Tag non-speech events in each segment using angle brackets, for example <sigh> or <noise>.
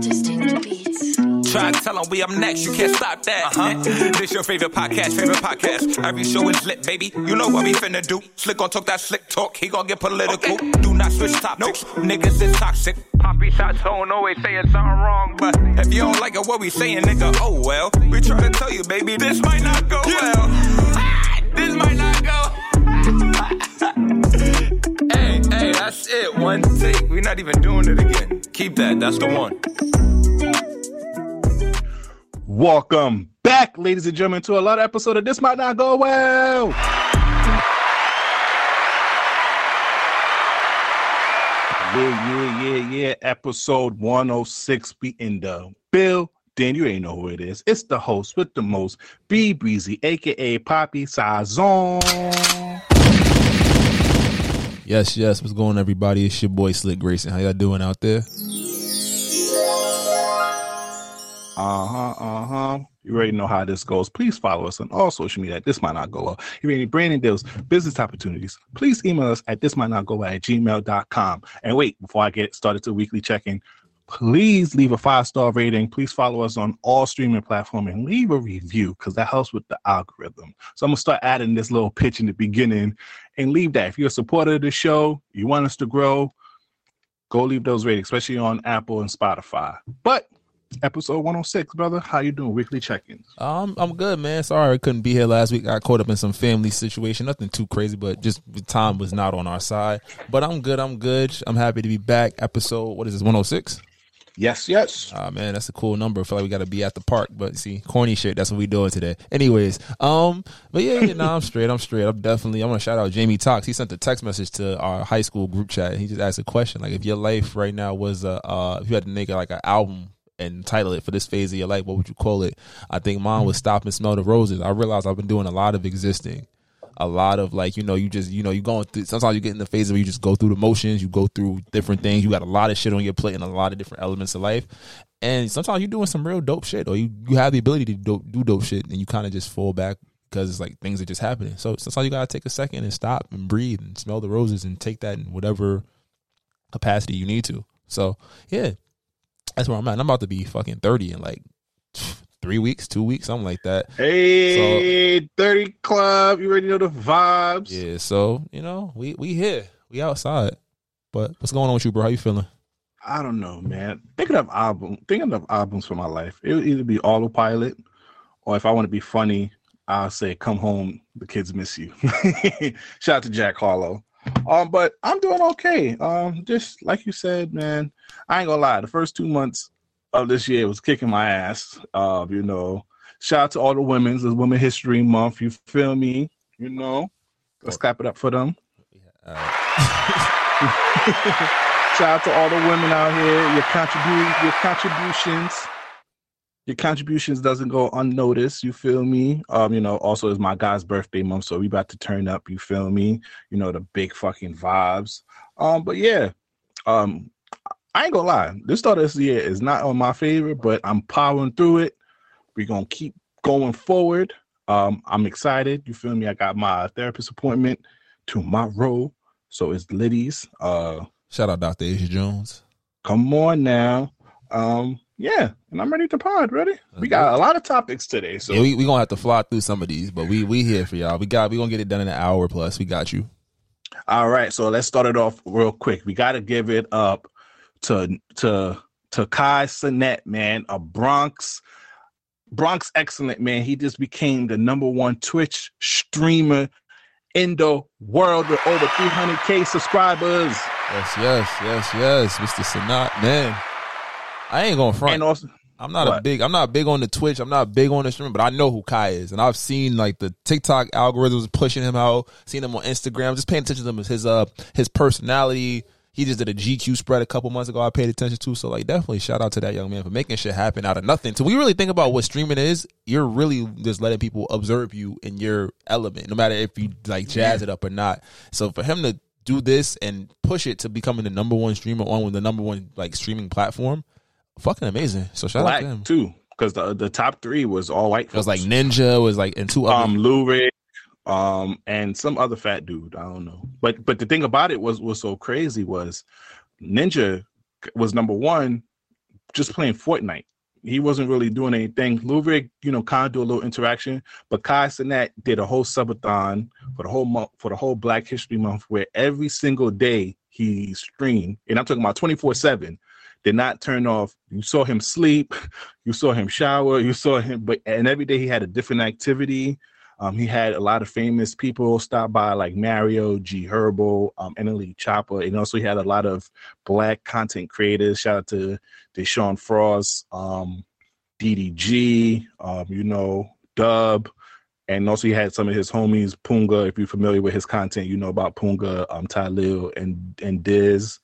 Distinct beats. Try to tell them we up next, you can't stop that. Uh-huh. this your favorite podcast, favorite podcast. Every show is lit, baby. You know what we finna do. Slick gon' talk that slick talk, he gon' get political. Do not switch topics, niggas is toxic. Poppy shots don't always saying something wrong, but if you don't like it, what we saying, nigga, oh well. We try to tell you, baby, this might not go well. this might not go. It. One take. We're not even doing it again. Keep that. That's the one. Welcome back, ladies and gentlemen, to another episode of This Might Not Go Well. Yeah, yeah, yeah, yeah. Episode 106. We in the bill. Dan, you ain't know who it is. It's the host with the most, B Breezy, aka Poppy Sazon. Yes, yes. What's going everybody? It's your boy Slick Grayson. How y'all doing out there? Uh huh, uh huh. You already know how this goes. Please follow us on all social media. This might not go well. If you have any branding deals, business opportunities, please email us at this might not go well at gmail.com. And wait, before I get started to weekly check-in, please leave a five-star rating. Please follow us on all streaming platforms and leave a review because that helps with the algorithm. So I'm gonna start adding this little pitch in the beginning and leave that. If you're a supporter of the show, you want us to grow, go leave those ratings, especially on Apple and Spotify. But episode 106, brother. How you doing? Weekly check-ins. Um, I'm good, man. Sorry I couldn't be here last week. I got caught up in some family situation. Nothing too crazy, but just the time was not on our side. But I'm good. I'm good. I'm happy to be back. Episode what is this? 106. Yes, yes. Ah man, that's a cool number. I feel like we got to be at the park, but see, corny shit. That's what we doing today. Anyways, um, but yeah, yeah, no, I'm straight. I'm straight. I'm definitely. I want to shout out Jamie Talks. He sent a text message to our high school group chat. He just asked a question like, if your life right now was a, uh, if you had to make like an album and title it for this phase of your life, what would you call it? I think mine was Stop and Smell the Roses. I realized I've been doing a lot of existing. A lot of like, you know, you just, you know, you going through, sometimes you get in the phase where you just go through the motions, you go through different things. You got a lot of shit on your plate and a lot of different elements of life. And sometimes you're doing some real dope shit or you, you have the ability to do, do dope shit and you kind of just fall back because it's like things are just happening. So sometimes you got to take a second and stop and breathe and smell the roses and take that in whatever capacity you need to. So yeah, that's where I'm at. I'm about to be fucking 30 and like three weeks, two weeks, something like that. Hey, 30 Club. You already know the vibes. Yeah, so you know, we we here, we outside. But what's going on with you, bro? How you feeling? I don't know, man. Thinking of album, thinking of albums for my life. It would either be Autopilot, or if I want to be funny, I'll say "Come Home, the Kids Miss You." <laughs> Shout out to Jack Harlow. Um, but I'm doing okay. Um, just like you said, man. I ain't gonna lie. The first two months of this year was kicking my ass. Uh, you know, shout out to all the women's. It's Women History Month. You feel me? You know, let's clap it up for them. <laughs> shout out to all the women out here. Your contribu- your contributions, your contributions doesn't go unnoticed. You feel me? Um, you know, also it's my guy's birthday month, so we about to turn up. You feel me? You know the big fucking vibes. Um, but yeah, um, I ain't gonna lie. This start of this year is not on my favorite, but I'm powering through it. We're gonna keep going forward. Um, I'm excited. You feel me? I got my therapist appointment tomorrow, so it's Liddy's. Uh, Shout out Dr. Asia Jones. come on now. Um, yeah, and I'm ready to pod. Ready? We got a lot of topics today, so Yeah, we we gonna have to fly through some of these, but we we here for y'all. We got we gonna get it done in an hour plus. We got you. All right, so let's start it off real quick. We got to give it up to to to Kai Cenat, man, a Bronx Bronx excellent man. He just became the number one Twitch streamer in the world with over 300k subscribers. Yes, yes, yes, yes, Mr. Cenat, man. I ain't gonna front. Also, I'm not a big. I'm not big on the Twitch. I'm not big on the stream, but I know who Kai is, and I've seen like the TikTok algorithms pushing him out. Seen him on Instagram. Just paying attention to him, his uh his personality. He just did a GQ spread a couple months ago. I paid attention to. So like, definitely shout out to that young man for making shit happen out of nothing. So we really think about what streaming is. You're really just letting people observe you in your element, no matter if you like jazz it up or not. So for him to do this and push it to becoming the number one streamer on with the number one like streaming platform, fucking amazing. So shout out to him. too, because the the top three was all white. It was like Ninja was like and two other um Ludwig, um, and some other fat dude. I don't know. But but the thing about it was was so crazy was Ninja was number one, just playing Fortnite. He wasn't really doing anything. Ludwig, you know, kind of do a little interaction, but Kai Cenat did a whole subathon for the whole month for the whole Black History Month, where every single day he streamed, and I'm talking about 24 seven. Did not turn off. You saw him sleep, <laughs> you saw him shower, you saw him, but and every day he had a different activity. Um, he had a lot of famous people stop by, like Mario, G Herbo, um, Emily Chopper, and also he had a lot of black content creators. Shout out to Deshaun Frost, um, DDG, um, you know, Dub, and also he had some of his homies, Punga. If you're familiar with his content, you know about Punga, um, Tylil, and and Diz.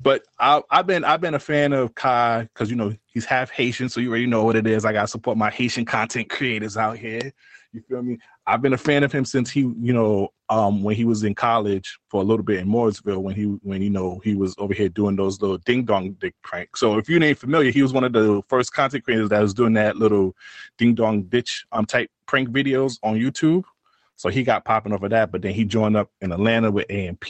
But I, I've been I've been a fan of Kai because you know he's half Haitian, so you already know what it is. I gotta support my Haitian content creators out here. You feel me? I've been a fan of him since he, you know, um, when he was in college for a little bit in Morrisville, when he, when you know, he was over here doing those little ding dong dick prank. So if you ain't familiar, he was one of the first content creators that was doing that little ding dong bitch um type prank videos on YouTube. So he got popping over that, but then he joined up in Atlanta with AMP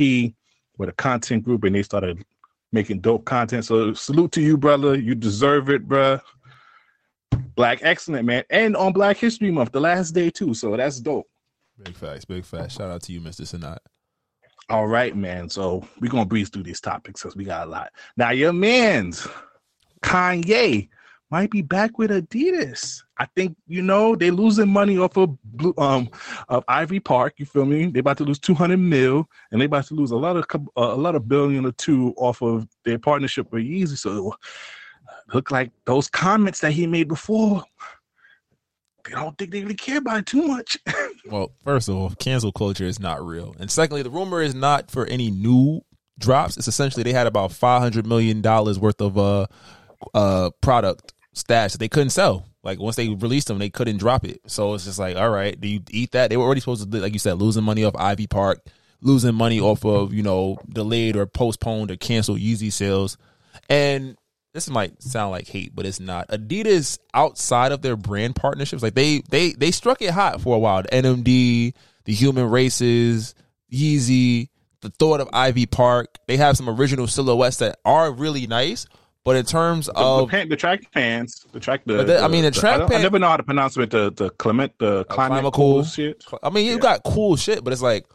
with a content group, and they started making dope content. So salute to you, brother. You deserve it, bruh. Black excellent, man. And on Black History Month, the last day too. So that's dope. Big facts, big facts. Shout out to you, Mr. Cenat. All right, man. So we're gonna breeze through these topics because we got a lot. Now your man's Kanye might be back with Adidas. I think you know they losing money off of blue, um of Ivy Park. You feel me? They about to lose two hundred mil, and they about to lose a lot of a lot of billion or two off of their partnership with Yeezy. So look like those comments that he made before. They don't think they really care about it too much. <laughs> Well, first of all, cancel culture is not real, and secondly, the rumor is not for any new drops. It's essentially they had about five hundred million dollars worth of uh uh product stash that they couldn't sell. Like once they released them, they couldn't drop it. So it's just like, all right, do you eat that? They were already supposed to, like you said, losing money off Ivy Park, losing money off of you know delayed or postponed or canceled Yeezy sales, and this might sound like hate, but it's not. Adidas outside of their brand partnerships, like they they they struck it hot for a while. The NMD, the Human Races, Yeezy, the thought of Ivy Park. They have some original silhouettes that are really nice. But in terms the, of pan, the track pants, the track, the, But the- I mean, the track I, I never know how to pronounce it. The the Clement, the uh, climate Climacool. cool shit. I mean, you Yeah. got cool shit, but it's like,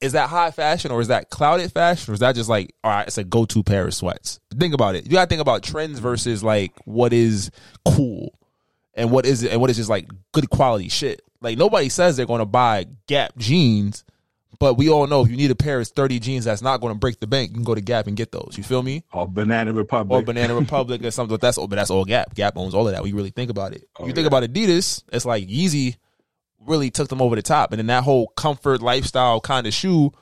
is that high fashion or is that clouded fashion or is that just like, all right, it's a go to pair of sweats? Think about it. You got to think about trends versus like what is cool and what is it and what is just like good quality shit. Like nobody says they're going to buy Gap jeans, but we all know if you need a pair of sturdy jeans that's not going to break the bank, you can go to Gap and get those. You feel me? Or Banana Republic. or Banana Republic or something. But that's but that's all Gap. Gap owns all of that. You really think about it. Oh, you think yeah. about Adidas, it's like Yeezy really took them over the top, and then that whole comfort lifestyle kind of shoe.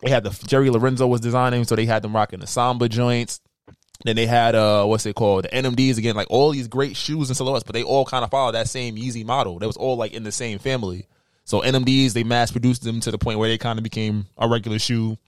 They had the Jerry Lorenzo was designing, so they had them rocking the Samba joints. Then they had uh what's it called the NMDs again, like all these great shoes and silhouettes, but they all kind of followed that same Yeezy model. They was all like in the same family. So NMDs they mass produced them to the point where they kind of became a regular shoe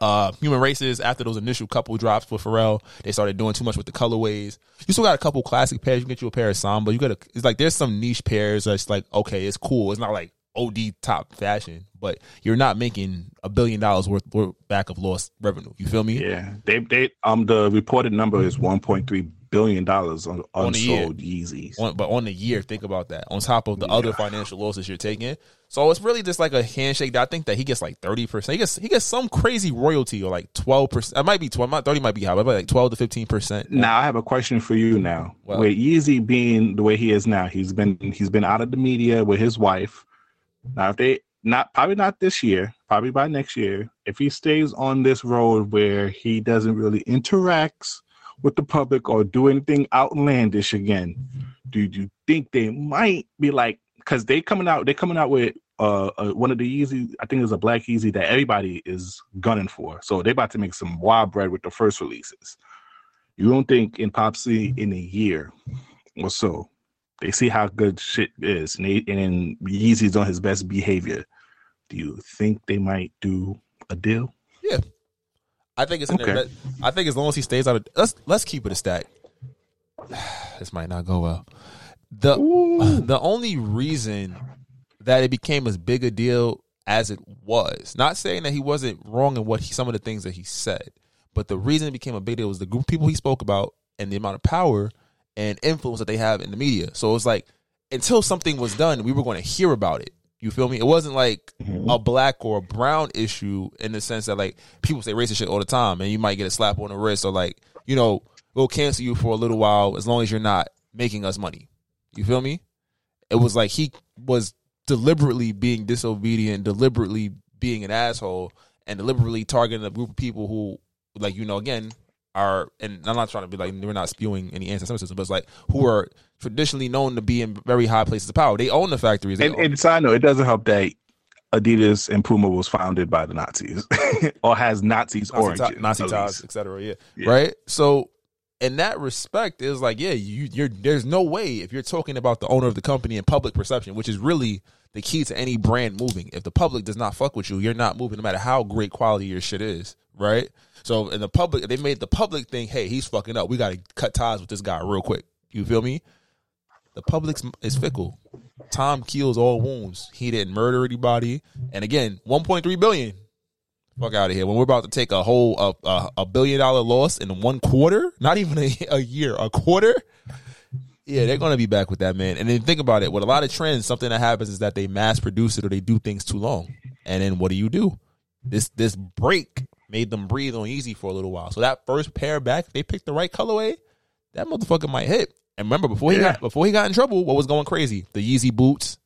uh human races after those initial couple drops with Pharrell, they started doing too much with the colorways. You still got a couple classic pairs. You get you a pair of Samba. You got a, it's like there's some niche pairs that's like okay, it's cool. It's not like OD top fashion, but you're not making a billion dollars worth, worth back of lost revenue. You feel me? Yeah, they they um the reported number is one point three billion dollars on unsold Yeezys. On, but on the year, think about that. On top of the other financial losses you're taking, so it's really just like a handshake. That I think that he gets like thirty percent. He gets he gets some crazy royalty or like twelve percent. It might be twelve. Thirty might be high, but like twelve to fifteen percent. Now I have a question for you. Now, Well- with Yeezy being the way he is now, he's been he's been out of the media with his wife. Now, if they not probably not this year, probably by next year, if he stays on this road where he doesn't really interacts with the public or do anything outlandish again, do you think they might be like because they coming out they coming out with uh, uh one of the Yeezy I think it's a black Yeezy that everybody is gunning for, so they about to make some wild bread with the first releases. You don't think in Popsy in a year or so, they see how good shit is, and, they, and Yeezy's on his best behavior. Do you think they might do a deal? I think it's. Okay. I think as long as he stays out of let's let's keep it a stack. <sighs> this might not go well. The the only reason that it became as big a deal as it was. Not saying that he wasn't wrong in what he, some of the things that he said, but the reason it became a big deal was the group of people he spoke about and the amount of power and influence that they have in the media. So it was like until something was done, we were going to hear about it. You feel me? It wasn't like mm-hmm. a black or a brown issue in the sense that like people say racist shit all the time, and you might get a slap on the wrist or like you know we'll cancel you for a little while as long as you're not making us money. You feel me? It was like he was deliberately being disobedient, deliberately being an asshole, and deliberately targeting a group of people who, like you know, again, are and I'm not trying to be like we're not spewing any anti-Semitism, but it's like who are traditionally known to be in very high places of power. They own the factories. And, own- and side note, it doesn't help that Adidas and Puma was founded by the Nazis <laughs> or has Nazis Nazi, origins. ti- Nazi ties, etc. Yeah. Yeah. right. So, in that respect, it's like, yeah, you, you're there's no way if you're talking about the owner of the company and public perception, which is really the key to any brand moving. If the public does not fuck with you, you're not moving, no matter how great quality your shit is, right? So, in the public, they made the public think, hey, he's fucking up. We got to cut ties with this guy real quick. You feel me? The public is fickle. Tom kills all wounds. He didn't murder anybody. And again, 1.3 billion. Fuck out of here. When we're about to take a whole a, a, a billion dollar loss in one quarter, not even a, a year, a quarter. Yeah, they're gonna be back with that man. And then think about it. With a lot of trends, something that happens is that they mass produce it or they do things too long. And then what do you do? This this break made them breathe on easy for a little while. So that first pair back, they picked the right colorway, that motherfucker might hit. And remember, before he Yeah. got before he got in trouble, what was going crazy? The Yeezy boots,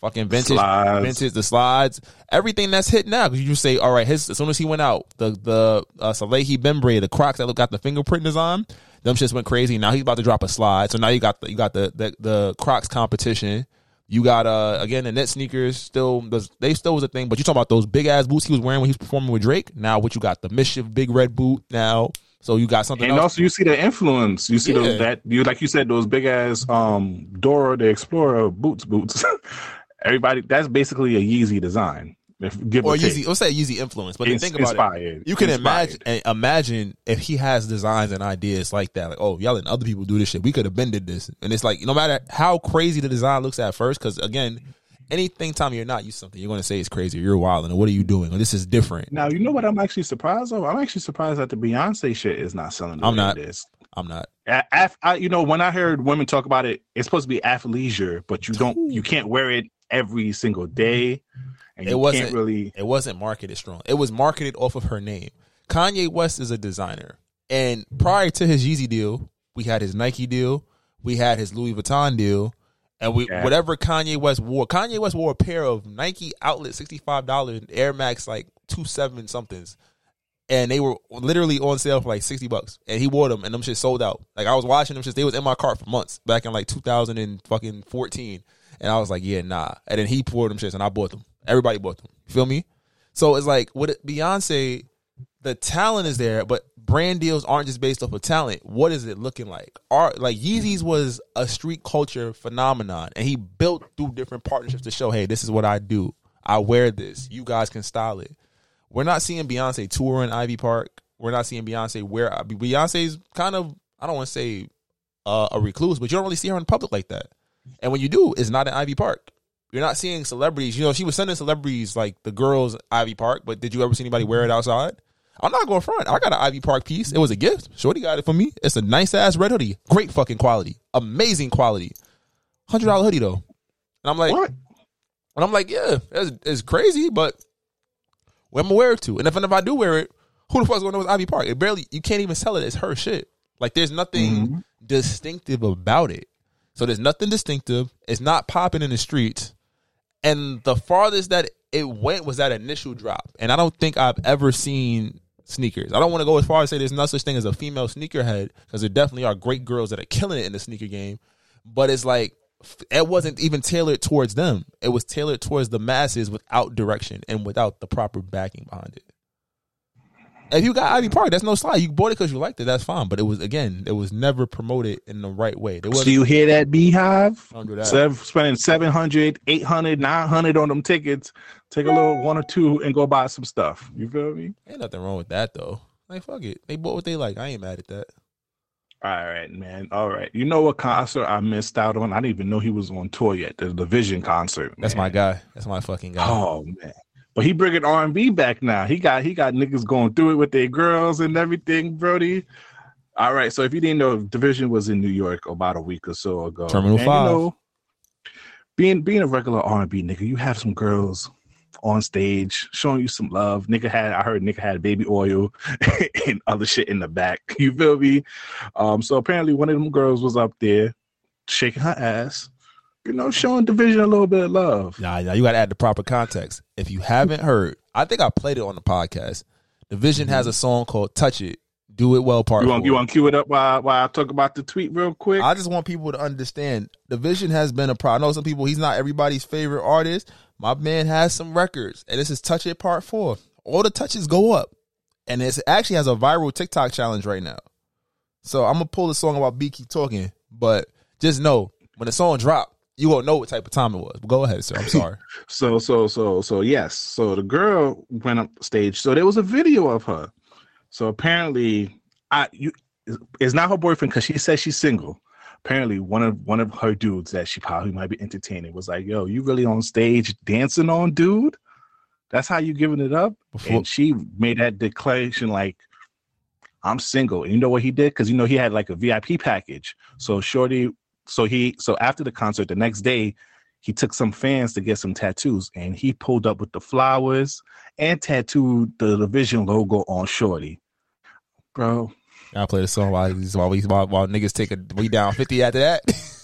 fucking vintage, Slides. vintage, the slides, everything that's hit now. Because you just say, all right, his as soon as he went out, the the uh, Salehe Bembury, the Crocs that look got the fingerprint design, them shits went crazy. Now he's about to drop a slide, so now you got the, you got the the, the Crocs competition. You got uh again the net sneakers still does they still was a thing, but you talking about those big ass boots he was wearing when he was performing with Drake. Now what you got the MSCHF big red boot now, so you got something And else. also, you see the influence. You see Yeah. those that you like you said those big ass um Dora the Explorer boots boots. <laughs> Everybody, that's basically a Yeezy design. If give or or, take. Yeezy, let's say Yeezy influence. But then think about inspired. it. You can Inspired. imagine imagine if he has designs and ideas like that. Like, oh, y'all letting other people do this shit. We could have been did this. And it's like no matter how crazy the design looks at first, because again, anything time you're not used to something, you're going to say it's crazy. Or you're wild, and what are you doing? Or this is different. Now you know what I'm actually surprised of. I'm actually surprised that the Beyonce shit is not selling. I'm not. It is. I'm not. A- af- I, you know, when I heard women talk about it, it's supposed to be athleisure, but you don't, you can't wear it every single day, and It wasn't- really. It wasn't marketed strong. It was marketed off of her name. Kanye West is a designer. And prior to his Yeezy deal, we had his Nike deal, we had his Louis Vuitton deal, and we Yeah. whatever Kanye West wore. Kanye West wore a pair of Nike outlet sixty five dollars Air Max like two seven somethings. And they were literally on sale for like sixty bucks, and he wore them, and them shit sold out. Like I was watching them shit; they was in my cart for months back in like two thousand and fucking fourteen, and I was like, yeah, nah. And then he poured them shits, and I bought them. Everybody bought them. Feel me? So it's like with it- Beyonce, the talent is there, but brand deals aren't just based off of talent. What is it looking like? Are like Yeezys was a street culture phenomenon, and he built through different partnerships to show, hey, this is what I do. I wear this. You guys can style it. We're not seeing Beyonce tour in Ivy Park. We're not seeing Beyonce wear. Beyonce's kind of I don't want to say uh, a recluse, but you don't really see her in public like that. And when you do, it's not in Ivy Park. You're not seeing celebrities. You know, she was sending celebrities like the girls Ivy Park, but did you ever see anybody wear it outside? I'm not going front. I got an Ivy Park piece. It was a gift. Shorty got it for me. It's a nice ass red hoodie. Great fucking quality. Amazing quality. Hundred dollar hoodie though. And I'm like, What? and I'm like, yeah, it's, it's crazy, but where am I wear it to? And if, and if I do wear it, who the fuck's going to know it's Ivy Park? It barely, you can't even sell it it's her shit. Like there's nothing mm-hmm. distinctive about it. So there's nothing distinctive. It's not popping in the streets. And the farthest that it went was that initial drop. And I don't think I've ever seen sneakers. I don't want to go as far as say there's no such thing as a female sneakerhead because there definitely are great girls that are killing it in the sneaker game. But it's like it wasn't even tailored towards them. It was tailored towards the masses without direction and without the proper backing behind it. If you got Ivy Park, that's no slide. You bought it because you liked it. That's fine. But it was again, it was never promoted in the right way. There So you hear that BeyHive? Don't do that. Instead spending 700, 800, 900 on them tickets, take a little one or two and go buy some stuff. You feel me? ain't nothing wrong with that though. Like fuck it, they bought what they like. I ain't mad at that. All right, man. All right. You know what concert I missed out on? I didn't even know he was on tour yet. The DVSN concert. That's my guy. That's my fucking guy. Oh man. But he bringing R and B back now. He got he got niggas going through it with their girls and everything, Brody. All right. So if you didn't know, DVSN was in New York about a week or so ago. Terminal And, five. You know, being being a regular R and B nigga, you have some girls on stage showing you some love. Nigga had I heard nigga had baby oil <laughs> and other shit in the back. You feel me? Um, so apparently one of them girls was up there shaking her ass, you know, showing DVSN a little bit of love. Nah, nah, you got to add the proper context. If you haven't heard, I think I played it on the podcast. DVSN has a song called "Touch It." Do it well, part You want four. you want to cue it up while while I talk about the tweet real quick? I just want people to understand DVSN has been a pro. I know some people, he's not everybody's favorite artist. My man has some records, and this is Touch It Part 4. All the touches go up. And it actually has a viral TikTok challenge right now. So I'm going to pull the song about B Keep Talking, but just know when the song drop, you won't know what type of time it was. Go ahead, sir. I'm sorry. <laughs> So so so so yes. So the girl went up stage. So there was a video of her. So apparently, I you it's not her boyfriend because she says she's single. Apparently, one of one of her dudes that she probably might be entertaining was like, "Yo, you really on stage dancing on, dude? That's how you giving it up?" Before- and she made that declaration like, "I'm single." And you know what he did? Because you know he had like a VIP package. So Shorty, so he so after the concert, the next day, he took some fans to get some tattoos and he pulled up with the flowers and tattooed the DVSN logo on Shorty. Bro, I'll play the song while, while, we, while, while niggas take a we down 50 after that. <laughs>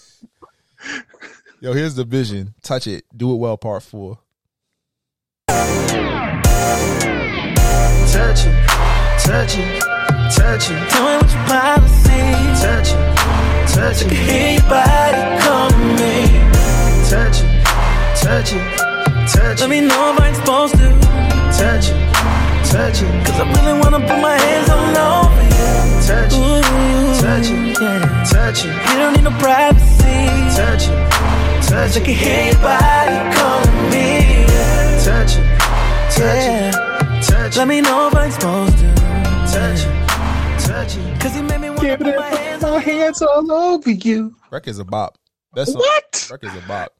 Yo, here's the vision. Touch it. Do it well, part four. Touch it, touch it, touch it. Tell me what your policy. Touch it, touch it. Hear your body me. Touch it, touch it, touch it. Let me know if I'm supposed to. Touch it, touch it. Cause I really wanna put my hands all over you. Touch it, touch it, yeah. touch it. You don't need no privacy. Touch it, touch it. I can hear your body me. Touch it, touch it. Touch it. Let me know if I'm supposed to touch it. Cause you made me wanna put my hands on hands all over you. Record's a bop. That's What? is a bop.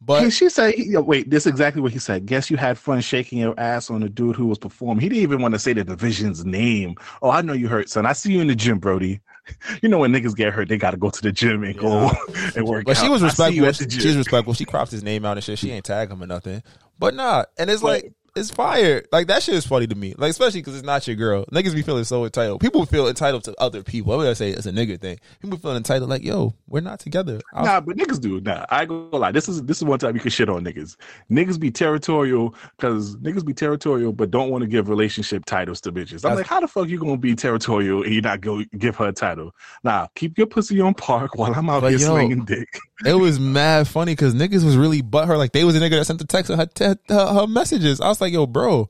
And But she said, he- wait, this is exactly what he said. Guess you had fun shaking your ass on the dude who was performing. He didn't even want to say the DVSN's name. Oh, I know you hurt, son. I see you in the gym, Brody. <laughs> You know when niggas get hurt, they got to go to the gym and go <laughs> and work but she was I see you respectful. at the She was respectful. She cropped his name out and shit. She ain't tag him or nothing. But nah, and it's like it's fire. Like that shit is funny to me. Like especially because it's not your girl. Niggas be feeling so entitled. People feel entitled to other people. I'm gonna say it's a nigga thing. People feel entitled. Like yo, we're not together. I'll- Nah, but niggas do. Nah, I go lie. This is this is one time you can shit on niggas. Niggas be territorial because niggas be territorial, but don't want to give relationship titles to bitches. I'm That's- like, how the fuck you gonna be territorial and you not go give her a title? Nah, keep your pussy on park while I'm out But here yo, slinging dick. It was mad funny because niggas was really butt her Like they was a nigga that sent the text her, her, her, her messages. I was like, yo, bro,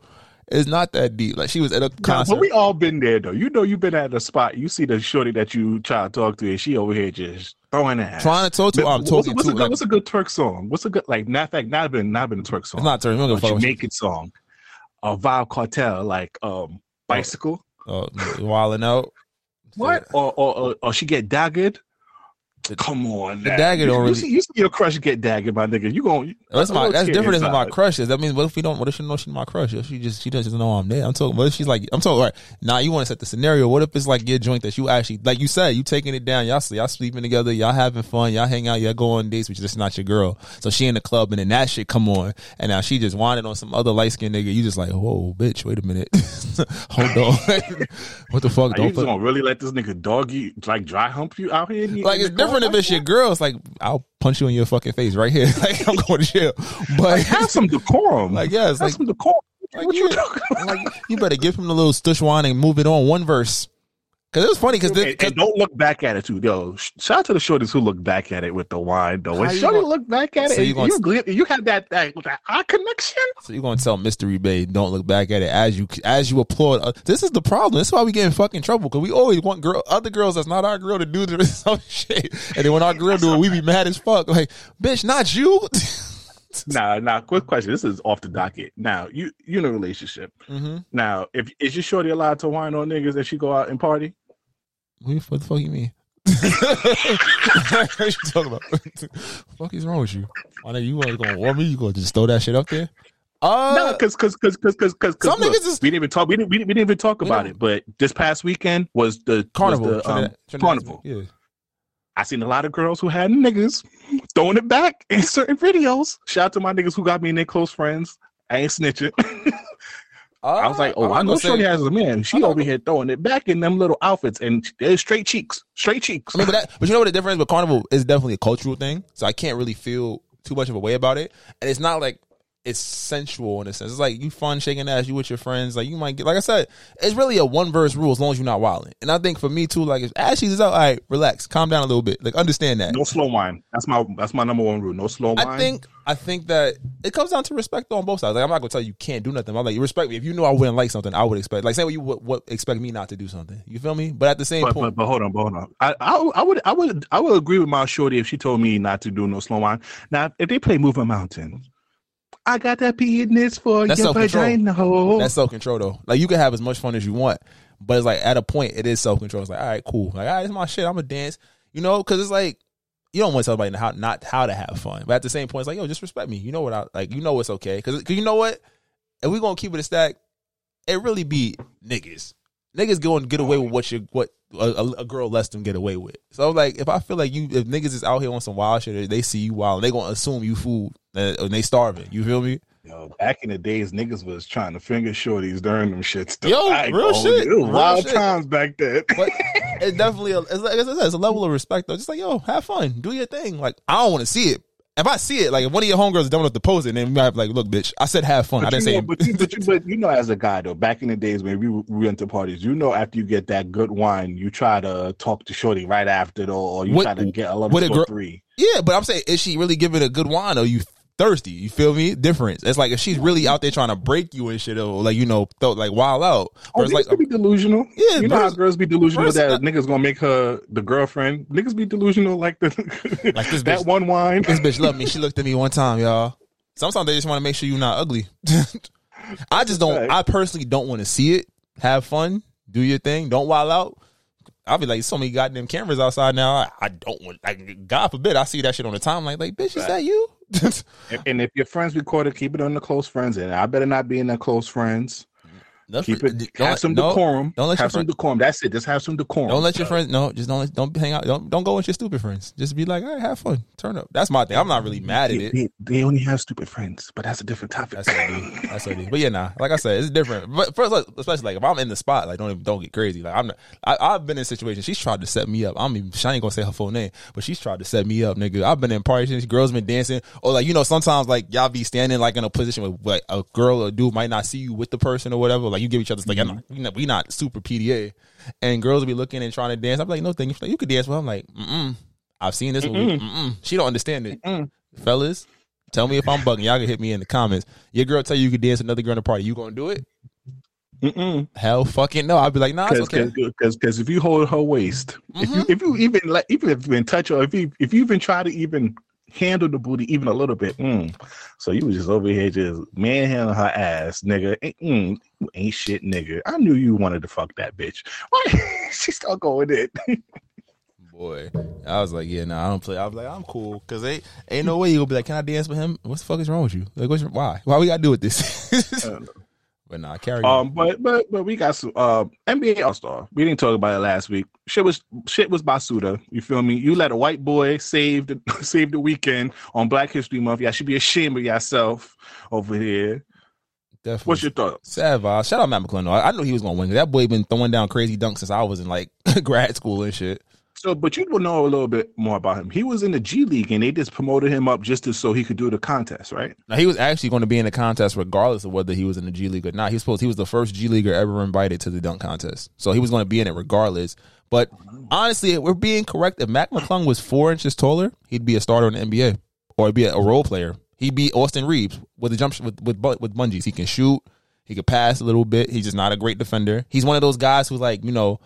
it's not that deep. Like she was at a concert. but we all been there though. You know, you've been at a spot. You see the shorty that you try to talk to, and she over here just throwing ass. trying to talk to her. I'm talking what's, to a good, like, what's a good twerk song? What's a good like? Not fact, not been not been a twerk song. It's not turn. We don't give a a she- Jamaican song, a Vybz Kartel, like um bicycle. Oh, wilding out. What? Or, or or or she get daggered? The- Come on, the dagger You, don't you really- see, you see your crush get daggered, my nigga. You gon' That's my. That's different than my crushes. That means what if we don't? What if she know she's my crush? If she just she doesn't know I'm there. I'm talking. What if she's like? I'm talking. Right now, you want to set the scenario. What if it's like your joint that you actually like? You said you taking it down. Y'all y'all sleeping together. Y'all having fun. Y'all hang out. Y'all go on dates, which is just not your girl. So she in the club and then that shit come on, and now she just wanted on some other light skinned nigga. You just like, whoa, bitch, wait a minute, <laughs> hold on, <laughs> what the fuck? Are you Don't just put, gonna really let this nigga doggy like dry hump you out here? like it's different if it's your girl. It's like I'll punch you in your fucking face right here. <laughs> Like I'm going to jail. But that? Have some decorum. Like, yeah, it's have like- some decorum. Like, what you yeah, talking? like, you better give him the little stush wine and move it on one verse. Cause it was funny because And, and don't look back at it too, yo. Shout out to the shorties who look back at it with the wine, though. When you shorty gonna- look back at it, So you you, gl- you have that that, that eye connection. so you're gonna tell Mystery Babe don't look back at it as you as you applaud. Uh, this is the problem. This is why we get in fucking trouble because we always want girl other girls that's not our girl to do this <laughs> some shit, and then when our girl do it, we be mad as fuck. Like, bitch, not you. <laughs> <laughs> Nah, nah. Quick question. This is off the docket. Now, you you in a relationship. mm-hmm. Now, if is your shorty allowed to wine on niggas if she go out and party? What the fuck you mean? <laughs> what you talking about? <laughs> fuck is wrong with you? I know you gonna warn me. You gonna just throw that shit up there? Uh, No, because because because because because Some niggas is- we didn't even talk. We didn't, we didn't we didn't even talk about it. But this past weekend was the carnival. Was the, um, Trinidad- Trinidad- carnival. Yeah. I seen a lot of girls who had niggas throwing it back in certain videos. Shout out to my niggas who got me in their close friends. I ain't snitching. <laughs> I was like, oh, I know Shorty has a man. She over here throwing it back in them little outfits and they're straight cheeks, straight cheeks. I mean, but that, but you know what the difference with carnival is definitely a cultural thing. So I can't really feel too much of a way about it, and it's not like it's sensual in a sense. It's like you fun shaking ass, you with your friends. Like you might get, like I said, it's really a one verse rule as long as you're not wilding. And I think for me too, like if Ashley's is out, all right, relax, calm down a little bit, like understand that. no slow wine. That's my that's my number one rule. No slow wine. I think I think that it comes down to respect on both sides. Like I'm not gonna tell you you can't do nothing. I'm like you respect me. If you knew I wouldn't like something, I would expect like say what you would, would expect me not to do something. You feel me? But at the same But, point, but, but hold on, but hold on. I, I I would I would I would agree with my shorty if she told me not to do no slow wine. Now if they play Moving Mountains, I got that penis for That's your vagina. hole. That's self control though. Like you can have as much fun as you want, but it's like at a point it is self control. It's like all right, cool. Like all right, it's my shit. I'm gonna dance. You know, because it's like you don't want to tell somebody how not how to have fun, but at the same point, it's like yo, just respect me. You know what I like. You know it's okay. Because you know what, if we gonna keep it a stack, it really be niggas. Niggas going to get away with what you what a, a, a girl lets them get away with. So like, if I feel like you, if niggas is out here on some wild shit, they see you wild, they gonna assume you food uh, and they starving. You feel me? Yo, back in the days, niggas was trying to finger shorties during them shits. though. Yo, I real shit, It was wild shit. times back then. But it's definitely, a, it's like, I said, it's a level of respect though. Just like, yo, have fun, do your thing. Like, I don't want to see it. If I see it, like if one of your homegirls is dumb enough to post it, then we might have like, look, bitch, I said have fun. I But didn't you say. know, but, you, but, you, but you know, as a guy though, back in the days when we, we went to parties, you know, after you get that good wine, you try to talk to Shorty right after though, or you What- try to get a level a three. yeah, but I'm saying, is she really giving a good wine? Or you thirsty? You feel me? Difference. It's like if she's really out there trying to break you and shit, or like you know, throw, like wild out. Oh, Or it's niggas like, be delusional. Yeah, you know how girls be delusional that niggas gonna make her the girlfriend. Niggas be delusional like the <laughs> Like this <laughs> that bitch- one wine. this bitch loved me. <laughs> She looked at me one time, y'all. Sometimes they just want to make sure you're not ugly. I just don't. I personally don't want to see it. Have fun, do your thing, don't wild out. I'll be like, so many goddamn cameras outside now. I, I don't want, like, God forbid, I see that shit on the time. Like, like, bitch, is that you? <laughs> And- if your friends record it, keep it on the close friends, and I better not be in the close friends. That's Keep it. don't have some no, decorum. Don't let your have some friend, decorum. That's it. Just have some decorum. don't let your friends. No, just don't don't hang out. Don't don't go with your stupid friends. Just be like, all right, have fun, turn up. That's my thing. I'm not really mad at They, it. they, they only have stupid friends, but that's a different topic. That's what I do. That's what I do. But yeah, nah. Like I said, it's different. But first, like, especially like if I'm in the spot, like don't even, don't get crazy. Like I'm, not, I, I've been in situations. She's tried to set me up. I'm even. I ain't gonna say her full name, but she's tried to set me up, nigga. I've been in parties. Girls been dancing, or like you know, sometimes like y'all be standing like in a position where like a girl or dude might not see you with the person or whatever. Like you give each other like I'm not, we not we not super PDA, and girls will be looking and trying to dance. I'm like, no thing. She's like, you could dance. Well, I'm like, mm I've seen this movie. Mm-mm. She don't understand it, fellas. Tell me if I'm bugging. Y'all can hit me in the comments. Your girl tell you you could dance another girl in the party. You gonna do it? Mm-mm. Hell fucking no. I'd be like, nah, it's Because okay. because because if you hold her waist, if you if you even like even if you even touch her, if you if you even try to even handle the booty even a little bit, mm, so you was just over here just manhandling her ass, nigga. Mm, you ain't shit, nigga. I knew you wanted to fuck that bitch. Why <laughs> she still going in? Boy, I was like, yeah, nah, I don't play. I was like, I'm cool because ain't ain't no way you gonna be like, can I dance with him? What the fuck is wrong with you? Like, what's why? Why we gotta do with this? <laughs> but nah, carry on. Um, but but but we got some uh NBA All Star. We didn't talk about it last week. Shit was shit was Basuda. You feel me? You let a white boy save the <laughs> save the weekend on Black History Month. Y'all should be ashamed of yourself over here. Definitely. What's your thoughts? Sad. Shout out Matt though. I, I knew he was gonna win. That boy been throwing down crazy dunks since I was in like <laughs> grad school and shit. So, but you will know a little bit more about him. He was in the G League, and they just promoted him up just to, so he could do the contest, right? Now he was actually going to be in the contest regardless of whether he was in the G League or not. He was supposed he was the first G Leaguer ever invited to the dunk contest, so he was going to be in it regardless. But honestly, we're being correct. If Mac McClung was four inches taller, he'd be a starter in the NBA or be a, a role player. He'd be Austin Reaves with the jump with with with bungees. He can shoot. He could pass a little bit. He's just not a great defender. He's one of those guys who's like you know,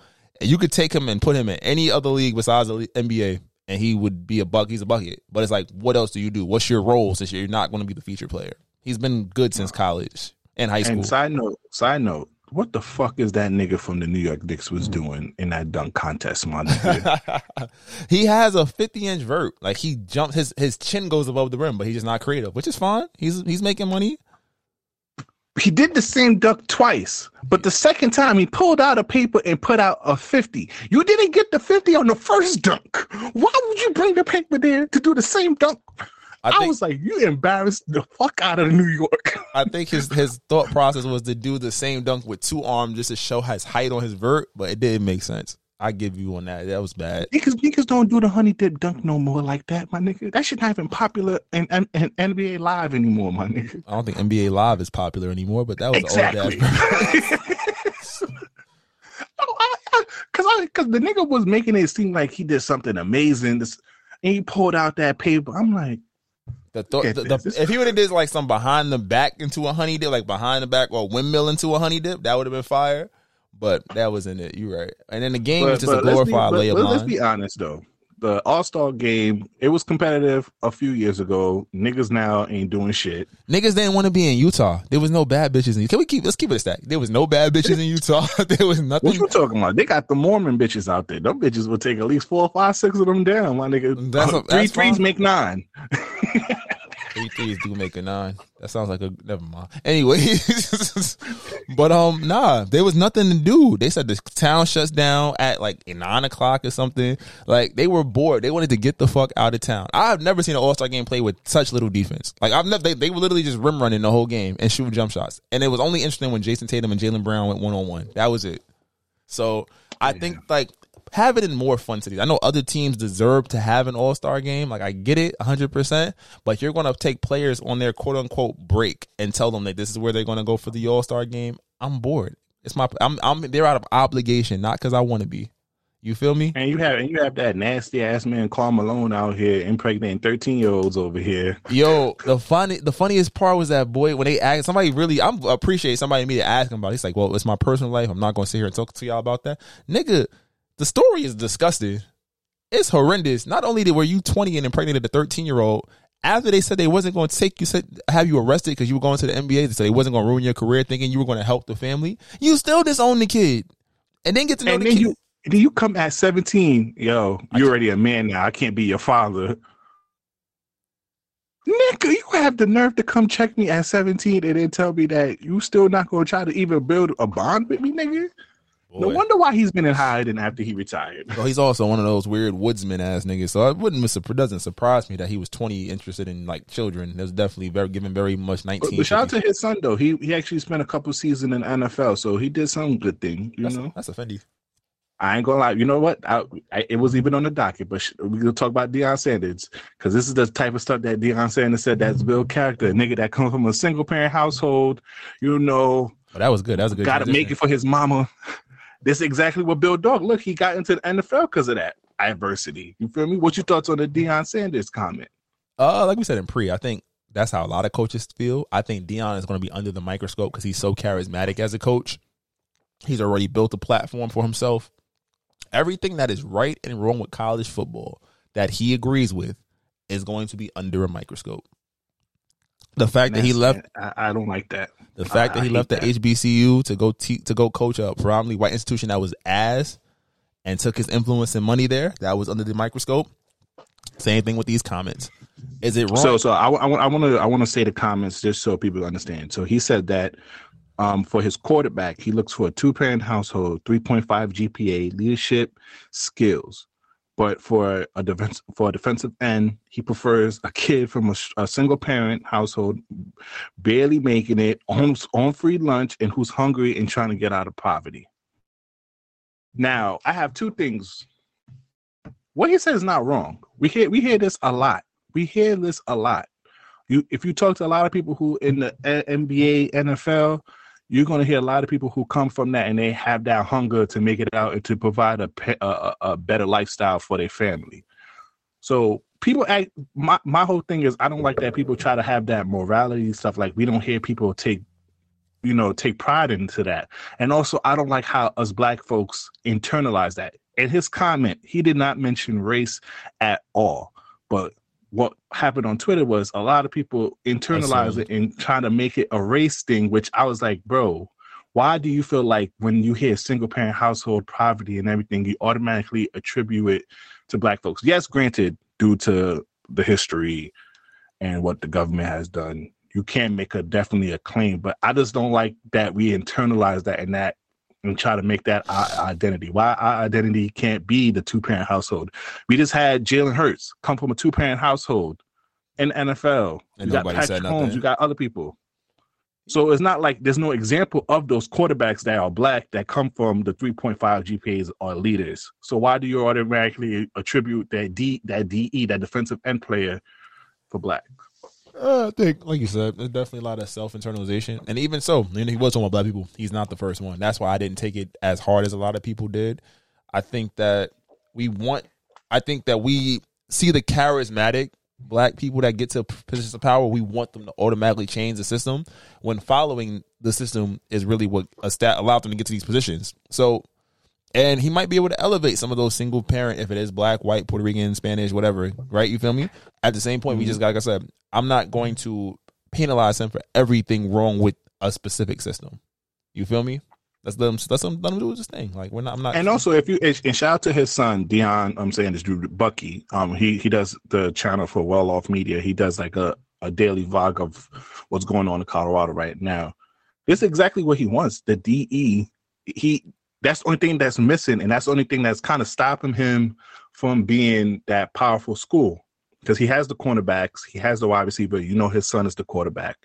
you could take him and put him in any other league besides the NBA. And he would be a buck. He's a bucket. But it's like, what else do you do? What's your role since you're not going to be the feature player? He's been good since college and high school. And side note, side note, what the fuck is that nigga from the New York Knicks was doing in that dunk contest, my nigga? <laughs> he has a 50 inch vert. Like he jumps his his chin goes above the rim, but he's just not creative, which is fine. He's he's making money. He did the same dunk twice, but the second time he pulled out a paper and put out a 50. You didn't get the 50 on the first dunk. Why would you bring the paper there to do the same dunk? I I, was like, you embarrassed the fuck out of New York. <laughs> I think his his thought process was to do the same dunk with two arms just to show his height on his vert, but it didn't make sense. I give you on that. That was bad. Niggas, niggas don't do the honey dip dunk no more like that, my nigga. That shit not even popular in, in, in NBA Live anymore, my nigga. I don't think NBA Live is popular anymore, but that was Exactly. old ass. <laughs> Oh, I, I, cause I, cause the nigga was making it seem like he did something amazing. This, and he pulled out that paper. I'm like, The Get the, the, if he would have did like some behind the back into a honey dip, like behind the back or windmill into a honey dip, that would have been fire. But that wasn't it. You're right. And then the game was just a glorified but- layup but line. Let's be honest though. The All Star game, it was competitive a few years ago. Niggas now ain't doing shit. Niggas didn't want to be in Utah. There was no bad bitches in. Can we keep? Let's keep it a stack. There was no bad bitches in Utah. <laughs> there was nothing. What you talking about? They got the Mormon bitches out there. Them bitches will take at least four, five, six of them down. My nigga, That's <laughs> a- three that's threes fine. make nine. <laughs> Three threes do make a nine. That sounds like a never mind. Anyway, <laughs> but um, nah, there was nothing to do. They said the town shuts down at like nine o'clock or something. Like they were bored. They wanted to get the fuck out of town. I've never seen an All Star game play with such little defense. Like I've never. They, they were literally just rim running the whole game and shooting jump shots. And it was only interesting when Jayson Tatum and Jaylen Brown went one on one. That was it. So I think like have it in more fun cities. I know other teams deserve to have an All Star game. Like I get it, hundred percent. But you're going to take players on their quote unquote break and tell them that this is where they're going to go for the All Star game. I'm bored. It's my. I'm. I'm. They're out of obligation, not because I want to be. You feel me? And you have and you have that nasty ass man Karl Malone out here impregnating thirteen year olds over here. Yo, the funny, the funniest part was that boy when they asked somebody really, I'm appreciate somebody me to ask him about. it. He's like, "Well, it's my personal life. I'm not going to sit here and talk to y'all about that, nigga." The story is disgusting. It's horrendous. Not only did were you 20 and impregnated a 13 year old, after they said they wasn't going to take you, said have you arrested because you were going to the NBA. They said they wasn't going to ruin your career, thinking you were going to help the family. You still disown the kid, and then get to know And the then kid. you then you come at seventeen, yo, you're already a man now. I can't be your father. Nigga, you have the nerve to come check me at 17 and then tell me that you still not gonna try to even build a bond with me, nigga. No wonder why he's been in hiding after he retired. So he's also one of those weird woodsman ass niggas. So it wouldn't it doesn't surprise me that he was 20 interested in like children. That's definitely very given very much 19. but shout out to his son though. He he actually spent a couple seasons in NFL, so he did some good thing. You that's, know, that's offending. I ain't gonna lie. You know what? I, I, it was even on the docket, but sh- we're gonna talk about Deion Sanders because this is the type of stuff that Deion Sanders said that's Bill character, a nigga that comes from a single parent household. You know, But that was good. That was a good. got to make it for his mama. This is exactly what Bill Dog. Look, he got into the NFL because of that adversity. You feel me? What your thoughts on the Deion Sanders comment? Uh, like we said in pre, I think that's how a lot of coaches feel. I think Deion is going to be under the microscope because he's so charismatic as a coach. He's already built a platform for himself. Everything that is right and wrong with college football that he agrees with is going to be under a microscope. The fact that he left I, I don't like that. The fact I- that he left the that. HBCU to go te- to go coach a predominantly white institution that was ass and took his influence and money there, that was under the microscope. Same thing with these comments. Is it wrong? So, so I, I, want to I want to say the comments just so people understand. So he said that um, for his quarterback, he looks for a two parent household, three point five GPA, leadership skills. But for a defense for a defensive end, he prefers a kid from a, a single parent household, barely making it, on on free lunch, and who's hungry and trying to get out of poverty. Now, I have two things. What he said is not wrong. We hear we hear this a lot we hear this a lot. You, if you talk to a lot of people who in the NBA, NFL, you're going to hear a lot of people who come from that and they have that hunger to make it out and to provide a a, a better lifestyle for their family. So people act. My my whole thing is I don't like that people try to have that morality stuff. Like we don't hear people take, you know, take pride into that. And also I don't like how us black folks internalize that. In his comment, he did not mention race at all. But what happened on Twitter was a lot of people internalize it and trying to make it a race thing, which I was like, bro, why do you feel like when you hear single parent household poverty and everything, you automatically attribute it to black folks? Yes, granted, due to the history and what the government has done, you can make a definitely a claim. But I just don't like that we internalize that and that and try to make that our identity. Why our identity can't be the two parent household? We just had Jalen Hurts come from a two parent household in NFL. And you got Patrick Mahomes. You got other people. So it's not like there's no example of those quarterbacks that are black that come from the 3.5 GPAs or leaders. So why do you automatically attribute that D that DE that defensive end player for black? Uh, I think, like you said, there's definitely a lot of self internalization, and even so, and he was talking about black people. He's not the first one. That's why I didn't take it as hard as a lot of people did. I think that we want. I think that we see the charismatic black people that get to positions of power. We want them to automatically change the system when following the system is really what a stat allowed them to get to these positions. So and he might be able to elevate some of those single parent if it is black, white, Puerto Rican, Spanish, whatever. Right? You feel me? At the same point, we just like I said, I'm not going to penalize him for everything wrong with a specific system. You feel me? Let's let him. Let's let him, let him do his thing. Like we're not. I'm not. And also, if you and shout out to his son Deion, I'm saying this Drew Bucky. Um, he he does the channel for Well Off Media. He does like a a daily vlog of what's going on in Colorado right now. This is exactly what he wants. The DE. He that's the only thing that's missing, and that's the only thing that's kind of stopping him from being that powerful school because he has the cornerbacks, he has the wide receiver. You know, his son is the quarterback.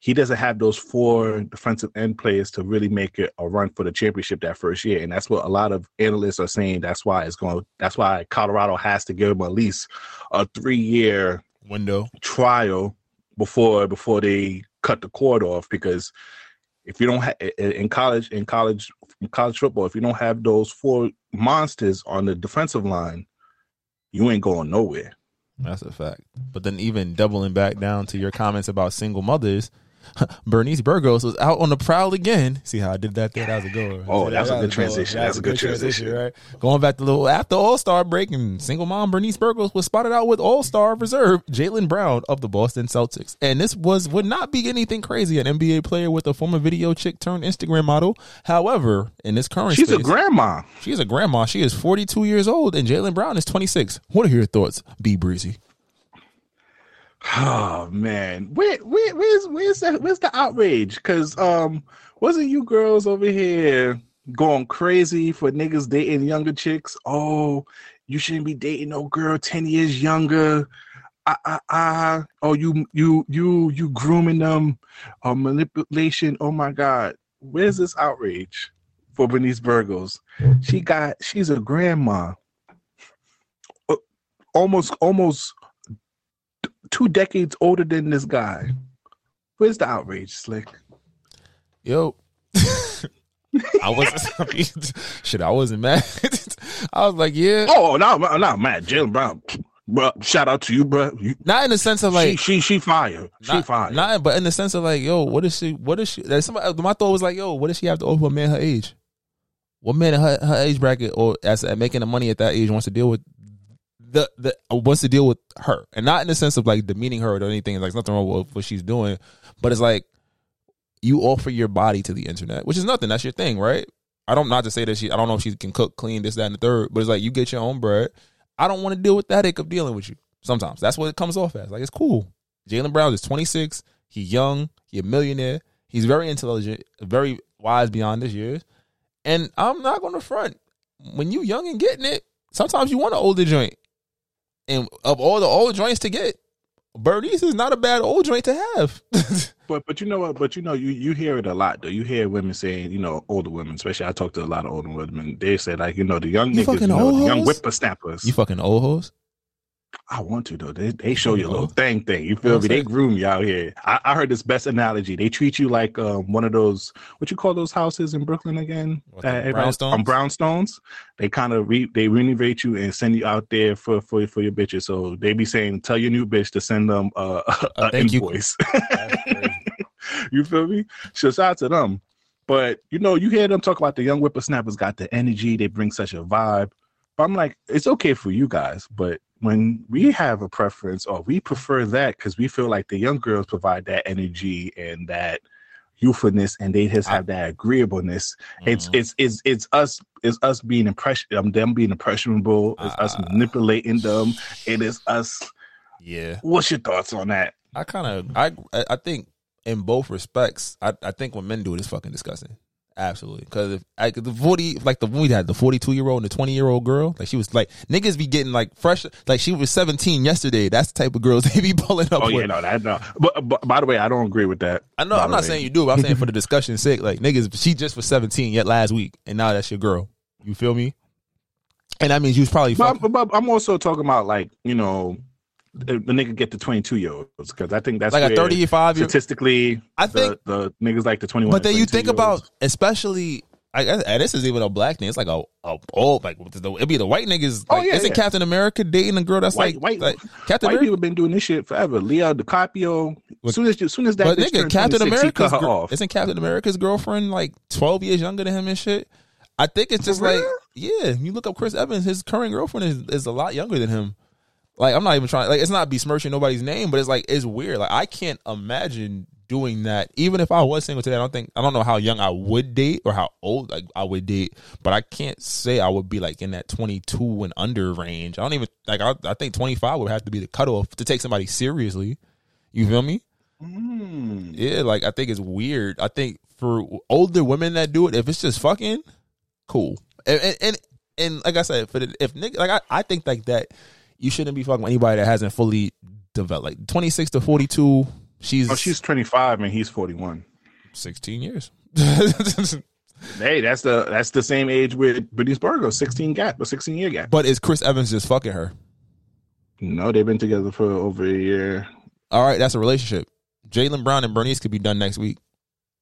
He doesn't have those four defensive end players to really make it a run for the championship that first year, and that's what a lot of analysts are saying. That's why it's going. That's why Colorado has to give him at least a three-year window. trial before before they cut the cord off because if you don't have in college in college in college football if you don't have those four monsters on the defensive line you ain't going nowhere That's a fact. But then even doubling back down to your comments about single mothers, <laughs> Bernice Burgos was out on the prowl again. See how I did that there? That was a good. Oh, that was a good was transition. That's a good transition. right? Going back to the little after All Star break, and single mom Bernice Burgos was spotted out with All Star reserve Jaylen Brown of the Boston Celtics. And this was would not be anything crazy. An NBA player with a former video chick turned Instagram model. However, in this current she's a grandma she is a grandma. She is 42 years old, and Jaylen Brown is 26. What are your thoughts, B Breezy? Oh man. Where, where where's where's that where's the outrage? Because um wasn't you girls over here going crazy for niggas dating younger chicks? Oh you shouldn't be dating no girl 10 years younger. Ah, ah, ah. oh you you you you grooming them. Uh, manipulation. Oh my god. Where's this outrage for Bernice Burgos? She got she's a grandma. Uh, almost almost two decades older than this guy where's the outrage slick Yo. <laughs> I wasn't <laughs> shit. I wasn't mad. <laughs> I was like, yeah, oh no no no man Jaylen Brown bro shout out to you bro you, not in the sense of like, she she she fire she not, fire not, but in the sense of like, yo, what is she? What is she? Somebody, uh, my thought was like, yo, what does she have to offer a man her age? What man in her, her age bracket or as making the money at that age wants to deal with the the uh, wants to deal with her, and not in the sense of like demeaning her or anything. Like nothing wrong with what she's doing, but it's like you offer your body to the internet, which is nothing. That's your thing, right? I don't not to say that she. I don't know if she can cook, clean, this, that, and the third. But it's like you get your own bread. I don't want to deal with that headache of dealing with you. Sometimes that's what it comes off as. Like it's cool. Jaylen Brown is 26. He young. He a millionaire. He's very intelligent, very wise beyond his years. And I'm not going to front. When you young and getting it, sometimes you want an older joint. And of all the old joints to get, Bernice is not a bad old joint to have. <laughs> But but you know what? But you know you you hear it a lot though. You hear women saying, you know, older women, especially I talk to a lot of older women. They say like, you know, the young You niggas, you know, the young whippersnappers. you fucking old hoes. I want to though. They they show you a little thing thing. You feel me? They groom you out here. I, I heard this best analogy. They treat you like um, one of those what you call those houses in Brooklyn again? What, everybody- brownstones? On brownstones. They kind of re, they renovate you and send you out there for for for your bitches. So they be saying, tell your new bitch to send them uh, a, a thank you. invoice. <laughs> <laughs> you feel me? So shout out to them. But you know, you hear them talk about the young whippersnappers got the energy, they bring such a vibe. But I'm like, it's okay for you guys, but when we have a preference or we prefer that because we feel like the young girls provide that energy and that, youthfulness and they just have that agreeableness. It's Mm-hmm. it's it's it's us it's us being impression um, them being impressionable. It's us Ah. manipulating them. It is us. Yeah. What's your thoughts on that? I kind of I I think in both respects, I, I think when men do it's fucking disgusting. Absolutely, because if like the forty, like the we had, the forty-two year old and the twenty-year-old girl, like she was like niggas be getting like fresh, like she was seventeen yesterday. That's the type of girls <laughs> they be pulling up Oh with. yeah, no, that no. But, but by the way, I don't agree with that. I know I'm not way. saying you do, but I'm saying for the <laughs> discussion's sake, like niggas, she just was seventeen yet last week, and now that's your girl. You feel me? And that means you was probably But, but, but I'm also talking about like you know the, the nigga get the 22 year olds because I think that's Like a where 35 year- statistically. I think- the, niggas like the 21. But then you think about, especially, I guess, and this is even a black thing. It's like a, a old, like it'd be the white niggas. Oh, yeah, isn't yeah. Captain America dating a girl that's white like, white like Captain white America? people been doing this shit forever. Leo DiCaprio. As soon as as soon as that But nigga, Captain 26, he America's cut her off. isn't Captain America's girlfriend like twelve years younger than him and shit? I think it's just like, yeah. You look up Chris Evans, his current girlfriend is, is a lot younger than him. Like I'm not even trying. Like it's not besmirching nobody's name, but it's like it's weird. Like I can't imagine doing that. Even if I was single today, I don't think I don't know how young I would date or how old like I would date. But I can't say I would be like in that 22 and under range. I don't even like. I, I think 25 would have to be the cutoff to take somebody seriously. You feel me? Mm. Yeah, like I think it's weird. I think for older women that do it, if it's just fucking, cool. And and and, and like I said, for the, if nigga, like I, I think like that, you shouldn't be fucking with anybody that hasn't fully developed. Like twenty six to forty two, she's Oh, she's 25 and he's 41. sixteen years. <laughs> Hey, that's the that's the same age with Brittany Spargo, 16 gap, a 16 year gap. but is Chris Evans just fucking her? No, they've been together for over a year. All right, that's a relationship. Jaylen Brown and Bernice could be done next week.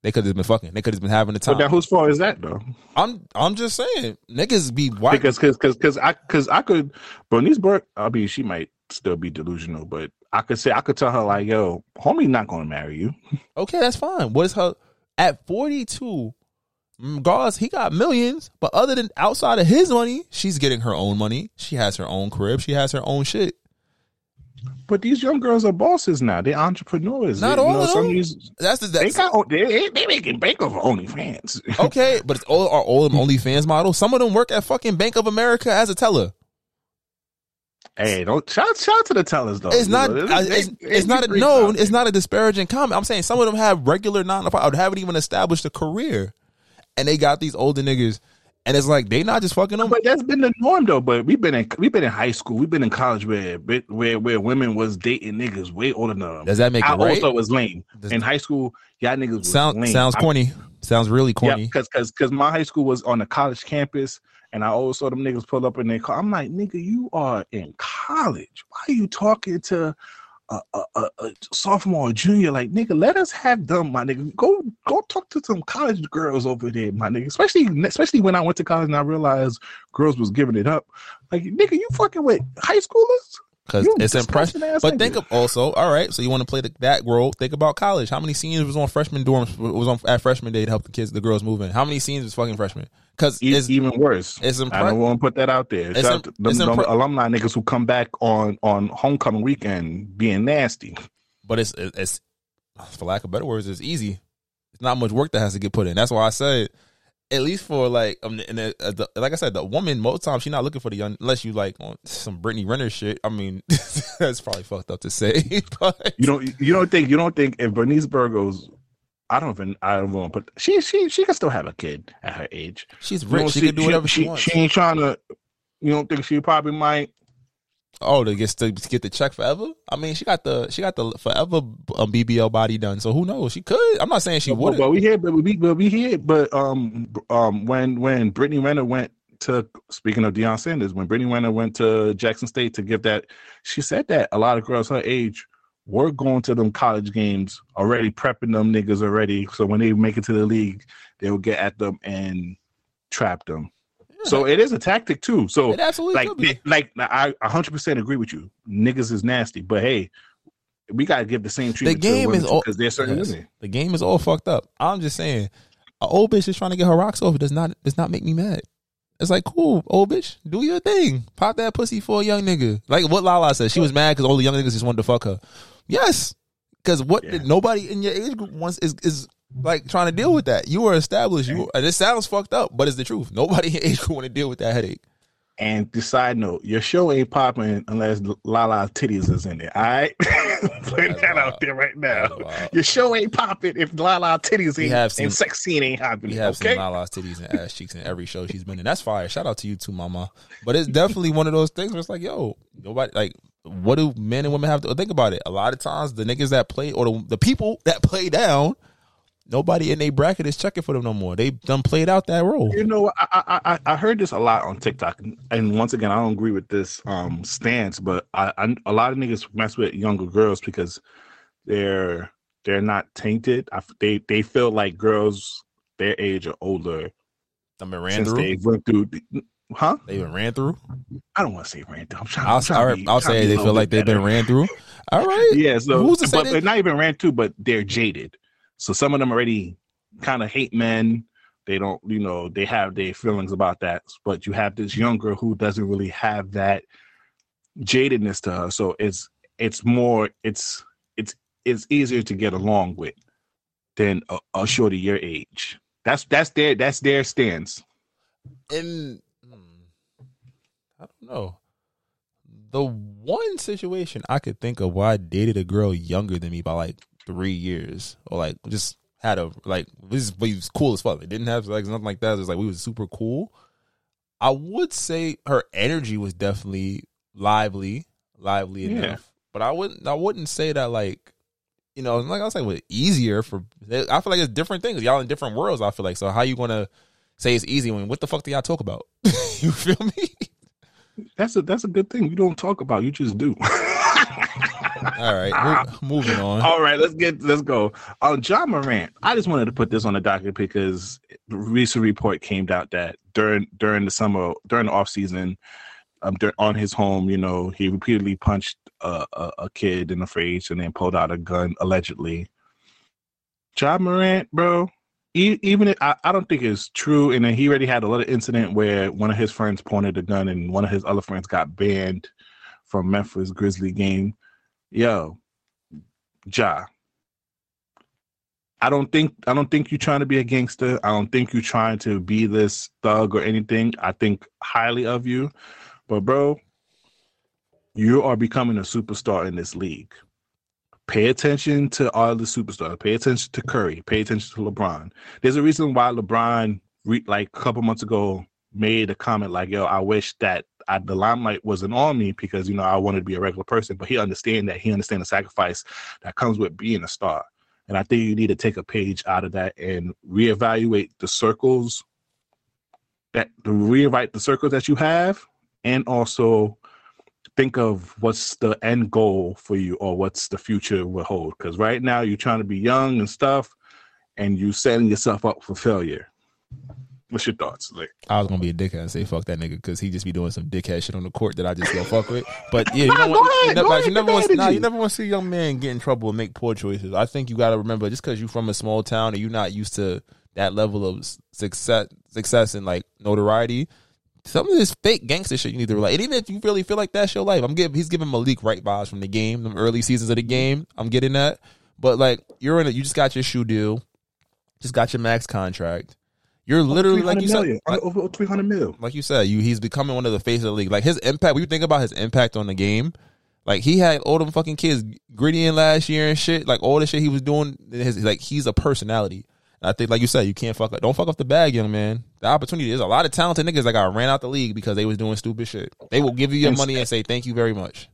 They could have been fucking. They could have been having the But time. now, whose fault is that though? I'm I'm just saying, niggas be white. Because because because because I because I could Bernice Burke. I mean, she might still be delusional, but I could say I could tell her like, "Yo, homie, not gonna marry you." Okay, that's fine. What is her at 42? Regardless, mm, he got millions, but other than outside of his money, she's getting her own money. She has her own crib. She has her own shit. But these young girls are bosses now. They're entrepreneurs. Not They- you all know, of some them. These, That's the they that's got they they, they making bank over OnlyFans. <laughs> okay, but it's all are all of them OnlyFans models. Some of them work at fucking Bank of America as a teller. hey, don't shout shout to the tellers though. It's not. uh, they- it's, it's not a no. It's not a disparaging comment. I'm saying some of them have regular non. five. Haven't even established a career, and they got these older niggas, and it's like they not just fucking them. But that's been the norm though. But we've been in we've been in high school, we've been in college where where where women was dating niggas way older than them. Does that make I it right? also was lame Does- in high school. Y'all niggas was Sound lame. sounds I- corny. Sounds really corny. because because because my high school was on a college campus, and I always saw them niggas pull up in their car. I'm like, nigga, you are in college. Why are you talking to a, a, a, sophomore or junior? Like, nigga, let us have them, my nigga. Go go talk to some college girls over there, my nigga. Especially especially when I went to college and I realized girls was giving it up. Like, nigga, you fucking with high schoolers? Because it's impressive. But think of also, all right. So you want to play the, that role? Think about college. How many seniors was on freshman dorms? Was on at freshman day to help the kids, the girls move in? How many seniors was fucking freshmen? Because it's even worse. it's I impre- don't want to put that out there. It's Shout im- out to them, it's them impre- alumni niggas who come back on on homecoming weekend being nasty. but it's it's for lack of better words, it's easy. It's not much work that has to get put in. That's why I said, at least for like, um, and the, uh, the, like I said, the woman most times she's not looking for the young unless you like on some Brittany Renner shit. I mean, <laughs> that's probably fucked up to say, <laughs> but You don't you don't think you don't think if Bernice Burgos, I don't even I don't want to put she she she can still have a kid at her age. she's rich. she see- can do whatever she, she, wants. She ain't trying to. You don't think she probably might? Oh, to get to get the check forever. I mean, she got the she got the forever um, BBL body done. So who knows? She could. I'm not saying she wouldn't. but we hear, but we but we hear, but um um when when Brittany Renner went to speaking of Deion Sanders, when Brittany Renner went to Jackson State to give that, she said that a lot of girls her age were going to them college games already, prepping them niggas already. So when they make it to the league, they will get at them and trap them. So it is a tactic too. So it absolutely like like I 100% agree with you. Niggas is nasty, but hey, we got to give the same treatment game is all- because there's certain Yes. women. The game is all fucked up. I'm just saying, a old bitch is trying to get her rocks off. It does not does not make me mad. It's like cool, old bitch, do your thing. Pop that pussy for a young nigga. Like what Lala said, she was mad because all the young niggas just wanted to fuck her. Yes, because what Yeah. nobody in your age group wants is is like trying to deal with that. You were established. You and it sounds fucked up, but it's the truth. Nobody <laughs> in age group want to deal with that headache. And the side note, your show ain't popping unless Lala titties is in it. All right, <laughs> putting that wild. out there right now. Your show ain't popping if Lala titties We ain't have seen- and sex scene ain't We happening. have okay, seen Lala's titties and ass cheeks in every show she's been in. That's fire. Shout out to you too, mama. But it's <laughs> definitely one of those things where it's like, yo, nobody like. What do men and women have to think about it? A lot of times, the niggas that play or the, the people that play down, nobody in their bracket is checking for them no more. They done played out that role. You know, I, I I I heard this a lot on TikTok, and once again, I don't agree with this um stance, but I, I a lot of niggas mess with younger girls because they're they're not tainted. I, they they feel like girls their age or older Them been ran through. they went through. Huh? They been ran through. I don't want to say random. I'm trying. I'll, I'm trying I'll, be- I'll say they feel like bit they've been ran through. All right. <laughs> Yeah, so Who's to say but they're not even ran through, but they're jaded. So some of them already kind of hate men. They don't, you know, they have their feelings about that. But you have this young girl who doesn't really have that jadedness to her. So it's it's more it's it's it's easier to get along with than a, a shorty your age. That's that's their that's their stance. in hmm, I don't know. The one situation I could think of where I dated a girl younger than me by like three years, or like just had a like this we was cool as fuck. It didn't have like nothing like that. It was like we was super cool. I would say her energy was definitely lively, lively Yeah. enough. But I wouldn't I wouldn't say that like you know, like I was saying, with easier for I feel like it's different things. Y'all in different worlds, I feel like. So how you gonna say it's easy when what the fuck do y'all talk about? <laughs> you feel me? That's a that's a good thing. You don't talk about, you just do. <laughs> All right, moving on. All right, let's get let's go. On Ja Morant, I just wanted to put this on the docket because recent report came out that during during the summer during the off season, um, on his home, you know, he repeatedly punched a, a, a kid in the face and then pulled out a gun allegedly. Ja Morant, bro, even if, I, I don't think it's true. And then he already had a little incident where one of his friends pointed a gun and one of his other friends got banned from Memphis Grizzly game. Yo, Ja. I don't think I don't think you're trying to be a gangster. I don't think you're trying to be this thug or anything. I think highly of you. But bro, you are becoming a superstar in this league. Pay attention to all the superstars. Pay attention to Curry. Pay attention to LeBron. There's a reason why LeBron, like a couple months ago, made a comment like, "Yo, I wish that I, the limelight wasn't on me because you know I wanted to be a regular person." But he understand that he understand the sacrifice that comes with being a star. And I think you need to take a page out of that and reevaluate the circles that rewrite the circles that you have, and also think of what's the end goal for you or what's the future will hold. Because right now you're trying to be young and stuff, and you're setting yourself up for failure. What's your thoughts? Like, I was gonna be a dickhead and say fuck that nigga because he just be doing some dickhead shit on the court that I just don't fuck with. But yeah, you, Nah, don't go want, you never, like, you never want, nah, you never want to see a young man get in trouble and make poor choices. I think you got to remember just because you're from a small town and you're not used to that level of success, success and like notoriety. Some of this fake gangster shit you need to realize. And even if you really feel like that's your life, I'm giving he's giving Malik Wright vibes from the game, the early seasons of the game. I'm getting that. But like you're in it, you just got your shoe deal, just got your max contract. You're literally like you said, like, over 300 mil. like you said, you he's becoming one of the faces of the league. Like his impact, when you think about his impact on the game, like he had all them fucking kids gritty in last year and shit. Like all the shit he was doing, his like he's a personality. And I think, like you said, you can't fuck up. Don't fuck up the bag, young man. The opportunity. There's a lot of talented niggas that got ran out the league because they was doing stupid shit. They will give you your money and say thank you very much.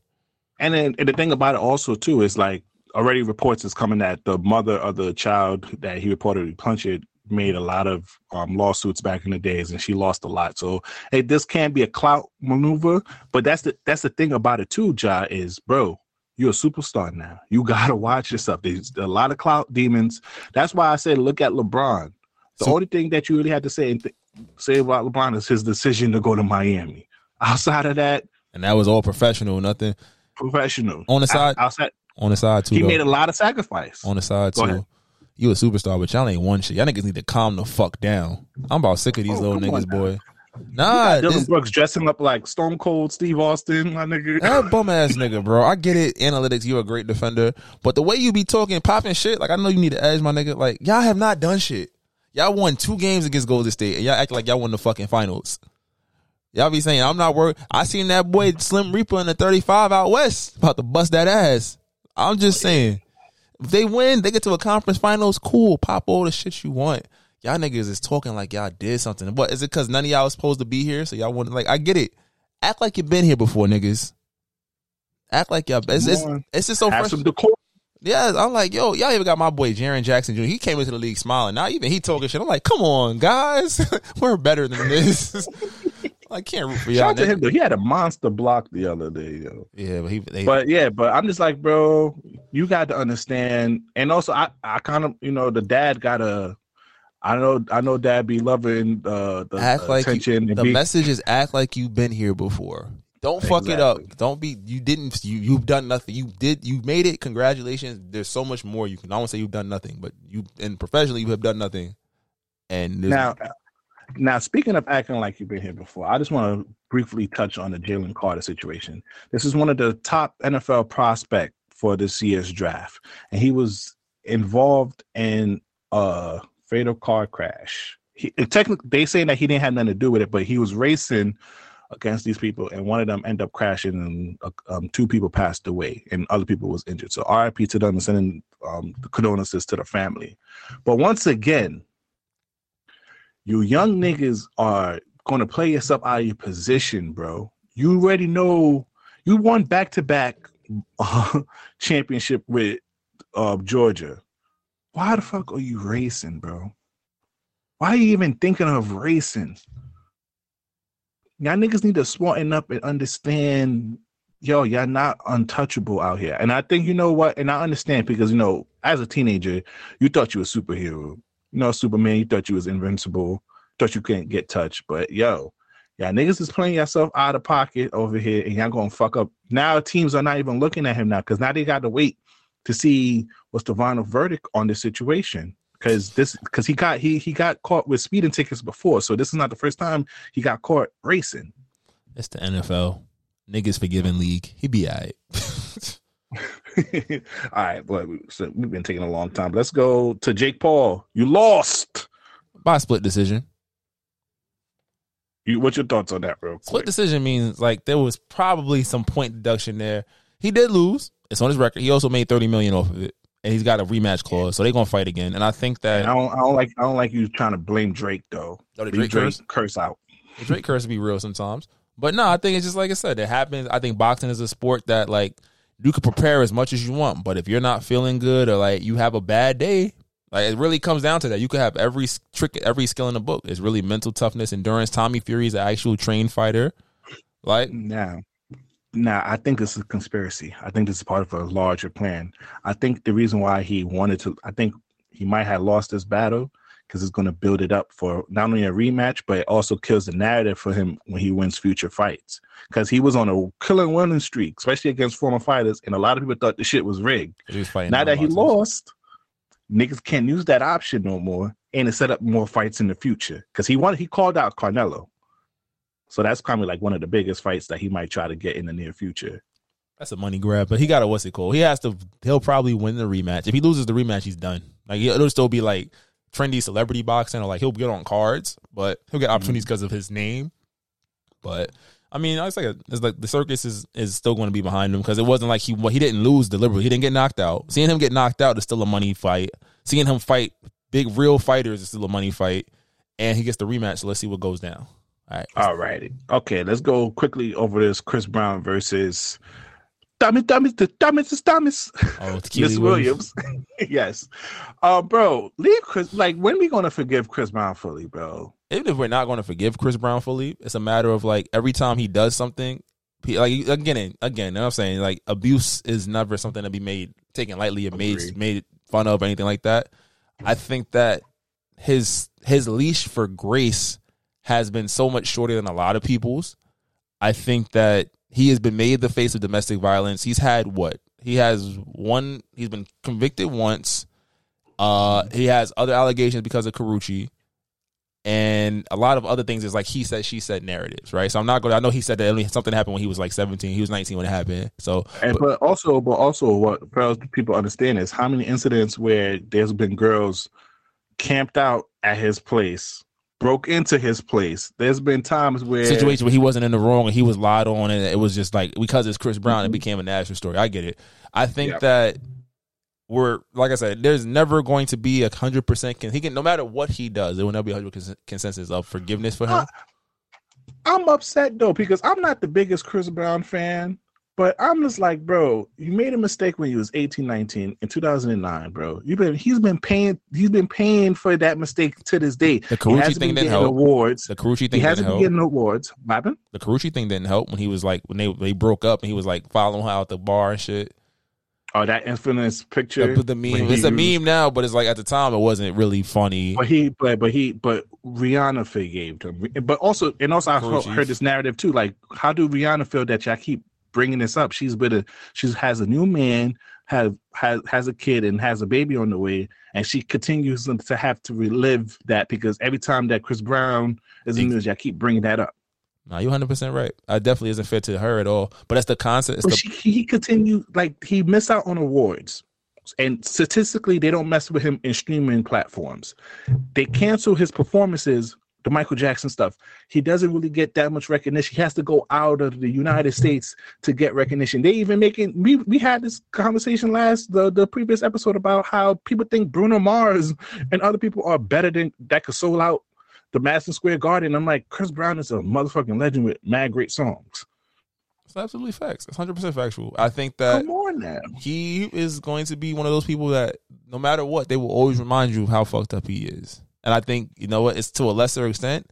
And then and the thing about it also too is like already reports is coming that the mother of the child that he reportedly punched made a lot of um, lawsuits back in the days, and she lost a lot. So hey, this can be a clout maneuver, but that's the that's the thing about it too. Ja is bro, you're a superstar now. You <laughs> gotta watch yourself. There's a lot of clout demons. That's why I said look at LeBron. The So- only thing that you really had to say and th- say about LeBron is his decision to go to Miami. <laughs> Outside of that, And that was all professional, nothing professional. On the side, outside, on the side too. he though. made a lot of sacrifice. on the side Go too. ahead. You a superstar, but y'all ain't one shit. Y'all niggas need to calm the fuck down. I'm about sick of these Oh, little niggas, now. boy. Nah, Dillon this, Brooks dressing up like Stone Cold Steve Austin, my nigga. that bum ass nigga, bro. I get it. Analytics, you're a great defender, but the way you be talking, popping shit, like I know you need to edge, my nigga. Like y'all have not done shit. Y'all won two games against Golden State, and y'all act like y'all won the fucking finals. Y'all be saying I'm not worried. I seen that boy Slim Reaper in the 35 out west about to bust that ass. I'm just saying, if they win, they get to a conference finals. Cool, pop all the shit you want. Y'all niggas is talking like y'all did something. What is it? Because none of y'all was supposed to be here, so y'all want like I get it. Act like you've been here before, niggas. Act like y'all it's, it's, it's just so Have fresh. some decor. Yeah, I'm like, yo, y'all even got my boy Jaren Jackson Jr. He came into the league smiling. Now even he talking shit. I'm like, come on, guys, <laughs> we're better than this. <laughs> I can't root for y'all. Shout out to him though. He had a monster block the other day, yo. Yeah, but he. They, But yeah, but I'm just like, bro, you got to understand. And also, I, I kind of, you know, the dad got to. I know, I know, dad be loving uh, the act like you, attention. and the be- message is act like you've been here before. Don't fuck it up. Don't be. You didn't. You you've done nothing. You did. You made it. Congratulations. There's so much more you can. I won't say you've done nothing, but you and professionally you have done nothing. And there's- now, now speaking of acting like you've been here before, I just want to briefly touch on the Jalen Carter situation. This is one of the top NFL prospect for this year's draft, and he was involved in a fatal car crash. He, technically, they saying that he didn't have nothing to do with it, but he was racing against these people, and one of them ended up crashing, and uh, um, two people passed away, and other people was injured. So RIP to them, and sending um, the condolences to the family. But once again, you young niggas are to play yourself out of your position, bro. You already know you won back to back championship with uh, Georgia. Why the fuck are you racing, bro? Why are you even thinking of racing? Y'all niggas need to smarten up and understand, yo, y'all not untouchable out here. And I think you know what, and I understand because you know, as a teenager, you thought you were a superhero. You know, Superman, you thought you was invincible, thought you couldn't get touched. But yo, y'all niggas is playing yourself out of pocket over here, and y'all gonna fuck up. Now teams are not even looking at him now because now they got to wait to see what's the final verdict on this situation. Because this, because he got he he got caught with speeding tickets before, so this is not the first time he got caught racing. it's the NFL. Niggas forgiving league. He be alright. <laughs> <laughs> All right, but so we've been taking a long time. Let's go to Jake Paul. You lost. By split decision. You, what's your thoughts on that, real Split decision means like there was probably some point deduction there. He did lose. It's on his record. He also made thirty million off of it, and he's got a rematch clause, so they're gonna fight again. And I think that I don't, I don't like, I don't like you trying to blame Drake though. Oh, the Drake curse? curse out. The Drake curse be real sometimes. But no, I think it's just like I said, it happens. I think boxing is a sport that like you can prepare as much as you want, but if you're not feeling good or like you have a bad day, like it really comes down to that. You could have every trick, every skill in the book. It's really mental toughness, endurance. Tommy Fury is an actual trained fighter. Like Now, now I think this is a conspiracy. I think this is part of a larger plan. I think the reason why he wanted to, I think he might have lost this battle because it's going to build it up for not only a rematch, but it also kills the narrative for him when he wins future fights. Because he was on a killing winning streak, especially against former fighters, and a lot of people thought the shit was rigged. was now that he lost, niggas can't use that option no more, and to set up more fights in the future. Because he wanted, he called out Canelo, so that's probably like one of the biggest fights that he might try to get in the near future. That's a money grab, but he got a what's it called? He has to. He'll probably win the rematch. If he loses the rematch, he's done. Like it'll still be like trendy celebrity boxing, or like he'll get on cards, but he'll get mm-hmm. opportunities because of his name. But I mean, I was like, it's like the circus is is still going to be behind him because it wasn't like he he didn't lose deliberately. He didn't get knocked out. Seeing him get knocked out is still a money fight. Seeing him fight big real fighters is still a money fight, and he gets the rematch. So let's see what goes down. All right. All righty. Okay, let's go quickly over this Chris Brown versus Thomas, Thomas, Thomas, Thomas, Oh, <laughs> Miss Williams. <laughs> yes. Uh, bro, leave Chris. Like, when we gonna forgive Chris Brown fully, bro? Even if we're not going to forgive Chris Brown fully, it's a matter of like every time he does something, he, like again, again, you know what I'm saying like abuse is never something to be made taken lightly or made made fun of or anything like that. I think that his his leash for grace has been so much shorter than a lot of people's. I think that he has been made the face of domestic violence. He's had what? He has one he's been convicted once. Uh he has other allegations because of Karrueche. And a lot of other things is like he said, she said narratives, right? So I'm not going. to I know he said that something happened when he was like 17. He was 19 when it happened. So, And but also, but also, what people understand is how many incidents where there's been girls camped out at his place, broke into his place. There's been times where situation where he wasn't in the wrong and he was lied on, and it was just like because it's Chris Brown, it mm-hmm. became a national story. I get it. I think that we're like I said, there's never going to be a hundred percent. Can he can no matter what he does, there will never be a hundred percent consensus of forgiveness for him. Uh, I'm upset though because I'm not the biggest Chris Brown fan, but I'm just like, bro, you made a mistake when you was 18, 19 in 2009, bro. You've been he's been paying he's been paying for that mistake to this day. The He Karrueche thing didn't help. awards. The Karrueche He thing didn't hasn't been help. getting awards. What happened? The Karrueche thing didn't help when he was like when they they broke up and he was like following her out the bar and shit. Oh, that infamous picture. The, the meme, it's a meme now, but it's like at the time it wasn't really funny. But he, but but he, but Rihanna forgave him. But also, and also, I've Cool, heard this narrative too. Like, how do Rihanna feel that y'all keep bringing this up? She's been a, she has a new man, have has has a kid, and has a baby on the way, and she continues to have to relive that because every time that Chris Brown is in the news, y'all keep bringing that up. No, you 100 percent right. I definitely isn't fair to her at all. But that's the concept. It's But the, she, he continued like he missed out on awards. And statistically, they don't mess with him in streaming platforms. They cancel his performances, the Michael Jackson stuff. He doesn't really get that much recognition. He has to go out of the United States to get recognition. They even making we we had this conversation last the the previous episode about how people think Bruno Mars and other people are better than that could sold out the Madison Square Garden. I'm like, Chris Brown is a motherfucking legend with mad great songs. it's absolutely facts. It's 100 percent factual. I think that Come on now. he is going to be one of those people that no matter what, they will always remind you how fucked up he is. And I think you know what? It's to a lesser extent.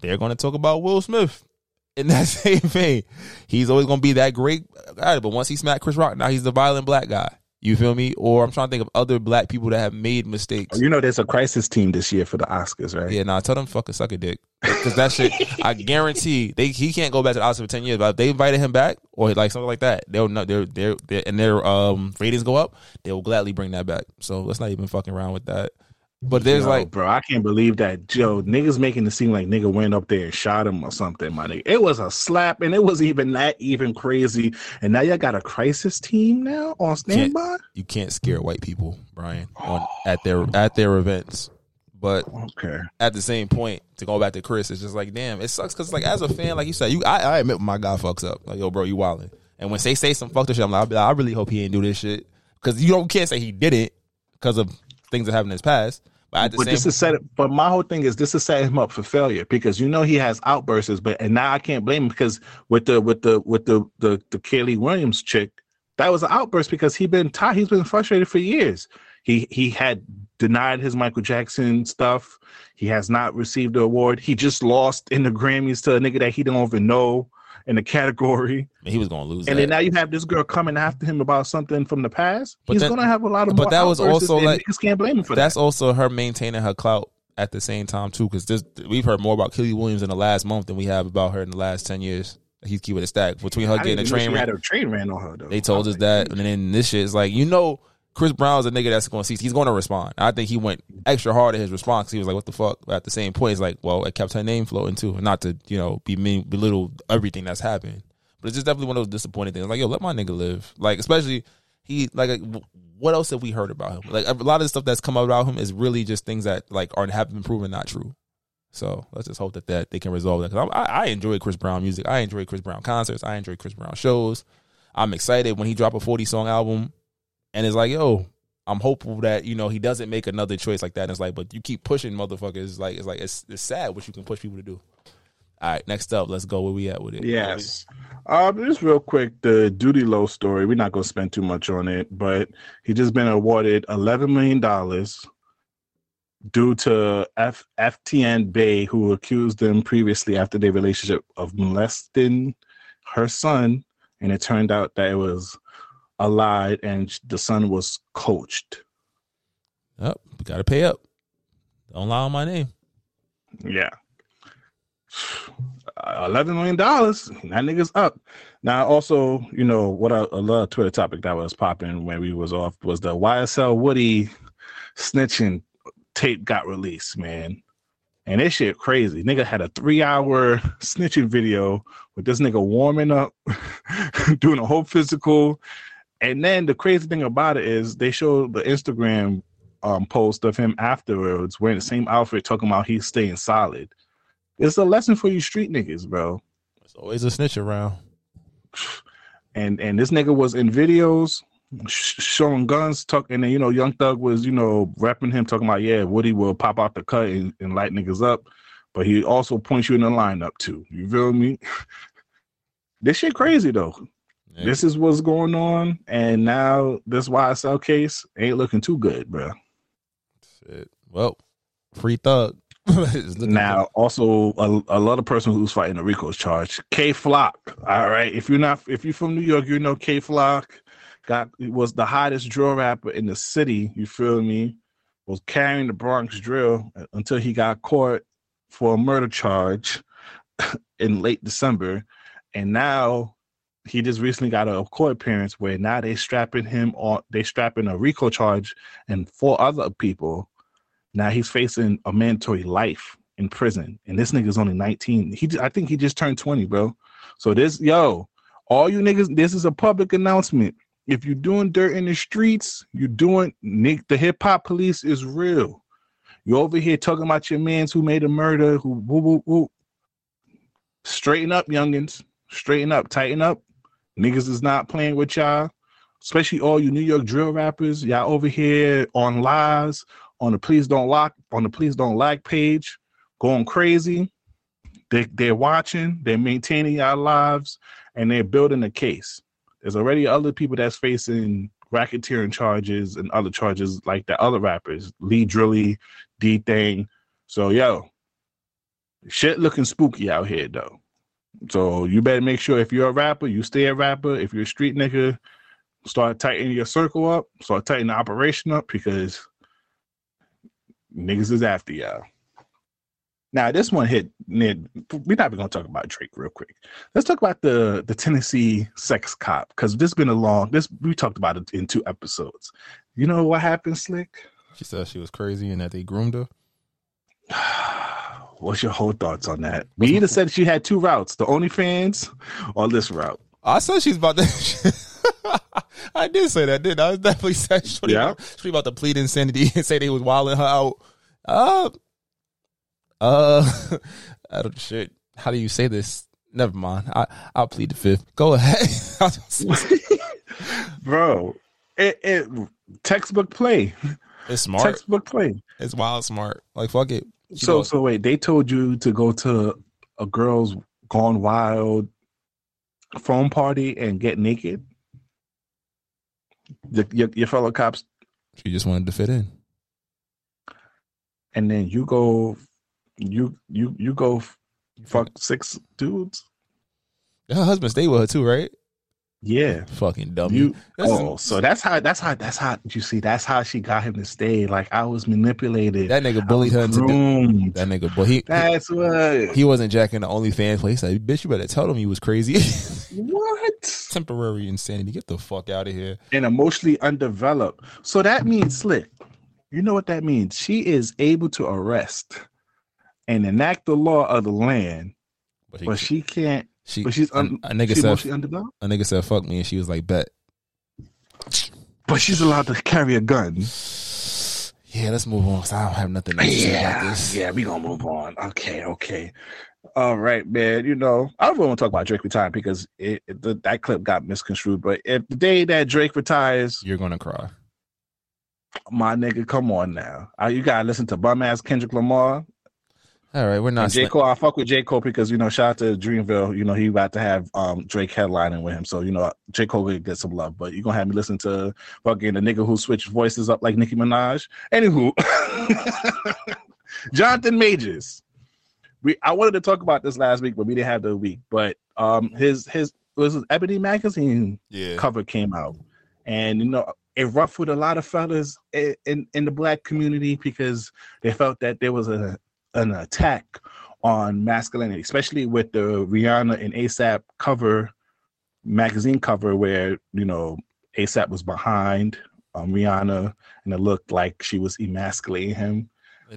They're going to talk about Will Smith <laughs> in that same vein. He's always going to be that great guy, but once he smacked Chris Rock, now he's the violent black guy. You feel me? Or I'm trying to think of other black people that have made mistakes. You know, there's a crisis team this year for the Oscars, right? Yeah, nah, tell them fucking suck a dick. Because that shit, I guarantee they he can't go back to the Oscars for ten years. But if they invited him back or like something like that, they'll know they're they're, they're and their um ratings go up, they will gladly bring that back. So let's not even fucking around with that. But there's like bro, I can't believe that Joe niggas making it seem like nigga went up there and shot him or something, my nigga. It was a slap, and it was even that even crazy. And now y'all got a crisis team now on standby. you can't scare white people, Brian, on oh. at their at their events. But Okay, at the same point, to go back to Chris, it's just like, damn, it sucks because like as a fan, like you said, you I, I admit my guy fucks up, like yo, bro, you wildin'. And when they say some fucked up shit, I'm like, I really hope he didn't do this shit because you don't can't say he didn't because of things that happened in his past. But but this is set. But my whole thing is this is setting him up for failure because you know he has outbursts, but and now I can't blame him because with the with the with the the the Kiely Williams chick, that was an outburst because he been tired. He's been frustrated for years. He he had denied his Michael Jackson stuff. He has not received the award. He just lost in the Grammys to a nigga that he don't even know in the category. he was gonna lose. And that. then now you have this girl coming after him about something from the past. But He's gonna have a lot of but that was also like- can't blame him for that. That's also her maintaining her clout at the same time too, because this we've heard more about Kiely Williams in the last month than we have about her in the last ten years. He's keeping it stacked between her I getting a train. wreck- had a train ran on her though. They told us that, and then this shit is like, you know, Chris Brown's a nigga that's going to see. He's going to respond. I think he went extra hard at his response. He was like, "What the fuck?" But at the same point, it's like, well, it kept her name floating too, not to you know be mean, belittle everything that's happened. But it's just definitely one of those disappointing things. Like, yo, let my nigga live. Like, especially he like. What else have we heard about him? Like a lot of the stuff that's come out about him is really just things that like aren't have been proven not true. So let's just hope that, that they can resolve that. Because I, I enjoy Chris Brown music. I enjoy Chris Brown concerts. I enjoy Chris Brown shows. I'm excited when he drop a 40 song album, and it's like, yo, I'm hopeful that you know he doesn't make another choice like that. And it's like, but you keep pushing motherfuckers. It's like it's like it's, it's sad what you can push people to do. All right, next up, let's go where we at with it. Yes. Um, just real quick, the Duty Low story. We're not going to spend too much on it, but he just been awarded eleven million dollars due to F- FTN Bae, who accused them previously after their relationship of molesting her son, and it turned out that it was a lie, and the son was coached. Yep, we gotta pay up. Don't lie on my name. Yeah. Uh, Eleven million dollars. That nigga's up. Now, also, you know what? I, a lot of Twitter topic that was popping when we was off was the YSL Woody snitching tape got released. Man, And this shit crazy. Nigga had a three hour snitching video with this nigga warming up, <laughs> doing a whole physical. And then the crazy thing about it is they showed the Instagram um, post of him afterwards wearing the same outfit, talking about he's staying solid. It's a lesson for you street niggas, bro. It's always a snitch around. And and this nigga was in videos sh- showing guns, talk, and then you know Young Thug was you know rapping him, talking about yeah, Woody will pop out the cut and, and light niggas up, but he also points you in the lineup too. You feel me? <laughs> this shit crazy though. Yeah. This is what's going on, and now this YSL case ain't looking too good, bro. Shit. Well, free thug. <laughs> Now, also a, a lot of person who's fighting the RICO's charge, Kay Flock. All right, if you're not, if you're from New York, you know Kay Flock got was the hottest drill rapper in the city. You feel me? Was carrying the Bronx drill until he got caught for a murder charge <laughs> in late December, and now he just recently got a court appearance where now they strapping him on. They strapping a RICO charge and four other people. Now he's facing a mandatory life in prison, and this nigga's only 19. He, I think he just turned 20, bro. So this, yo, all you niggas, this is a public announcement. If you're doing dirt in the streets, you're doing Nick. The hip hop police is real. You over here talking about your mans who made a murder, who woo woo woo. Straighten up, youngins. Straighten up, tighten up. Niggas is not playing with y'all, especially all you New York drill rappers. Y'all over here on lives on the please don't lock on the please don't like page, going crazy. They they're watching, they're maintaining our lives, and they're building a case. There's already other people that's facing racketeering charges and other charges like the other rappers, Lee Drilly, DThang. So yo, shit looking spooky out here though. So you better make sure if you're a rapper, you stay a rapper. If you're a street nigga, start tightening your circle up, start tightening the operation up because niggas is after y'all. Now this one hit. Ned, we're not even gonna talk about Drake real quick. Let's talk about the the Tennessee sex cop because this been a long. This we talked about it in two episodes. You know what happened, Slick? She said she was crazy and that they groomed her. <sighs> <sighs> <sighs> What's your whole thoughts on that? We either said she had two routes: the OnlyFans or this route. I said she's about to. <laughs> I did say that, did I? I was definitely said she Yeah. she about to plead insanity and say they was wilding her out. Uh, uh, <laughs> I don't shit. How do you say this? Never mind. I I'll plead the fifth. Go ahead. <laughs> Bro, it, it textbook play, it's smart. textbook play. It's wild smart. Like fuck it. She So goes- so wait, they told you to go to a girl's gone wild phone party and get naked. The, your, your fellow cops, she just wanted to fit in. and then you go, you you you go f- fuck six dudes. Her husband stayed with her too, right? Yeah, Fucking dummy. you. Oh, so that's how that's how that's how you see that's how she got him to stay. Like I was manipulated. that nigga I bullied her into do- that nigga. But he That's what. he wasn't jacking the OnlyFans place. He said, "Bitch, you better tell them you was crazy." <laughs> What? Temporary insanity. Get the fuck out of here. and emotionally undeveloped. So that means slick. You know what that means? She is able to arrest and enact the law of the land, But she, but she can't. She, But she's a, un, a nigga she's said a nigga said fuck me, and she was like, bet. But she's allowed to carry a gun. Yeah, let's move on. 'cause I don't have nothing to say about Yeah, this. yeah, we gonna move on. Okay, okay. All right, man. You know, I don't really want to talk about Drake retiring because it, it- the, that clip got misconstrued. But if the day that Drake retires, You're gonna cry. my nigga, come on now. Uh, you gotta listen to bum ass Kendrick Lamar. All right, we're not. And J. sla- Cole, I fuck with J. Cole because you know, shout out to Dreamville. You know, he about to have um Drake headlining with him. So, you know, J. Cole will get some love. But you're gonna have me listen to fucking the nigga who switched voices up like Nicki Minaj. Anywho, <laughs> Jonathan Majors. We I wanted to talk about this last week, but we didn't have the week. But um his his was his Ebony magazine yeah, cover came out, and you know it ruffled a lot of fellas i- in in the black community because they felt that there was a an attack on masculinity, especially with the Rihanna and ASAP cover magazine cover where you know ASAP was behind um, Rihanna and it looked like she was emasculating him.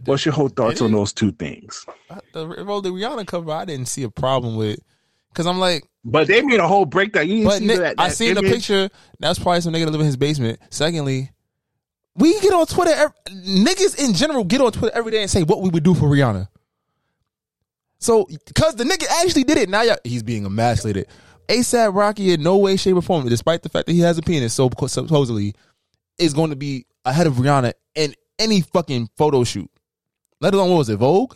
What's your whole thoughts on those two things? the well, the Rihanna cover, I didn't see a problem with, because I'm like, But they made a whole breakdown. You didn't but see Nick, that, I that seen the picture. That's probably some nigga that live in his basement. Secondly, we get on Twitter. ev- Niggas in general get on Twitter every day and say what we would do for Rihanna. So, because the nigga actually did it, now y'all, he's being emasculated. ASAP Rocky in no way, shape, or form, despite the fact that he has a penis, so supposedly, is going to be ahead of Rihanna in any fucking photo shoot. Let alone what was it, Vogue?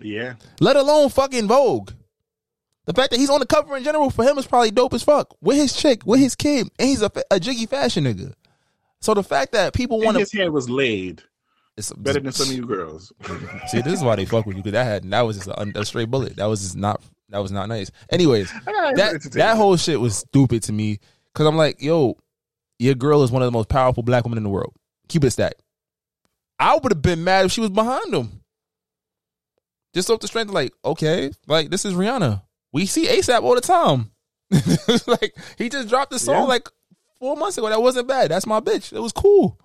Yeah. Let alone fucking Vogue. The fact that he's on the cover in general for him is probably dope as fuck. With his chick, with his kid, and he's a, a jiggy fashion nigga. So the fact that people want his hair was laid It's better than some of you girls. <laughs> see, this is why they fuck with you because that had that was just a, a straight bullet. That was just not that was not nice. Anyways, that that whole shit was stupid to me because I'm like, yo, your girl is one of the most powerful black women in the world. Keep it stacked. I would have been mad if she was behind him. Just off the strength, of like, okay, like this is Rihanna. We see ASAP all the time. <laughs> like he just dropped the song Yeah. like four months ago. That wasn't bad. That's my bitch. It was cool.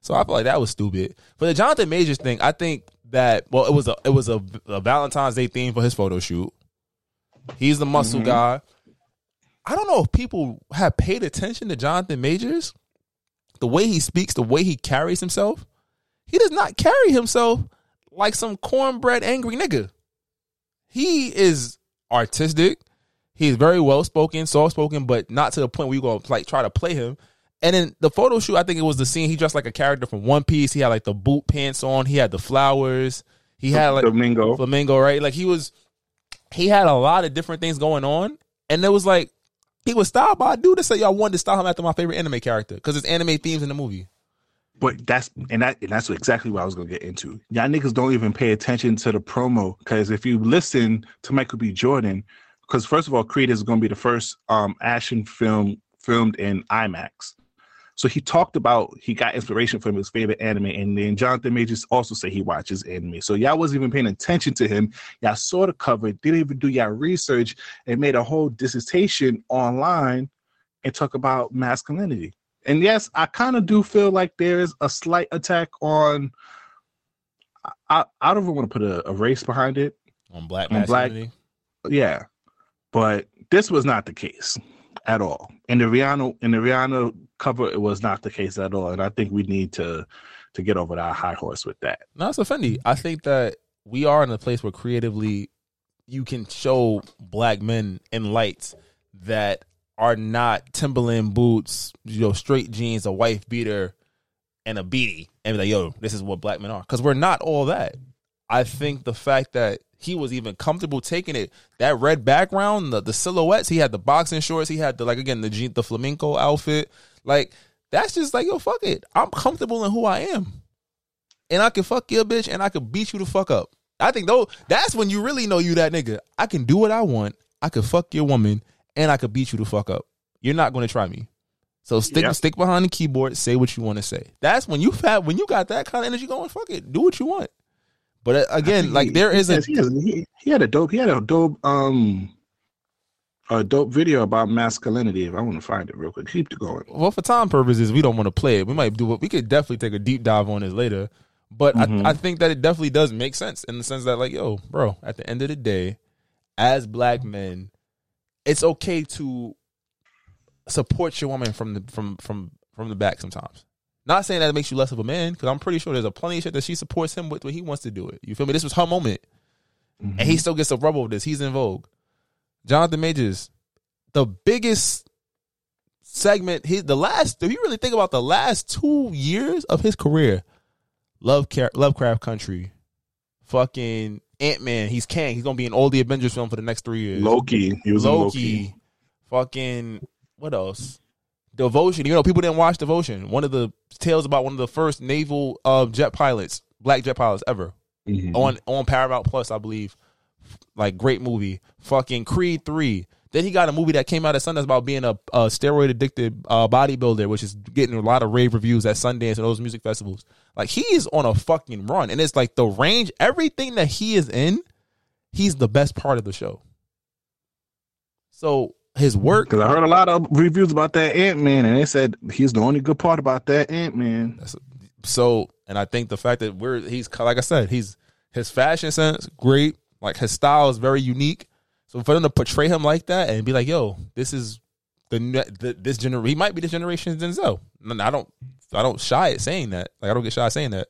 So I feel like that was stupid. For the Jonathan Majors thing, I think that well, it was a it was a, a Valentine's Day theme for his photo shoot. He's the muscle mm-hmm. guy. I don't know if people have paid attention to Jonathan Majors, the way he speaks, the way he carries himself. He does not carry himself like some cornbread angry nigga. He is artistic. He's very well spoken, soft spoken, but not to the point where you go like try to play him. And then the photo shoot, I think it was the scene. He dressed like a character from One Piece. He had like the boot pants on. He had the flowers. He had like Domingo. flamingo, right? Like he was, he had a lot of different things going on, and it was like he was styled by a dude that said, "Y'all wanted to style him after my favorite anime character because it's anime themes in the movie." But that's and that and that's exactly what I was gonna get into. Y'all niggas don't even pay attention to the promo because if you listen to Michael B. Jordan, because first of all, Creed is gonna be the first um action film filmed in IMAX. So he talked about he got inspiration from his favorite anime, and then Jonathan Majors also said he watches anime. So y'all wasn't even paying attention to him. Y'all saw the cover, didn't even do y'all research, and made a whole dissertation online and talk about masculinity. And yes, I kind of do feel like there is a slight attack on. I I don't even want to put a, a race behind it. On black On black- masculinity. Yeah, but this was not the case at all. In the Rihanna in the Rihanna cover, it was not the case at all. And I think we need to to get over that high horse with that. No, it's offending. I think that we are in a place where creatively you can show black men in lights that are not Timberland boots, you know, straight jeans, a wife beater, and a beanie, and be like, "Yo, this is what black men are." Because we're not all that. I think the fact that he was even comfortable taking it, that red background, the, the silhouettes, he had the boxing shorts, he had the like again the the flamenco outfit, like that's just like yo, fuck it. I'm comfortable in who I am and I can fuck your bitch and I can beat you the fuck up. I think though that's when you really know you that nigga. I can do what I want. I could fuck your woman and I could beat you the fuck up. You're not going to try me. So stick stick behind the keyboard. Say what you want to say. That's when you have when you got that kind of energy going. Fuck it. Do what you want. But uh, again, like there He is a he, he, he had a dope he had a dope um a dope video about masculinity. If I want to find it real quick, keep it going. well for time purposes we don't want to play it. We might do it. We could definitely take a deep dive on this later. But Mhm. I, I think that it definitely does make sense in the sense that like yo, bro, at the end of the day, as black men, it's okay to support your woman from the from from from the back sometimes. Not saying that it makes you less of a man, because I'm pretty sure there's a plenty of shit that she supports him with when he wants to do it. You feel me? This was her moment, and he mm-hmm. still gets a rub over this. He's in vogue. Jonathan Majors, the biggest segment, his the last. If you really think about the last two years of his career, Love Lovecraft Country, fucking Ant Man. He's Kang. He's gonna be in all the Avengers film for the next three years. Loki, he was Loki, Loki. fucking what else? Devotion. You know, people didn't watch Devotion. One of the tales about one of the first naval uh, jet pilots, black jet pilots ever Mhm. on on Paramount Plus, I believe. Like great movie. Fucking Creed three. Then he got a movie that came out at Sundance about being a, a steroid addicted uh, bodybuilder, which is getting a lot of rave reviews at Sundance and those music festivals. Like he is on a fucking run, and it's like the range, everything that he is in, he's the best part of the show. So his work, Because I heard a lot of reviews about that Ant Man, and they said he's the only good part about that Ant Man. So, and I think the fact that we're he's like I said, he's his fashion sense great. Like his style is very unique. So for them to portray him like that and be like, "Yo, this is the, the this generation. He might be this generation's Denzel." And I don't, I don't shy at saying that. Like I don't get shy at saying that,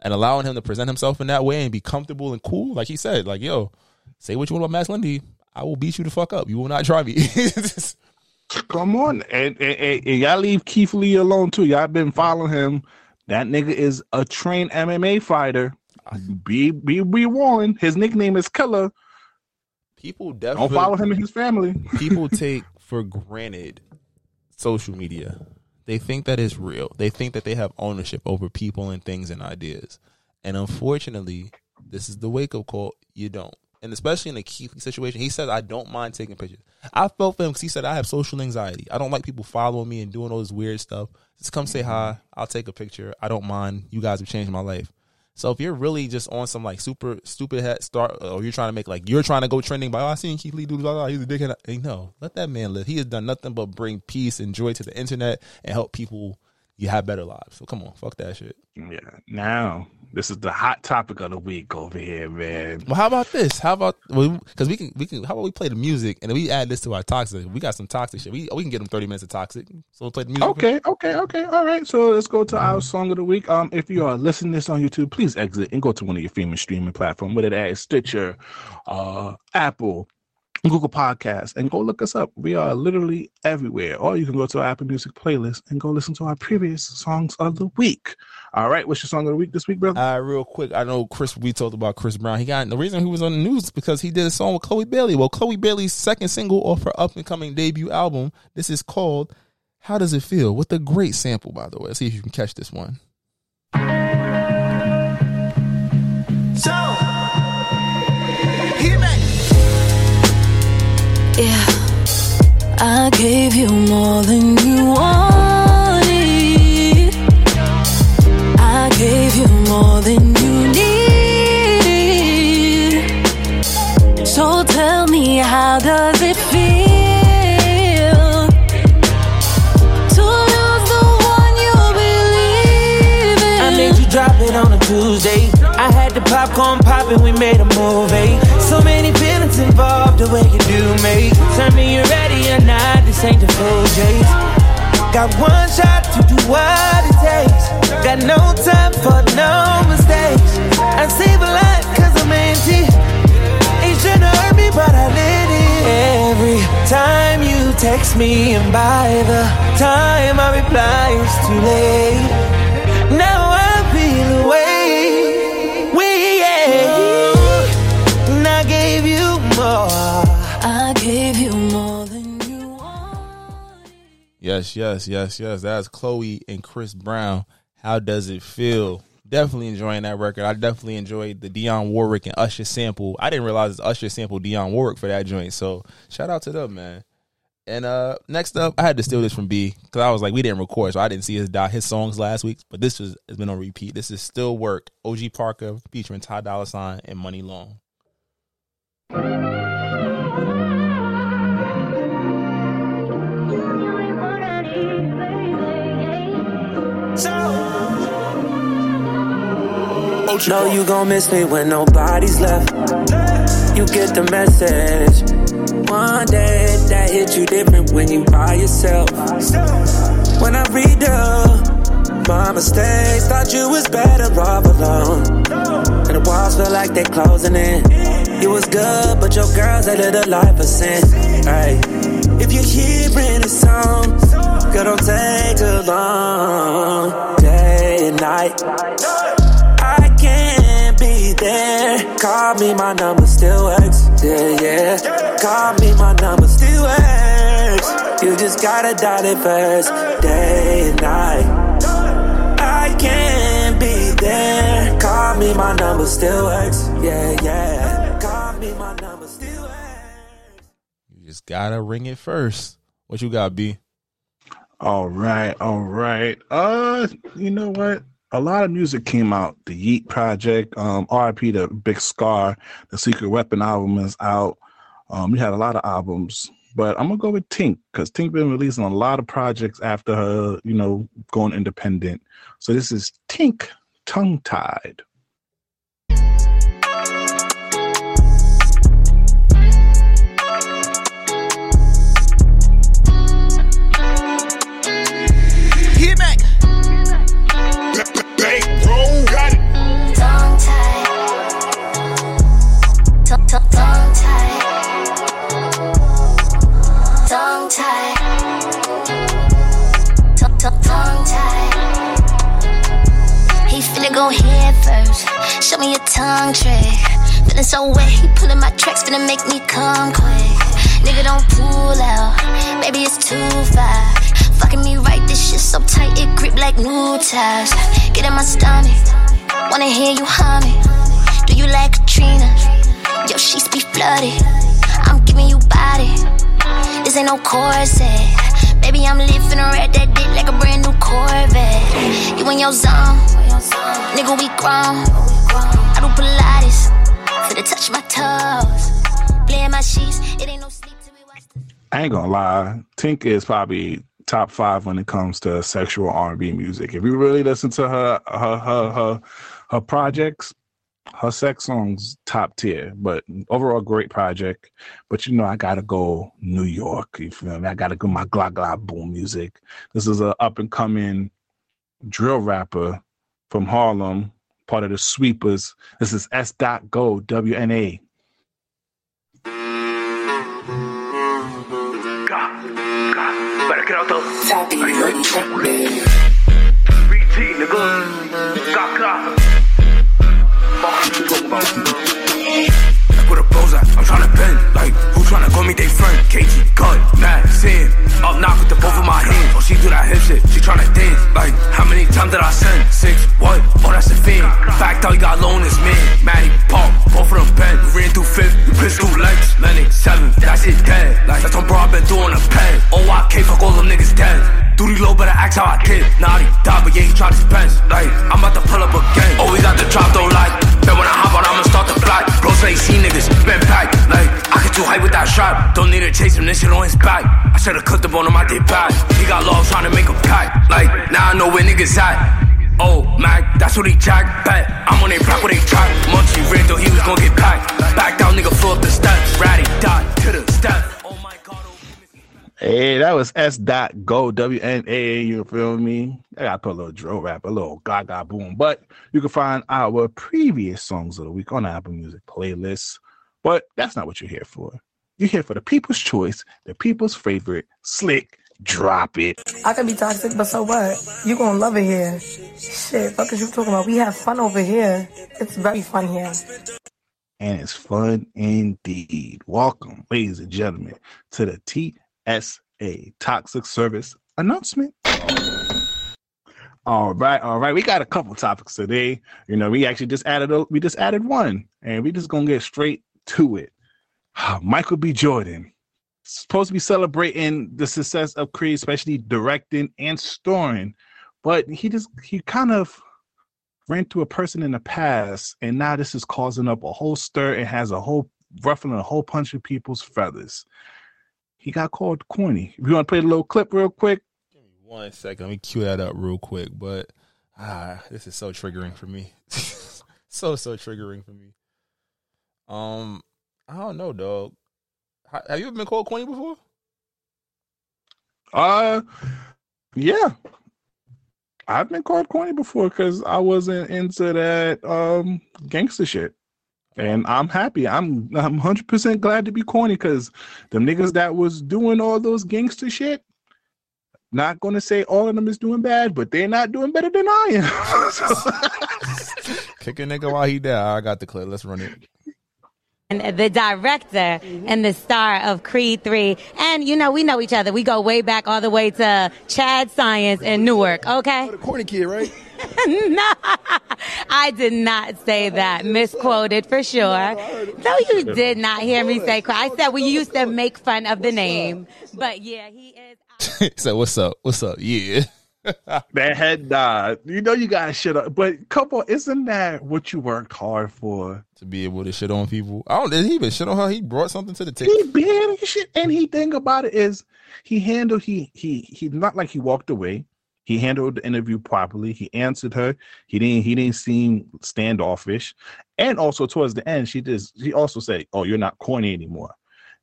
and allowing him to present himself in that way and be comfortable and cool. Like he said, like, "Yo, say what you want about Max Lindy. I will beat you the fuck up. You will not try me." <laughs> Come on, and, and, and- y'all leave Keith Lee alone too. Y'all been following him. That nigga is a trained MMA fighter. Be be be warned. His nickname is Killer. people Don't follow him and his family. <laughs> people take for granted social media. They think that it's real. They think that they have ownership over people and things and ideas. And unfortunately, this is the wake up call. You don't. And especially in a key situation, he said, I don't mind taking pictures. I felt for him because he said, I have social anxiety. I don't like people following me and doing all this weird stuff. Just come say hi. I'll take a picture. I don't mind. You guys have changed my life. So if you're really just on some like super stupid head start, or you're trying to make like you're trying to go trending by, oh, I seen Keith Lee do blah, blah, he's a dickhead. Hey, no, let that man live. He has done nothing but bring peace and joy to the internet and help people you have better lives. So come on, fuck that shit. Yeah. Now this is the hot topic of the week over here, man. Well, how about this? How about because we can we can how about we play the music and then we add this to our toxic? We got some toxic shit. We we can get them thirty minutes of toxic. So we'll play the music. Okay, okay, okay. All right. So let's go to our song of the week. Um, if you are listening to this on YouTube, please exit and go to one of your favorite streaming platforms, whether that is Stitcher, uh, Apple, Google Podcasts, and go look us up. We are literally everywhere. Or you can go to our Apple Music playlist and go listen to our previous songs of the week. All right, what's your song of the week this week, brother? Real quick, I know Chris. We talked about Chris Brown. He got the reason he was on the news because he did a song with Chloe Bailey. Well, Chloe Bailey's second single off her up and coming debut album. This is called "How Does It Feel?" with a great sample, by the way. Let's see if you can catch this one. Yeah, I gave you more than you wanted. I gave you more than you needed. So tell me, how does it feel drop it on a Tuesday. I had the popcorn popping, we made a movie. So many feelings involved, the way you do me. Tell me you're ready or not, this ain't the full chase. Got one shot to do what it takes. Got no time for no mistakes. I save a life cause I'm empty. Ain't tryna hurt me, but I let it. Every time you text me, and by the time I reply, it's too late. Yes, yes, yes, yes. That's Chloe and Chris Brown. How does it feel? Definitely enjoying that record. I definitely enjoyed the Dionne Warwick and Usher sample. I didn't realize it's Usher sample Dionne Warwick for that joint. So shout out to them, man. And uh next up, I had to steal this from B because I was like, we didn't record, so I didn't see his his songs last week. But this was has been on repeat. This is still work. OG Parker featuring Ty Dolla Sign and Muni Long. Know you gon' miss me when nobody's left. You get the message. One day that hit you different when you by yourself. When I read up my mistakes, thought you was better off alone. And the walls feel like they closing in. You was good, but your girl's a little life of sin. Hey, if you're hearing this song, girl, don't take too long. Day and night. I can't be there. Call me, my number still works. Yeah, yeah. Call me, my number still works. You just gotta dial it first. Day and night. I can't be there. Call me, my number still works. Yeah, yeah. Gotta ring it first. What you got, B? All right, all right. Uh, you know what? A lot of music came out. The Yeet Project, um, RIP, the Big Scarr, the Secret Weapon album is out. Um, we had a lot of albums But I'm gonna go with Tink because Tink been releasing a lot of projects after her, you know, going independent. So this is Tink Tongue Tied. Tongue tongue- tied. He finna go head first. Show me your tongue trick. Feeling so wet, he pulling my tracks, finna make me come quick. Nigga, don't pull out. Baby, it's too far. Fucking me right, this shit so tight, it grip like new ties. Get in my stomach. Wanna hear you humming. Do you like Katrina? Your sheets be flooded. I'm giving you body. This ain't no corset. Baby, I'm at that dick like a brand new Corvette. You in your zone. Nigga, we grown. I do Pilates. For to touch my toes. Playing my sheets. It ain't no sleep I ain't gonna lie, Tink is probably top five when it comes to sexual R&B music. If you really listen to her her her her, her projects, her sex songs top tier. But overall, great project. But you know, I gotta go New York. You feel me? I gotta go my gla gla boom music. This is a up and coming drill rapper from Harlem, part of the Sweepers. This is Sdot Go WNA. Better get out the. Nigga. Got talking a bros I'm tryna bend. Like, who tryna call me they friend? KG, cut, mad, sin. Up knock with the both of my hands. Oh, she do that hip shit, she tryna dance. Like, how many times did I send? Six, what? Oh, that's a fin. Fact out, you got on this man. Maddie, pop, both of them bent. We ran through fifth, you pissed through legs. Lennox, seven, that's it dead. Like, that's on bro, I been doing a pen. Oh, I can't fuck all them niggas dead. Duty low, better act how I did. Naughty, die, but yeah, he tried his best. Like, I'm about to pull up again. Oh, Always got the drop, don't like. Then when I hop out, I'ma start the block. Bro say see niggas, been packed. Like, I get too hype with that shot. Don't need to chase him, this shit on his back. I should've cooked the bone on my dick back. He got lost trying to make a pack. Like, now I know where niggas at. Oh, Mac, that's what he jack bet. I'm on a block where they track. Munchie ran though he was gonna get packed. Back down, nigga, flew up the steps. Ratty dot to the step. Oh my god, oh. Hey, that was Sdot Go W N A. You feel me? I gotta put a little drill rap, a little gaga boom. But you can find our previous songs of the week on the Apple Music playlist. But that's not what you're here for. You're here for the people's choice, the people's favorite, slick. Drop it. I can be toxic, but so what? You gonna love it here. Shit, fuck is you talking about? We have fun over here. It's very fun here. and it's fun indeed. Welcome, ladies and gentlemen, to the TSA Toxic Service announcement. All right, all right. We got a couple topics today. You know, we actually just added a, we just added one, and we just gonna get straight to it. Michael B. Jordan supposed to be celebrating the success of Creed, especially directing and starring, but he just he kind of ran to a person in the past, and now this is causing up a whole stir and has a whole ruffling a whole bunch of people's feathers. He got called corny. If you want to play the little clip real quick, One second, let me cue that up real quick. But ah, this is so triggering for me. <laughs> so so triggering for me. Um, I don't know, dog. Have you ever been called corny before? uh, yeah, I've been called corny before because I wasn't into that um gangster shit. And I'm happy. I'm I'm hundred percent glad to be corny because them niggas that was doing all those gangster shit. Not gonna say all of them is doing bad, but they're not doing better than I am. <laughs> Kick a nigga while he dead. I got the clip. Let's run it. And the director and the star of Creed 3. And, you know, we know each other. We go way back all the way to Chad Science in Newark, okay? The corny kid, right? <laughs> no, I did not say that. Misquoted for sure. No, you did not hear me say cry. I said we used to make fun of the name. But yeah, he is. <laughs> so what's up? What's up? Yeah. <laughs> that head nod. You know you gotta shit up. But come on, isn't that what you worked hard for? to be able to shit on people. I don't. Did he even shit on her? He brought something to the table. He banned shit. And he thing about it is he handled he he he not like he walked away. He handled the interview properly. He answered her. He didn't he didn't seem standoffish. And also towards the end, she just he also said, Oh, you're not corny anymore.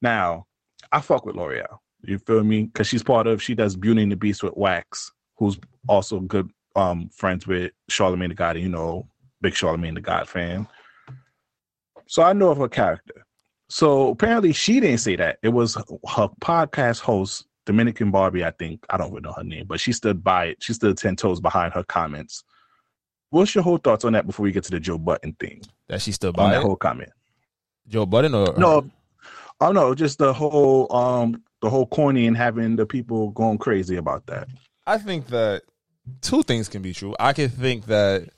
Now, I fuck with L'Oreal. You feel me? Because she's part of she does Beauty and the Beast with Wax, who's also good um friends with Charlemagne the God, and you know, big Charlemagne the God fan. So I know of her character. So apparently she didn't say that. It was her podcast host, Dominican Barbie, I think. I don't really know her name, but she stood by it. She stood 10 toes behind her comments. What's your whole thoughts on that before we get to the Joe Budden thing? That she stood On by that it? whole comment. Joe Budden or No, oh no, just the whole um the whole corny and having the people going crazy about that. I think that two things can be true. I could think that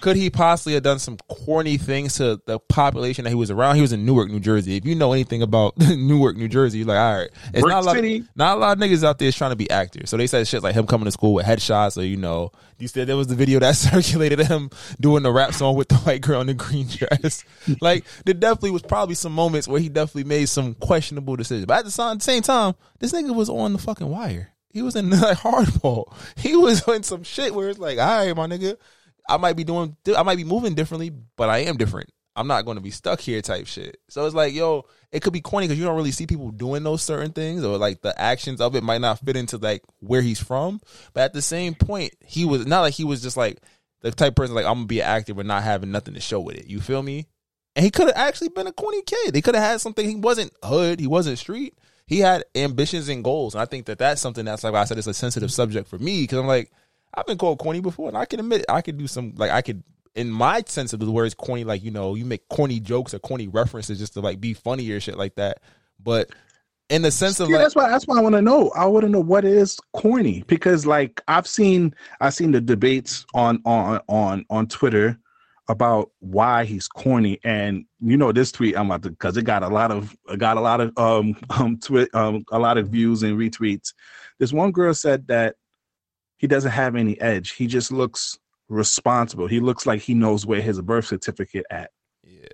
could he possibly have done some corny things to the population that he was around? He was in Newark, New Jersey. If you know anything about <laughs> Newark, New Jersey, you're like, all right, it's Brick not a lot, City. not a lot of niggas out there trying to be actors. So they said shit like him coming to school with headshots, or you know, you said there was the video that <laughs> circulated him doing the rap song with the white girl in the green dress. <laughs> like there definitely was probably some moments where he definitely made some questionable decisions. But at the same time, this nigga was on the fucking wire. He was in <laughs> like hardball. He was <laughs> in some shit where it's like, all right, my nigga, I might be doing, I might be moving differently, but I am different. I'm not going to be stuck here type shit. So it's like, yo, it could be corny because you don't really see people doing those certain things or like the actions of it might not fit into like where he's from. But at the same point, he was not like he was just like the type person like, I'm to be an actor but not having nothing to show with it. You feel me? And he could have actually been a corny kid. He could have had something. He wasn't hood. He wasn't street. He had ambitions and goals. And I think that that's something that's like I said, it's a sensitive subject for me because I'm like, I've been called corny before, and I can admit it. I could do some like I could in my sense of the words corny, like you know, you make corny jokes or corny references just to like be funny or shit like that. But in the sense of Yeah, like, that's why that's why I want to know. I want to know what is corny because like I've seen I've seen the debates on on on on Twitter about why he's corny and you know this tweet I'm about to because it got a lot of got a lot of um <laughs> um tweet um a lot of views and retweets. This one girl said that he doesn't have any edge. He just looks responsible. He looks like he knows where his birth certificate at. yeah,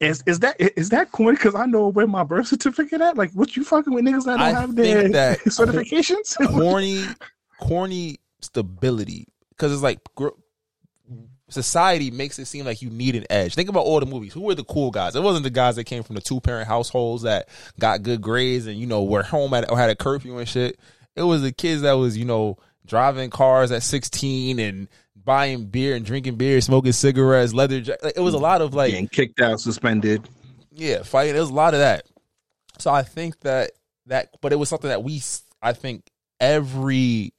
Is is that is that corny? Because I know where my birth certificate at. Like, what you fucking with niggas that don't I have their that <laughs> certifications? corny, corny stability because it's like society makes it seem like you need an edge. Think about all the movies. Who were the cool guys? It wasn't the guys that came from the two parent households that got good grades and you know were home at or had a curfew and shit. It was the kids that was you know driving cars at sixteen and buying beer and drinking beer, smoking cigarettes, leather. jack- Like, it was a lot of like Getting kicked out, suspended. yeah, fighting. It was a lot of that. So I think that that, but it was something that we, I think, every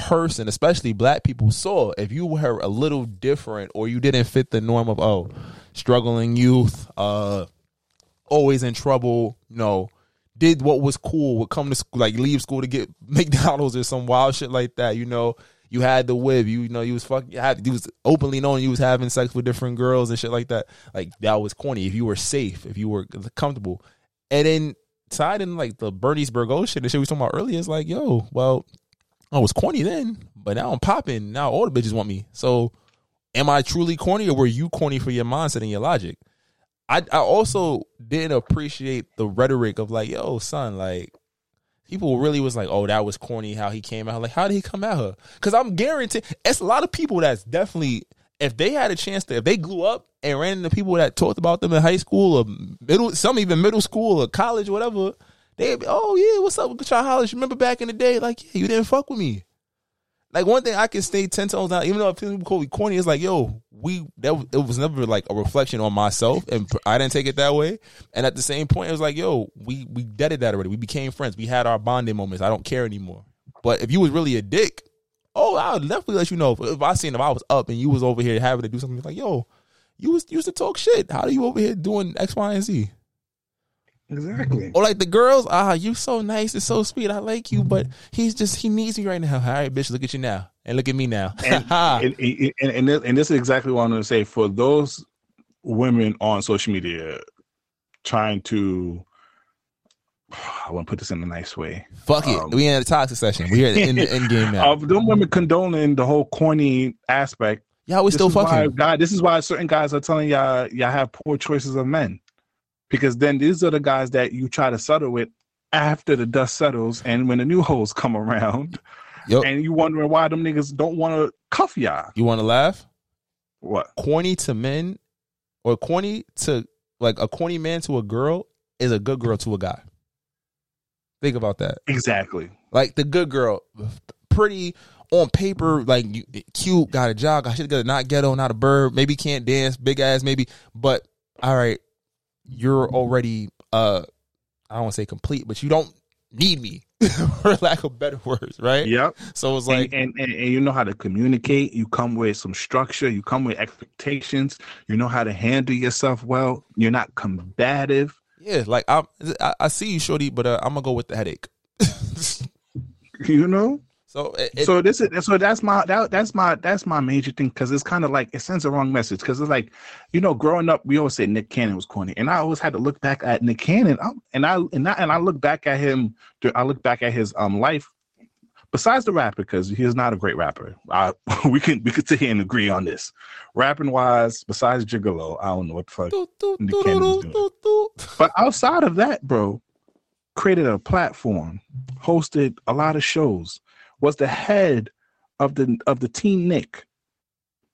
person, especially black people, saw. If you were a little different or you didn't fit the norm of oh, struggling youth, uh, always in trouble, you know, did what was cool, would come to school, like leave school to get <laughs> McDonald's or some wild shit like that, you know. You had the whip, you, know, you was fucking, you had, you was openly known you was having sex with different girls and shit like that. Like that was corny. If you were safe, if you were comfortable, and then tied in like the Bernice Burgos shit, the shit we talking about earlier, is like, yo, well, I was corny then, but now I'm popping. Now all the bitches want me. So, am I truly corny, or were you corny for your mindset and your logic? I I also didn't appreciate the rhetoric of like, yo, son, like people really was like, oh, that was corny how he came out. Like, how did he come at her? Because I'm guaranteed it's a lot of people that's definitely if they had a chance to if they grew up and ran into people that talked about them in high school or middle some even middle school or college whatever, they'd be, oh yeah, what's up with Try Hollis? Remember back in the day, like, yeah, you didn't fuck with me. Like one thing I can stay ten toes down, even though people call me corny, it's like, yo, we that it was never like a reflection on myself, and I didn't take it that way. And at the same point, it was like, yo, we we deaded that already. We became friends. We had our bonding moments. I don't care anymore. But if you was really a dick, oh, I would definitely let you know. If, I seen if I was up and you was over here having to do something like, yo, you was used to talk shit. How are you over here doing X, Y, and Z? Exactly. Or like the girls, ah, you so nice and so sweet. I like you, but he's just he needs me right now. All right, bitch, look at you now, and look at me now. and, <laughs> and, and, and, this, and this is exactly what I'm going to say for those women on social media trying to <sighs> I want to put this in a nice way. Fuck it. Um, we in the toxic session. We are in the <laughs> end game now. Uh, them women condoning the whole corny aspect. Y'all we This still why, fucking. God, this is why certain guys are telling y'all y'all have poor choices of men, because then these are the guys that you try to settle with after the dust settles and when the new hoes come around, Yep. and you wondering why them niggas don't want to cuff y'all. You want to laugh? What? Corny to men, or corny to like a corny man to a girl is a good girl to a guy. Think about that. Exactly. Like the good girl, pretty on paper, like cute, got a job, got shit together, not ghetto, not a bird, maybe can't dance, big ass, maybe. But all right, you're already uh I don't want to say complete, but you don't need me, <laughs> for lack of better words, right? Yep. So it's like and, and and you know how to communicate. You come with some structure. You come with expectations. You know how to handle yourself well. You're not combative. yeah, like I I, I see you, shorty, but uh, I'm gonna go with the headache. <laughs> You know. So it, it- so this is so that's my that, that's my that's my major thing because it's kind of like it sends the wrong message because it's like you know growing up we always said Nick Cannon was corny and I always had to look back at Nick Cannon. Um, and I and I and I look back at him I look back at his um life besides the rapper because he's not a great rapper. I, <laughs> we can we could sit here and agree on this. Rapping wise besides Gigolo I don't know what the fuck Nick Cannon was doing. but outside of that, bro, created a platform, hosted a lot of shows, was the head of the of the Team Nick.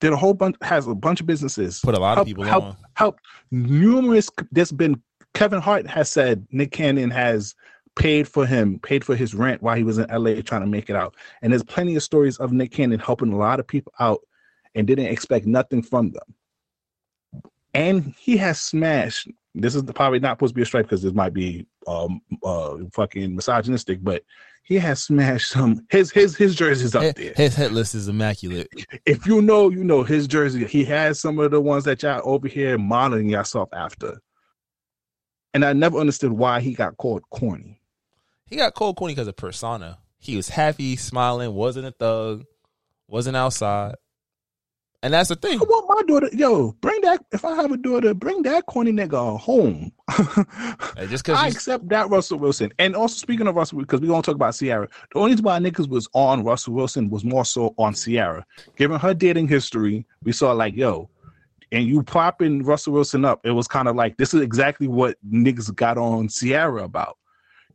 Did a whole bunch has a bunch of businesses. Put a lot of Help- people help, on. Helped numerous. There's been Kevin Hart has said Nick Cannon has paid for him, paid for his rent while he was in LA trying to make it out. And there's plenty of stories of Nick Cannon helping a lot of people out and didn't expect nothing from them. And he has smashed. This is probably not supposed to be a strike because this might be um uh fucking misogynistic, but he has smashed some his his his jerseys up there. his headless is immaculate. If you know, you know his jersey. He has some of the ones that y'all over here modeling yourself after. And I never understood why he got called corny. He got called corny because of persona. He was happy, smiling, wasn't a thug, wasn't outside. And that's the thing. I want my daughter, yo, bring that. If I have a daughter, bring that corny nigga home. Just because <laughs> I accept that Russell Wilson. And also speaking of Russell, because we're gonna talk about Ciara. The only reason why niggas was on Russell Wilson was more so on Ciara. Given her dating history, we saw like, yo, and you popping Russell Wilson up, it was kind of like this is exactly what niggas got on Ciara about.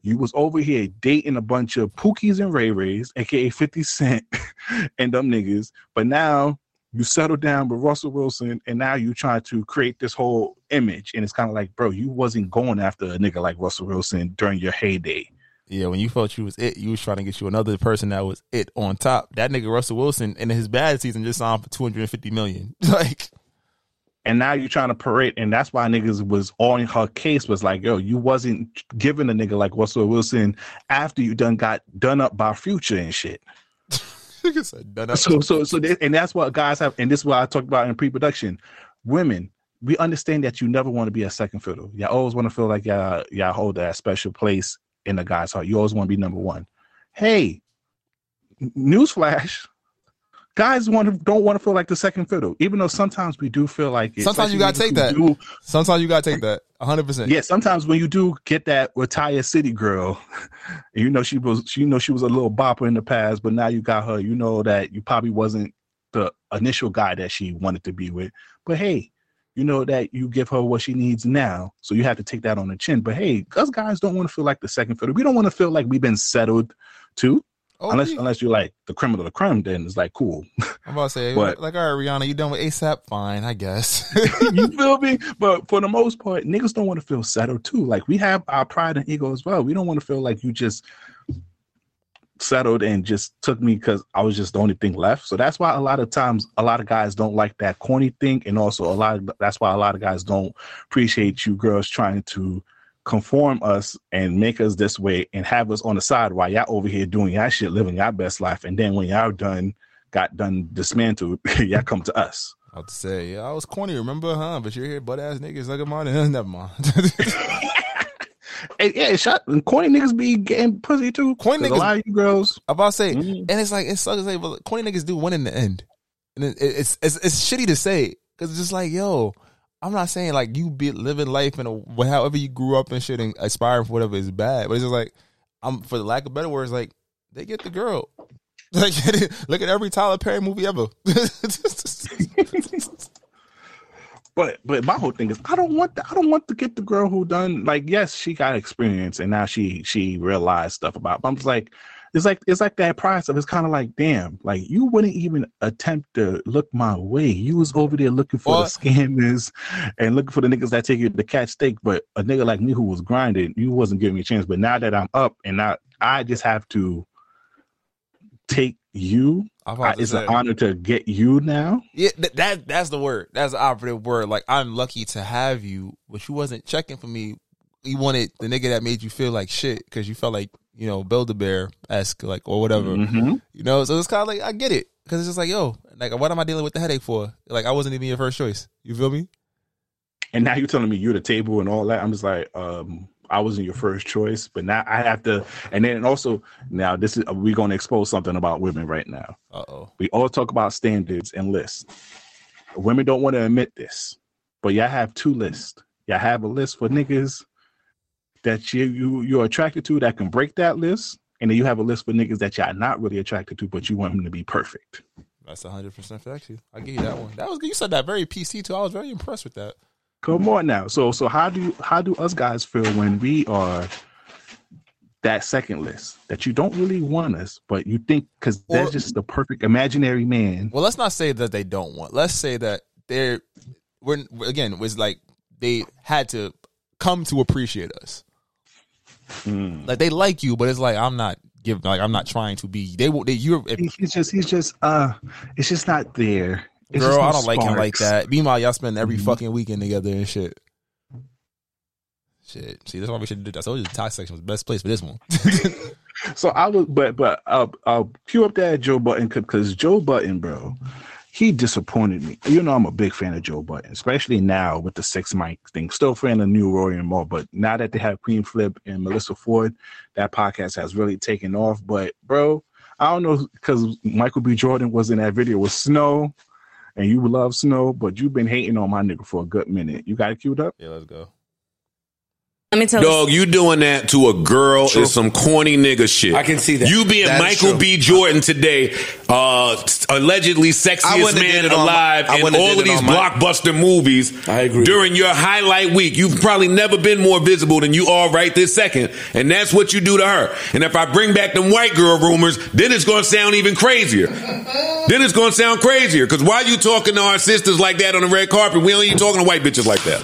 You was over here dating a bunch of Pookies and Ray Rays, aka 50 Cent <laughs> and them niggas, but now you settle down with Russell Wilson, and now you trying to create this whole image, and it's kind of like, bro, you wasn't going after a nigga like Russell Wilson during your heyday. Yeah, when you felt you was it, you was trying to get you another person that was it on top. That nigga Russell Wilson in his bad season just signed for two hundred and fifty million. <laughs> Like, And now you're trying to parade, and that's why niggas was on her case was like, yo, you wasn't giving a nigga like Russell Wilson after you done got done up by Future and shit. <laughs> <laughs> nigga said, "Done up." So so so, they, and that's what guys have, and this is what I talked about in pre-production. Women, we understand that you never want to be a second fiddle. You always want to feel like y'all y'all hold that special place in a guy's heart. You always want to be number one. Hey, newsflash. Guys want to don't want to feel like the second fiddle, even though sometimes we do feel like it. Sometimes you gotta take that. do- Sometimes you gotta take that hundred percent. yeah, sometimes when you do get that retired city girl, <laughs> you know she was, she, you know she was a little bopper in the past, but now you got her. You know that you probably wasn't the initial guy that she wanted to be with. But hey, you know that you give her what she needs now, so you have to take that on the chin. But hey, us guys don't want to feel like the second fiddle. We don't want to feel like we've been settled too. Oh, unless unless you're like the criminal of the crime, then it's like cool. I'm about to say, <laughs> But- like, all right, Rihanna, you done with ASAP? Fine, I guess. <laughs> you feel me? <laughs> But for the most part, niggas don't want to feel settled too. Like we have our pride and ego as well. We don't want to feel like you just settled and just took me because I was just the only thing left. So that's why a lot of times a lot of guys don't like that corny thing, and also a lot of that's why a lot of guys don't appreciate you girls trying to conform us and make us this way and have us on the side while y'all over here doing y'all shit, living your best life, and then when y'all done got done dismantled, <laughs> y'all come to us. I was to say, yeah, I was corny, remember, huh? But you're here, butt ass niggas, like I'm on Never mind. <laughs> Hey, yeah, shot and corny niggas be getting pussy too. Corny niggas- a lot of you girls. I'm about to say, Mhm. and it's like it sucks say, but corny niggas do win in the end, and it, it's it's it's shitty to say because it's just like, yo, I'm not saying like you be living life in a however you grew up and shit and aspiring for whatever is bad, but it's just like I'm for the lack of better words, like they get the girl. <laughs> Like <laughs> look at every Tyler Perry movie ever. <laughs> But but my whole thing is I don't want the, I don't want to get the girl who done like yes she got experience and now she she realized stuff about. But I'm just like it's like it's like that price of it's kind of like damn like you wouldn't even attempt to look my way. You was over there looking for Well- the scammers and looking for the niggas that take you to catch steak. But a nigga like me who was grinding, you wasn't giving me a chance. But now that I'm up and now I just have to take you. About it's an honor to get you now. Yeah, th- that that's the word. That's the operative word. Like I'm lucky to have you, but you wasn't checking for me. You wanted the nigga that made you feel like shit because you felt like you know Build a Bear esque like or whatever. Mhm. You know, so it's kind of like I get it because it's just like yo, like what am I dealing with the headache for? Like I wasn't even your first choice. You feel me? and now you're telling me you're the table and all that. I'm just like, um, I wasn't your first choice, but now I have to. And then also now this is we're going to expose something about women right now. Uh oh. We all talk about standards and lists. Women don't want to admit this, but y'all have two lists. Y'all have a list for niggas that you you you're attracted to that can break that list, and then you have a list for niggas that y'all not really attracted to, but you want them to be perfect. That's hundred percent facts. You. I give you that one. That was good. You said that very PC too. I was very impressed with that. Come on now. So so how do how do us guys feel when we are that second list that you don't really want us, but you think because that's just the perfect imaginary man. Well, let's not say that they don't want. Let's say that they're we're again was like they had to come to appreciate us. Hmm. Like they like you, but it's like I'm not giving. Like I'm not trying to be. They will. They you're. If, He's just he's just uh it's just not there. It's girl, just no I don't like him like sparks. Mm-hmm. that. Meanwhile, y'all spend every fucking weekend together and shit. Shit. See, that's why we should do that. So the talk section was the best place for this one. <laughs> So I was, but but I'll I'll cue up that Joe Budden because Joe Budden, bro, he disappointed me. You know, I'm a big fan of Joe Budden, especially now with the six mic thing. Still fan of New Roy and more, but now that they have Queenzflip and Melyssa Ford, that podcast has really taken off. But bro, I don't know because Michael B. Jordan was in that video with Snow, and you love Snow, but you've been hating on my nigga for a good minute. You got it queued up? yeah, let's go. Let me tell Dog, you doing that to a girl True. is some corny nigga shit. I can see that. You being That is Michael. B. Jordan today, uh, allegedly I sexiest wouldn't man did it on my- alive I in all of these on my- blockbuster movies. I agree. During your highlight week, you've probably never been more visible than you are right this second, and that's what you do to her. And if I bring back them white girl rumors, then it's gonna sound even crazier. then it's gonna sound crazier because why you talking to our sisters like that on the red carpet? We only you talking to white bitches like that.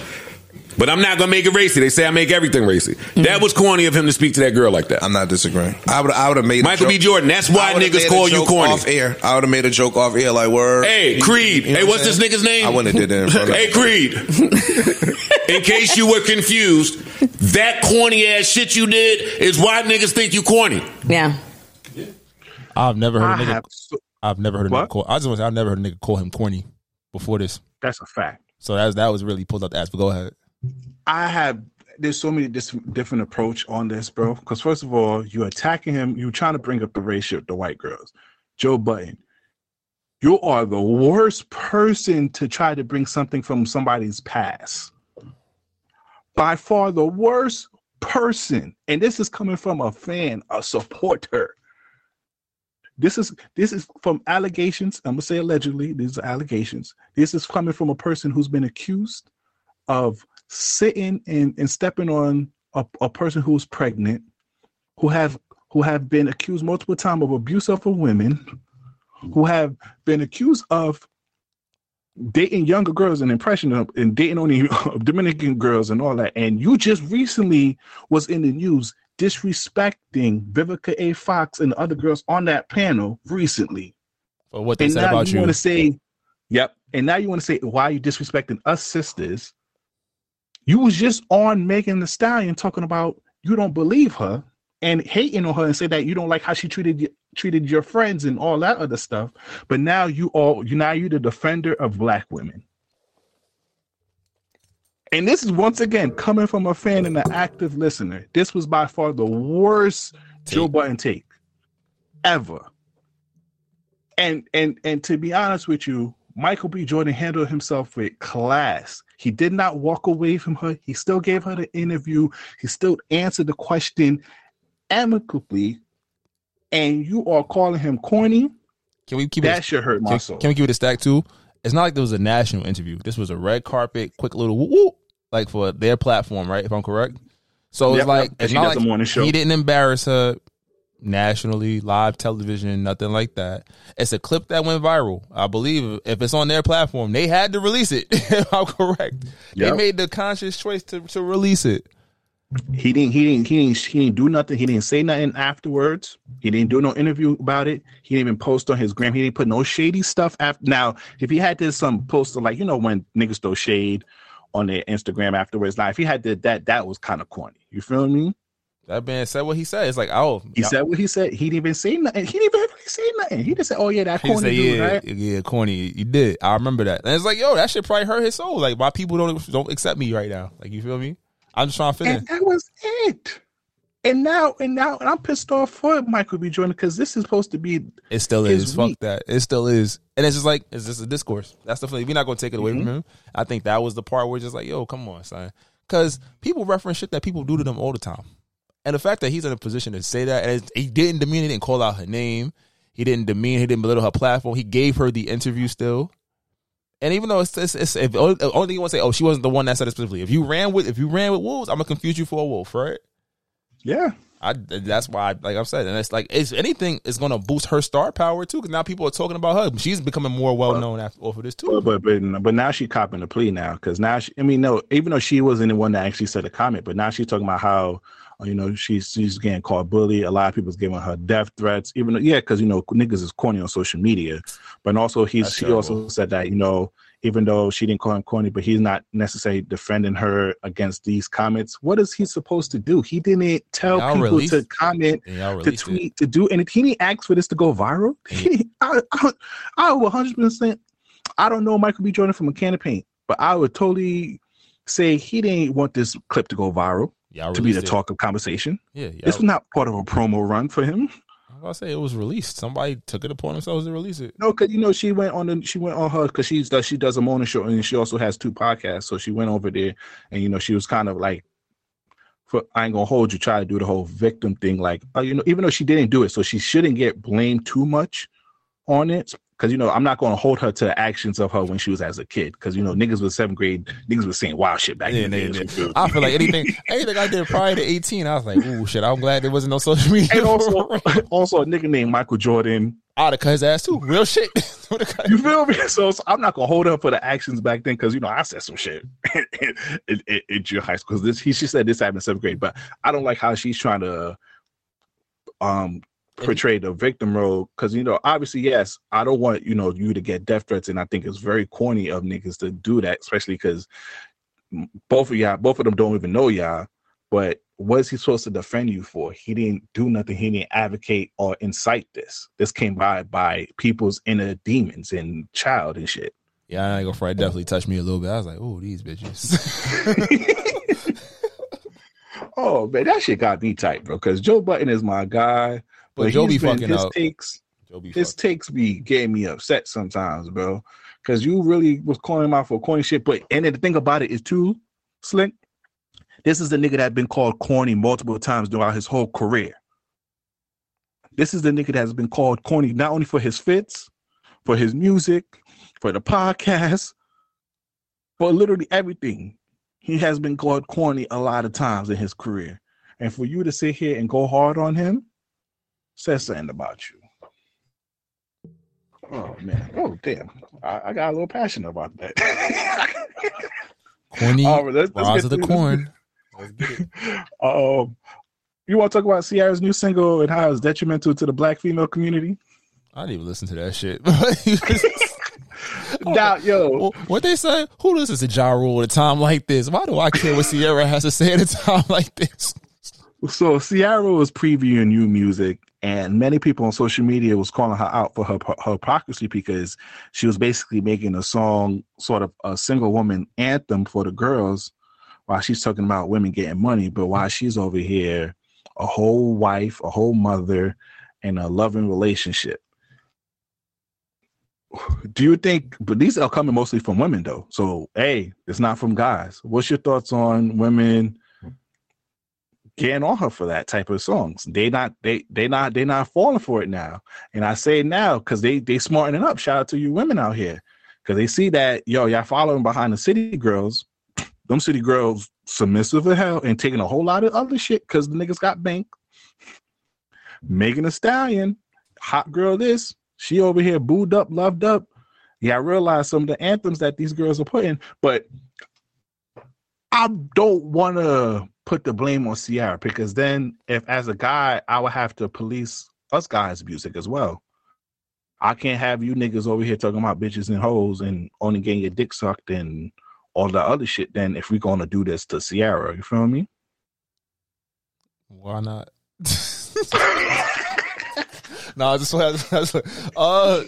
But I'm not gonna make it racy. They say I make everything racy. Mm. That was corny of him to speak to that girl like that. I'm not disagreeing. I would I would have made a Michael joke- B. Jordan. That's why niggas call you corny. Off air, I would have made a joke off air like word. Hey, Creed. You know hey, what's I'm this nigga's name? I wouldn't have did that in front of. Hey, Creed. <laughs> in case you were confused, that corny ass shit you did is why niggas think you corny. Yeah. I've never heard I a nigga. have I've never heard a nigga call. I just want to say I've never heard a nigga call him corny before this. that's a fact. So that was, that was really pulled out the ass. But go ahead. I have there's so many dis- different approach on this, bro. Because first of all, you're attacking him. You're trying to bring up the ratio of the white girls. Joe Budden, you are the worst person to try to bring something from somebody's past. By far, the worst person, and this is coming from a fan, a supporter. This is this is from allegations. I'm gonna say allegedly. These are allegations. This is coming from a person who's been accused of sitting and, and stepping on a, a person who's pregnant, who have who have been accused multiple times of abuse of women, who have been accused of dating younger girls and impression of and dating only <laughs> Dominican girls and all that. And you just recently was in the news disrespecting Vivica A. Fox and the other girls on that panel recently. For what they And said now about you you. want to say, yep. And now you want to say, why are you disrespecting us sisters? You was just on Megan Thee Stallion talking about you don't believe her and hating on her and say that you don't like how she treated you, treated your friends and all that other stuff. But now you all you now you're the defender of black women. And this is once again coming from a fan and an active listener. This was by far the worst Joe Take. Budden take ever. And and and to be honest with you, Michael B. Jordan handled himself with class. He did not walk away from her. He still gave her the interview. He still answered the question amicably. And you are calling him corny? Can we keep that it? should hurt my Can, soul. can we give it a stack too? It's not like there was a national interview. This was a red carpet, quick little whoop whoop, like for their platform, right? If I'm correct. So it's like yep. it's not like a morning show. he didn't embarrass her nationally, live television, nothing like that. It's a clip that went viral. I believe if it's on their platform, they had to release it. <laughs> if I'm correct. They made the conscious choice to, to release it. He didn't. He didn't. He didn't. He didn't do nothing. He didn't say nothing afterwards. He didn't do no interview about it. He didn't even post on his gram. He didn't put no shady stuff. After now, if he had this some poster like you know when niggas throw shade on their Instagram afterwards. Now, if he had did that, that was kind of corny. You feel me? That man said what he said. It's like, oh, He y'all- said what he said. He didn't even say nothing. He didn't even say nothing. He just said, "Oh yeah, that corny said, dude, yeah, right?" yeah, corny. You did. I remember that. And it's like, yo, that shit probably hurt his soul. Like, why people don't don't accept me right now? Like, you feel me? I'm just trying to fit in. That was it. And now, and now, and I'm pissed off for Michael B. Jordan because this is supposed to be. It still is. Fuck that. It still is. And it's just like, it's just a discourse. That's the thing. We're not going to take it away Mm-hmm. from him. I think that was the part where it's just like, yo, come on, son. Because people reference shit that people do to them all the time. And the fact that he's in a position to say that, and he didn't demean, he didn't call out her name. He didn't demean, he didn't belittle her platform. He gave her the interview still. And even though it's, it's, it's if only, the only thing you want to say, oh, she wasn't the one that said it specifically. If you ran with, if you ran with wolves, I'm gonna confuse you for a wolf, right? Yeah. I that's why, like I'm saying, and it's like it's anything is going to boost her star power too, because now people are talking about her. She's becoming more well known after off of this too. But but but, now she copping the plea now because now she, I mean no even though she wasn't the one that actually said a comment but now she's talking about how you know she's she's getting called bully. A lot of people's giving her death threats even though yeah because you know niggas is corny on social media. But also he's That's she terrible. also said that you know even though she didn't call him corny but he's not necessarily defending her against these comments. What is he supposed to do? He didn't tell Y'all people to comment to released it. tweet to do and he didn't ask for this to go viral. He <laughs> I, I, I 100% I don't know Michael B. Jordan from a can of paint, but I would totally say he didn't want this clip to go viral Y'all to be the it. talk of conversation. Yeah. This was not part of a promo run for him. I was say it was released. Somebody took it upon themselves to release it. No, because you know she went on the she went on her because she's does she does a morning show and she also has two podcasts. So she went over there and you know she was kind of like, for I ain't gonna hold you, try to do the whole victim thing. Like, uh, you know, even though she didn't do it, so she shouldn't get blamed too much on it. Because you know, I'm not gonna hold her to the actions of her when she was as a kid. Because you know, niggas was seventh grade, niggas was saying wild shit back Yeah, in the day. I feel like anything, <laughs> anything I did prior to 18, I was like, ooh, shit. I'm glad there wasn't no social media. and also, <laughs> also a nigga named Michael Jordan. I'd have cut his ass too. Real shit. <laughs> You feel me? So, so I'm not gonna hold up for the actions back then because you know I said some shit in, in, in, high school. 'Cause This he she said this happened in seventh grade, but I don't like how she's trying to um portray the victim role because you know obviously yes I don't want you know you to get death threats and I think it's very corny of niggas to do that especially because both of y'all both of them don't even know y'all but what is he supposed to defend you for? He didn't do nothing. He didn't advocate or incite this. This came by by people's inner demons and child and shit. Yeah, I ain't gonna definitely touched me a little bit. I was like, oh, these bitches. <laughs> Oh man, that shit got me tight, bro. Because Joe Budden is my guy, But Joe he's be fucking his up. takes. Joe be his takes be getting me upset sometimes, bro. Because you really was calling him out for corny shit. But and then the thing about it is too, Slick. This is the nigga that been called corny multiple times throughout his whole career. This is the nigga that has been called corny not only for his fits, for his music, for the podcast, for literally everything. He has been called corny a lot of times in his career. And for you to sit here and go hard on him says something about you. Oh man. Oh damn. I, I got a little passionate about that. <laughs> Corny. All right, let's- let's of the corn. <laughs> um you want to talk about Ciara's new single and how it's detrimental to the black female community? I didn't even listen to that shit. <laughs> Now, yo, what they say? Who listens to Ja Rule at a time like this? Why do I care what Sierra has to say at a time like this? So Ciara was previewing new music, and many people on social media was calling her out for her her hypocrisy because she was basically making a song, sort of a single woman anthem for the girls, while she's talking about women getting money, but while she's over here, a whole wife, a whole mother, and a loving relationship. do you think? But these are coming mostly from women, though. So, hey, it's not from guys. What's your thoughts on women getting on her for that type of songs? They not they they not they not falling for it now. And I say now because they they smartening up. Shout out to you women out here because they see that yo y'all following behind the city girls. Them city girls submissive as hell and taking a whole lot of other shit because the niggas got bank. Megan Thee Stallion, hot girl. This she over here booed up, loved up. Yeah, I realize some of the anthems that these girls are putting, but I don't want to put the blame on Ciara because then, if as a guy, I would have to police us guys' music as well. I can't have you niggas over here talking about bitches and hoes and only getting your dick sucked and all the other shit. Then, if we're gonna do this to Ciara, you feel me? Why not? <laughs> no, I just want <laughs> to uh,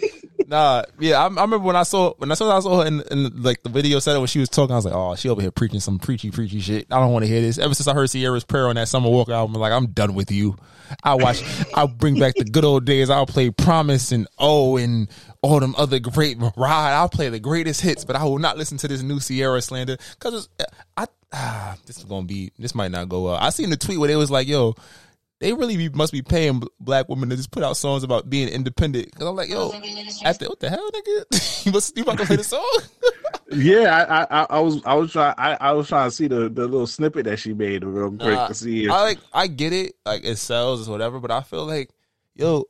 nah, yeah. I, I, remember when I saw when I saw I saw her in, in like the video set when she was talking. I was like, oh, she over here preaching some preachy preachy shit. I don't want to hear this. Ever since I heard Ciara's prayer on that Summer Walker album, I'm like, I'm done with you. I watch. <laughs> I'll bring back the good old days. I'll play Promise and Oh and all them other great ride. I'll play the greatest hits, but I will not listen to this new Ciara slander because I ah, this is gonna be this might not go well. I seen the tweet where it was like, yo they really be, must be paying black women to just put out songs about being independent. Because I'm like, yo, after what the hell, nigga? <laughs> you must you about to play the song? <laughs> yeah, I, I, I was I was trying I, I was trying to see the, the little snippet that she made real quick to see. If, I like I get it, like it sells or whatever, but I feel like, yo,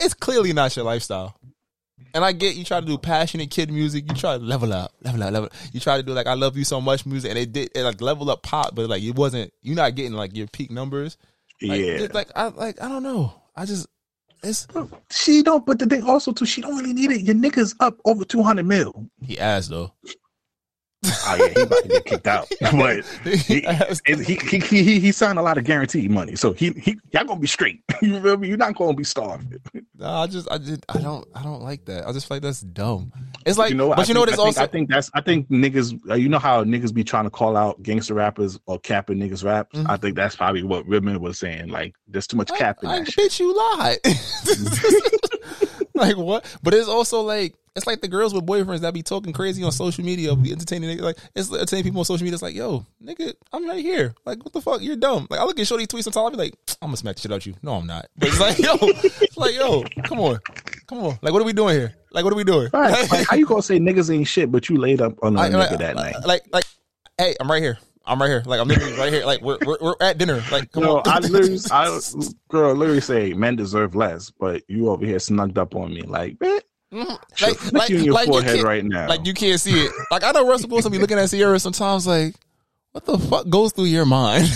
it's clearly not your lifestyle. And I get you try to do passionate kid music, you try to level up, level up, level. Up. You try to do like I love you so much music, and it did it like level up pop, but like it wasn't. You're not getting like your peak numbers. Like, yeah, like I like I don't know. I just it's she don't. But the thing also too, she don't really need it. Your niggas up over two hundred mil. He asked though. Oh yeah, he about to get kicked out. <laughs> But <laughs> he, he, he, he, he signed a lot of guaranteed money, so he, he y'all gonna be straight. <laughs> You feel me? You're not gonna be starved. No, I just I just I don't I don't like that. I just feel like that's dumb. It's like you know, but I you know what? It's I think, also I think that's I think niggas. uh, You know how niggas be trying to call out gangster rappers or capping niggas raps. Mm-hmm. I think that's probably what Ribbon was saying. Like, there's too much capping. in I, shit. bitch, you lied. like what? But it's also like it's like the girls with boyfriends that be talking crazy on social media, be entertaining. Like it's entertaining people on social media. It's like, yo, nigga, I'm right here. Like, what the fuck? You're dumb. Like, I look at Shorty tweets sometimes. I be like, <tsk> I'm gonna smack the shit out you. No, I'm not. But it's like, <laughs> yo, it's like, yo, come on, come on. Like, what are we doing here? Like, what are we doing? Right. <laughs> Like, how you gonna say niggas ain't shit, but you laid up on a Like, nigga like, that night? like, like, hey, I'm right here. I'm right here. Like, I'm literally right here. Like, we're we're, we're at dinner. Like, come No, on. I literally, <laughs> I, girl, literally say men deserve less, but you over here snugged up on me, like, man, Mm, like, flick you in your forehead can't- right now. Like you can't see it. Like I know Russell Wilson be looking at Ciara sometimes. Like, what the fuck goes through your mind,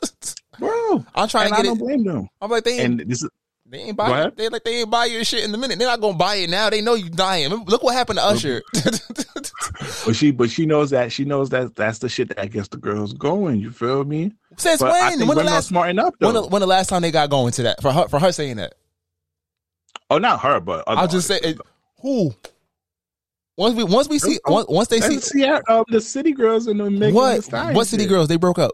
<laughs> bro? I'm trying to I get don't it. blame them. I'm like they ain't, And this is they ain't buy ahead. they like they ain't buy your shit in the minute. They're not gonna buy it now. They know you dying. Look what happened to Usher. <laughs> But she, but she knows that she knows that that's the shit that gets the girls going. You feel me? Since But I when? When the last smart enough when the, when the last time they got going to that for her for her saying that? Oh, not her, but other I'll just say it, who. Once we once we see once, once they see And see um, the city girls and the Megan what Stallion what city shit. girls they broke up.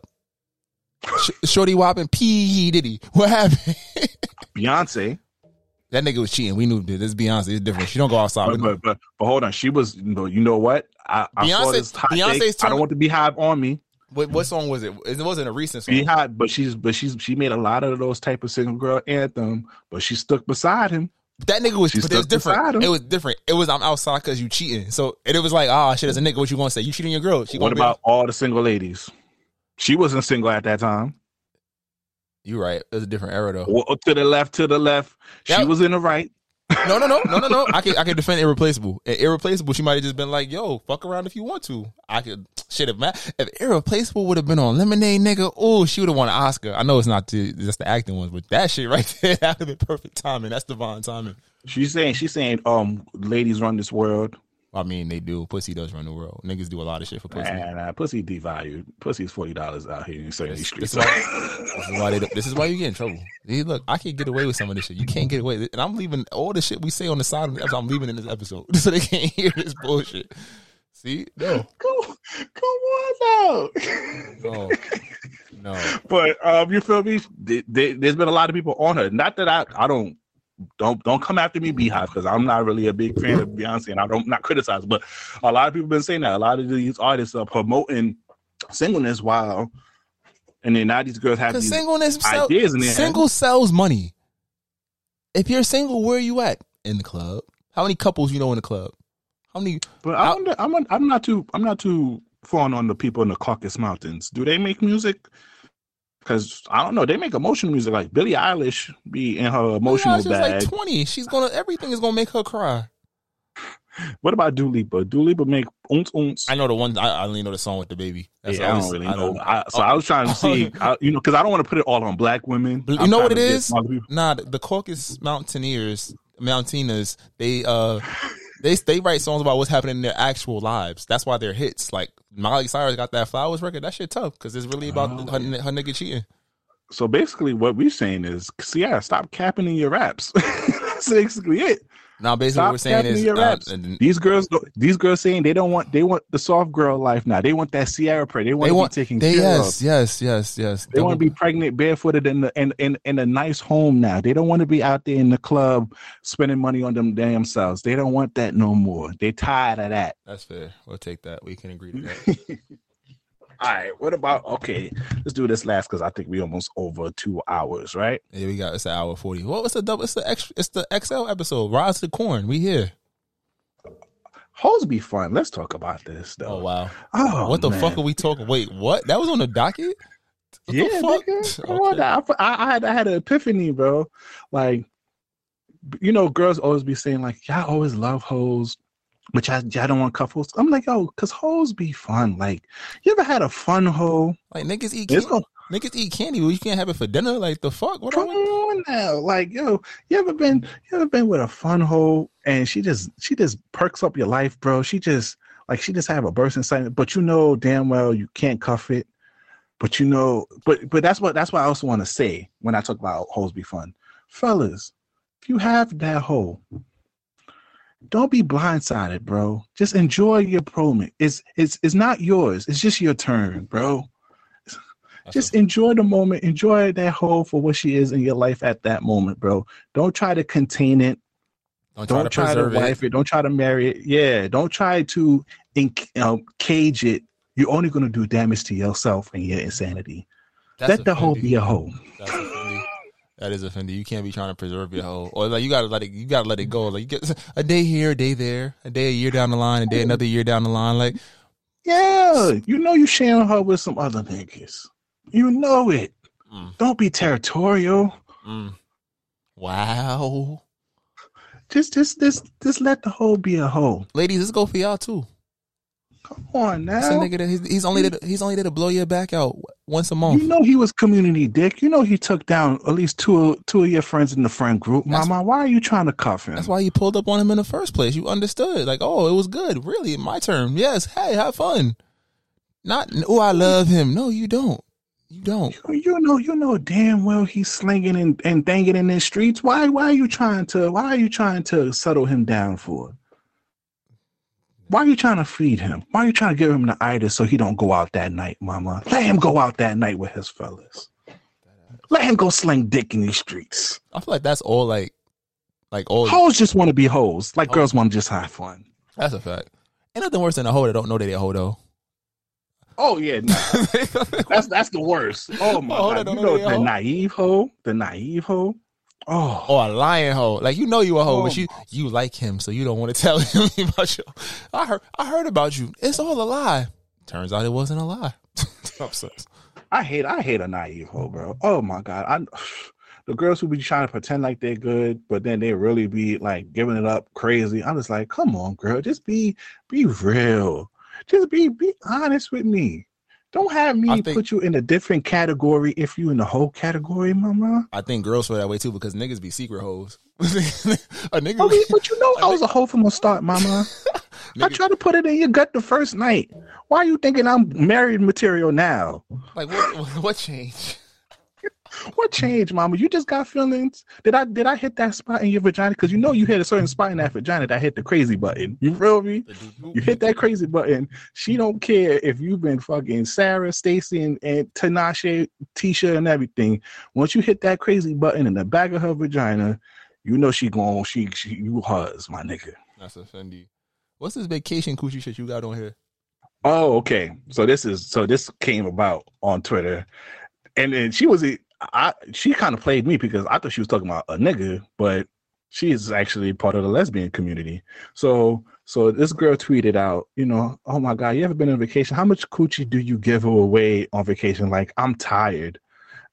Sh- Shorty Wop and P Diddy. What happened? <laughs> Beyonce. That nigga was cheating. We knew this. This Beyonce. It's different. She don't go outside. But, but, but, but hold on, she was. No, you know what? I, I saw Beyonce- this Beyonce's take. I don't want the BeyHive on me. What, what song was it? It wasn't a recent song. BeyHive, but she's but she's she made a lot of those type of single girl anthem, but she stuck beside him. That nigga was, She but it was different. It was different. It was I'm outside because you cheating. So and it was like, ah, shit, as a nigga, what you gonna say? You cheating your girl? She what gonna about all the single ladies? She wasn't single at that time. Be, you right. It was a different era though. Well, to the left, to the left. She That- was in the right. No, no, no, no, no, no. I <laughs> can I can defend irreplaceable. And irreplaceable, she might have just been like, "Yo, fuck around if you want to." I could shit if if irreplaceable would have been on Lemonade, nigga. Oh, she would have won an Oscar. I know it's not the, just the acting ones, but that shit right <laughs> there that would have been perfect timing. That's divine timing. She's saying she's saying um ladies run this world. I mean, they do. Pussy does run the world. Niggas do a lot of shit for pussy. And uh, pussy devalued. Pussy's forty dollars out here in certain This, streets. this is why, this is why they. This is why you get in trouble. See, look, I can't get away with some of this shit. You can't get away, and I'm leaving all the shit we say on the side of the episode. I'm leaving in this episode <laughs> so they can't hear this bullshit. See, no, Come, come on now. no, <laughs> no. But um, you feel me? Th- th- There's been a lot of people on her. Not that I, I don't don't don't come after me, BeyHive, because I'm not really a big fan of Beyonce, and I don't not criticize. But a lot of people been saying that. A lot of these artists are promoting singleness while, and then now these girls have Because these singleness sell, ideas in their head. single sells money. If you're single, where are you at in the club? How many couples you know in the club? How many? But I wonder, I'm I'm not too I'm not too falling on the people in the Caucasus Mountains. Do they make music? Because I don't know, they make emotional music. Like Billie Eilish be in her emotional she's bag. like twenty. She's gonna everything is gonna make her cry. what about Dua Lipa? Dua Lipa make ounce ounce. I know the one. I, I only know the song with the baby. That's yeah, I don't really I know. know. I, so I was trying to see, <laughs> I, you know, because I don't want to put it all on black women. But I'm you know what it is? trying to get is? other people- Nah, the, the Caucasus Mountaineers, Mountaineers, they uh, they they write songs about what's happening in their actual lives. That's why they're hits. Like Miley Cyrus got that Flowers record. That shit tough because it's really about Oh. her, her nigga cheating. So basically, what we're saying is, Ciara, stop capping in your raps. <laughs> That's basically it. Now, basically, Stop what we're saying is, uh, raps. and- these girls, don't- these girls saying they don't want, they want the soft girl life now. They want that Ciara prey. They want they to want be taken they, care yes, of. yes, yes, yes. Yes. They want to be pregnant, barefooted in the in, in in a nice home now. They don't want to be out there in the club spending money on them damn selves. They don't want that no more. They tired of that. That's fair. We'll take that. We can agree to that. <laughs> All right. What about okay? Let's do this last because I think we almost over two hours, right? yeah, we got it's an hour forty. Well, it's the double. It's the extra. It's the XL episode. Rise to the corn. We here. Hoes be fun. Let's talk about this though. Oh wow. Oh, what the man. fuck are we talking? Wait, what? That was on the docket. What yeah, the fuck? <laughs> Come on, I, I, I had I had an epiphany, bro. Like, you know, girls always be saying like, "Y'all always love hoes, but y'all, y'all don't want couples." I'm like, yo, cause hoes be fun. Like, you ever had a fun hoe? Like niggas eat candy. Niggas eat candy, but you can't have it for dinner. Like the fuck? What Come are on now, like yo, you ever been you ever been with a fun hoe and she just she just perks up your life, bro. She just like she just have a burst inside, but you know damn well you can't cuff it. But you know, but but that's what that's what I also want to say when I talk about hoes be fun, fellas. If you have that hoe, don't be blindsided, bro. Just enjoy your moment. It's it's it's not yours. It's just your turn, bro. Just enjoy the moment. Enjoy that hoe for what she is in your life at that moment, bro. Don't try to contain it. Don't try Don't to try to preserve it. wife it. Don't try to marry it. Yeah. Don't try to inc- um, cage it. You're only going to do damage to yourself and your insanity. That's Let the offending. be a hoe. That is. You can't be trying to preserve your hoe, or like you gotta let it. You gotta let it go. Like you get <laughs> a day here, a day there, a day a year down the line, a day another year down the line. Like Yeah. You know you sharing her with some other niggas. You know it. Don't be territorial. mm. wow, Just just just just let the hoe be a hoe. ladies, let's go for y'all too. Come on That's a now. nigga that he's, he's only there to, he's only there to blow your back out once a month. You know he was community dick. You know he took down at least two two of your friends in the friend group. Mama, why are you trying to cuff him? That's why you pulled up on him in the first place. You understood, like, oh, it was good. Really, my turn. Yes. Hey, have fun. Not, oh, I love him. No, you don't. You don't. You know, you know damn well he's slinging and, and banging in the streets. Why why are you trying to why are you trying to settle him down for? Why are you trying to feed him? Why are you trying to give him the itis so he don't go out that night, mama? Let him go out that night with his fellas. Let him go sling dick in these streets. I feel like that's all like, like all. Hoes just want to be hoes. Like girls oh. want to just have fun. That's a fact. Ain't nothing worse than a hoe that don't know that they're a hoe though. Oh yeah, nah. <laughs> that's that's the worst. Oh my Oh, god, you know the naive hoe, the naive hoe. Oh, Or a lying hoe. Like you know you a hoe, Oh, but you you like him, so you don't want to <laughs> tell him <laughs> about you. I heard I heard about you. It's all a lie. Turns out it wasn't a lie. <laughs> I hate I hate a naive hoe, bro. Oh my god, I <sighs> the girls who be trying to pretend like they're good, but then they really be like giving it up crazy. I'm just like, come on, girl, just be be real. Just be be honest with me. Don't have me think- put you in a different category if you in the whole category, mama. I think girls feel that way too because niggas be secret hoes. <laughs> a nigga, Okay, but you know <laughs> I was a hoe from the start, mama. <laughs> I tried to put it in your gut the first night. Why are you thinking I'm married material now? like what what changed? What changed, mama? You just got feelings. Did I did I hit that spot in your vagina? Because you know you hit a certain spot in that vagina that hit the crazy button. You feel me? You hit that crazy button. She don't care if you've been fucking Sarah, Stacy, and, and Tinashe, Tisha, and everything. Once you hit that crazy button in the back of her vagina, you know she going she, she you hers, my nigga. That's a Fendi. What's this vacation coochie shit you got on here? Oh, okay. So this is so this came about on Twitter, and then she was I she kind of played me because I thought she was talking about a nigga, but she is actually part of the lesbian community. So so this girl tweeted out, you know, oh my god, you ever been on vacation? How much coochie do you give away on vacation? Like I'm tired,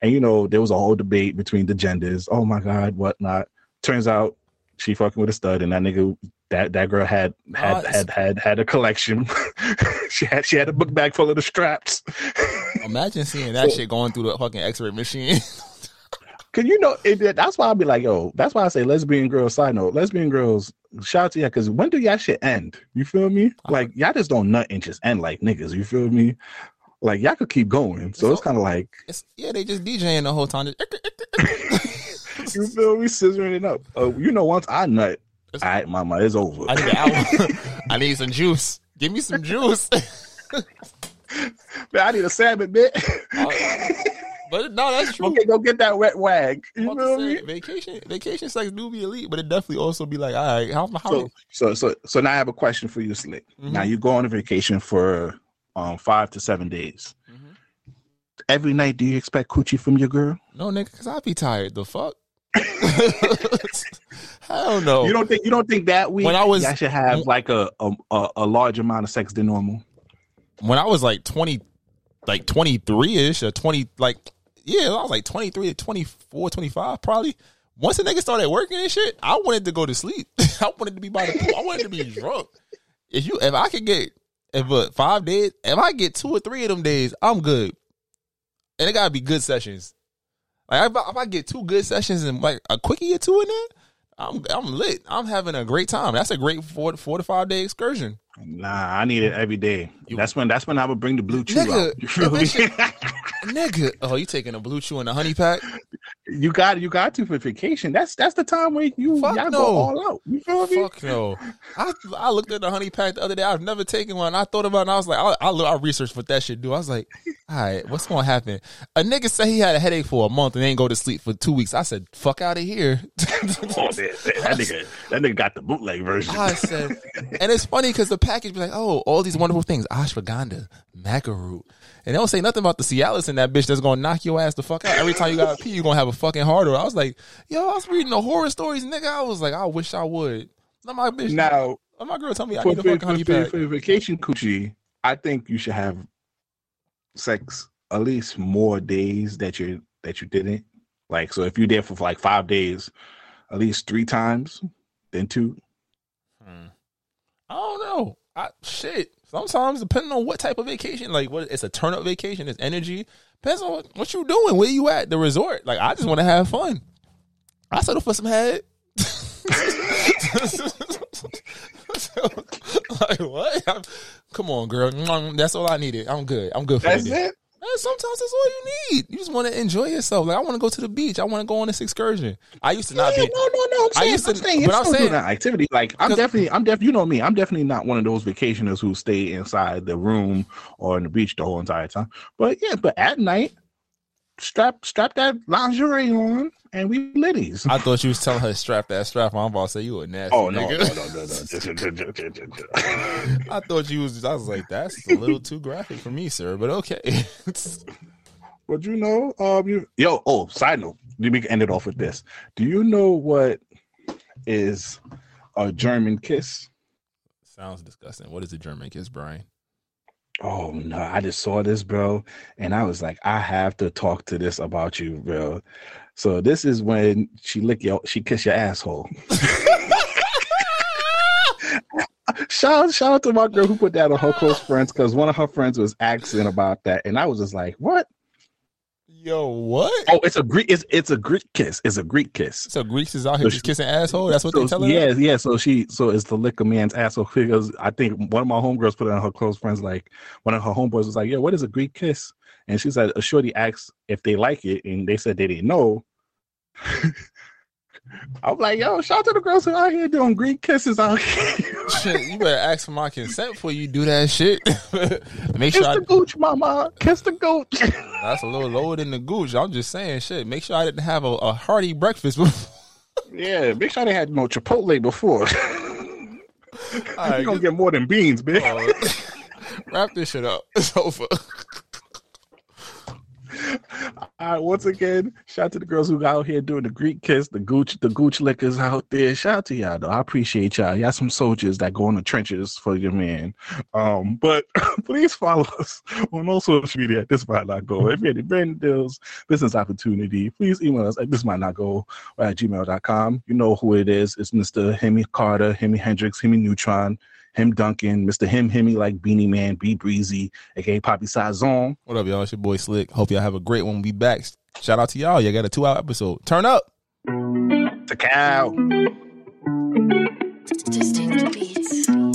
and you know there was a whole debate between the genders. Oh my god, whatnot. Turns out she fucking with a stud, and that nigga that that girl had had Nice. had had had a collection. <laughs> she had she had a book bag full of the straps. <laughs> Imagine seeing that shit going through the fucking X-ray machine. <laughs> Cause you know it, that's why I'll be like, yo, that's why I say lesbian girls. Side note, lesbian girls, shout out to y'all. Cause when do y'all shit end? You feel me? Like y'all just don't nut and just end like niggas. You feel me? Like y'all could keep going. So it's kind of like It's, yeah, they just DJing the whole time. <laughs> <laughs> You feel me, scissoring it up. Uh, you know, once I nut, all right, mama, it's over. I need. I need some juice. Give me some juice. <laughs> Man, I need a salmon bit. but no, that's <laughs> true. okay, go get that wet wag. You I'm feel saying, me? vacation, vacation sex do be elite, but it definitely also be like, all right, how, how So, so, so, so now I have a question for you, Slick. Mhm. Now you go on a vacation for um five to seven days. Mm-hmm. Every night, do you expect coochie from your girl? no nigga, because I be tired. The fuck? <laughs> Hell no. You don't think you don't think that week When I was- y'all should have like a a, a a large amount of sex than normal? When I was like 20, like 23 ish or 20, like, yeah, I was like 23 to 24, 25, probably. Once the nigga started working and shit, I wanted to go to sleep. <laughs> I wanted to be by the pool. I wanted to be <laughs> drunk. If you, if I could get, if uh, five days, if I get two or three of them days, I'm good. And it gotta be good sessions. Like if I, if I get two good sessions and like a quickie or two in there, I'm I'm lit. I'm having a great time. That's a great four four to five day excursion. Nah, I need it every day. that's when that's when I would bring the BlueChew Nigga, out. <laughs> You feel me? <laughs> Nigga, oh, you taking a BlueChew and a honey pack? you got you got to for vacation. That's that's the time where you Fuck y'all no. go all out. You feel me? Fuck no. I I looked at the honey pack the other day. I've never taken one. I thought about it and I was like, I, I, look- I researched what that shit do. I was like, all right, what's going to happen? A nigga said he had a headache for a month and ain't go to sleep for two weeks. I said, fuck out of here. Oh, man, that nigga that nigga got the bootleg version. I said, and it's funny because the <laughs> package be like, oh, all these wonderful things, ashwagandha, maca root. And they don't say nothing about the Cialis in that bitch that's gonna knock your ass the fuck out. Every time you got to pee, you're gonna have a fucking hard or I was like, yo, I was reading the horror stories, nigga. I was like, I wish I would. Now my bitch, now now my girl tell me I for, need a for, fucking for, honey for, pack. for vacation coochie, I think you should have sex at least more days that you that you didn't. Like so, if you're there for like five days, at least three times, then two. I don't know. I shit. Sometimes depending on what type of vacation, like what it's a turn up vacation, it's energy. Depends on what, what you doing, where you at, the resort. Like I just want to have fun. I settle for some head. <laughs> like what? I'm- come on, girl. That's all I needed. I'm good. I'm good for That's it. Man, sometimes that's all you need. You just want to enjoy yourself. Like I want to go to the beach. I want to go on this excursion. I used to not Yeah, be. no, no, no. I'm I saying, used I'm to- saying, but I'm I'm saying- doing that activity. Like, I'm definitely, I'm def, you know me, I'm definitely not one of those vacationers who stay inside the room or in the beach the whole entire time. But yeah, but at night, strap strap that lingerie on, and we liddies. I thought you was telling her strap that strap on. I'm about to say you a nasty Oh no, no, nigga. no, no, no, no. <laughs> I thought you was. I was like, that's a little too graphic for me, sir. But okay. <laughs> But you know, um, you yo. Oh, side note. Let me end it off with this. Do you know what is a German kiss? Sounds disgusting. What is a German kiss, Brian? Oh no, I just saw this, bro, and I was like, I have to talk to this about you, bro. So this is when she lick your, she kiss your asshole. <laughs> shout, shout out to my girl who put that on her close friends because one of her friends was asking about that, and I was just like, what? Yo, what? Oh, it's a Greek. It's it's a Greek kiss. It's a Greek kiss. So Greeks is out here So just she- kissing asshole. That's what So, they tell her. yeah, yeah. So she, so it's the lick a man's asshole <laughs> because I think one of my homegirls put it on her close friends. Like one of her homeboys was like, "Yeah, what is a Greek kiss?" And she said, a shorty asked if they like it, and they said they didn't know. <laughs> I'm like, yo, shout out to the girls who out here doing Greek kisses out here. Shit, you better ask for my consent before you do that shit. <laughs> Make Kiss sure I, the gooch, mama. Kiss the gooch. that's a little lower than the gooch. I'm just saying, shit. Make sure I didn't have a, a hearty breakfast. before- Yeah, make sure I didn't have no Chipotle before. All right, You're gonna get more than beans, bitch. Oh, <laughs> wrap this shit up. It's over. All right, once again, shout out to the girls who got out here doing the Greek kiss, the gooch, the gooch lickers out there. Shout out to y'all though. I appreciate y'all. Y'all some soldiers that go in the trenches for your man. Um, but <laughs> please follow us on all social media at this might not go. If you have any brand deals, business opportunity, please email us at this might not go at gmail.com. You know who it is. It's Mr. Hemi Carter, Hemi Hendrix, Hemi Neutron, Him Duncan, Mr. Him Hemi like Beenie Man, Be Breezy, aka Poppy Sazon. What up, y'all? It's your boy Slick. Hope y'all have a great one. We back. Shout out to y'all. Y'all got a two hour episode. Turn up. To cow.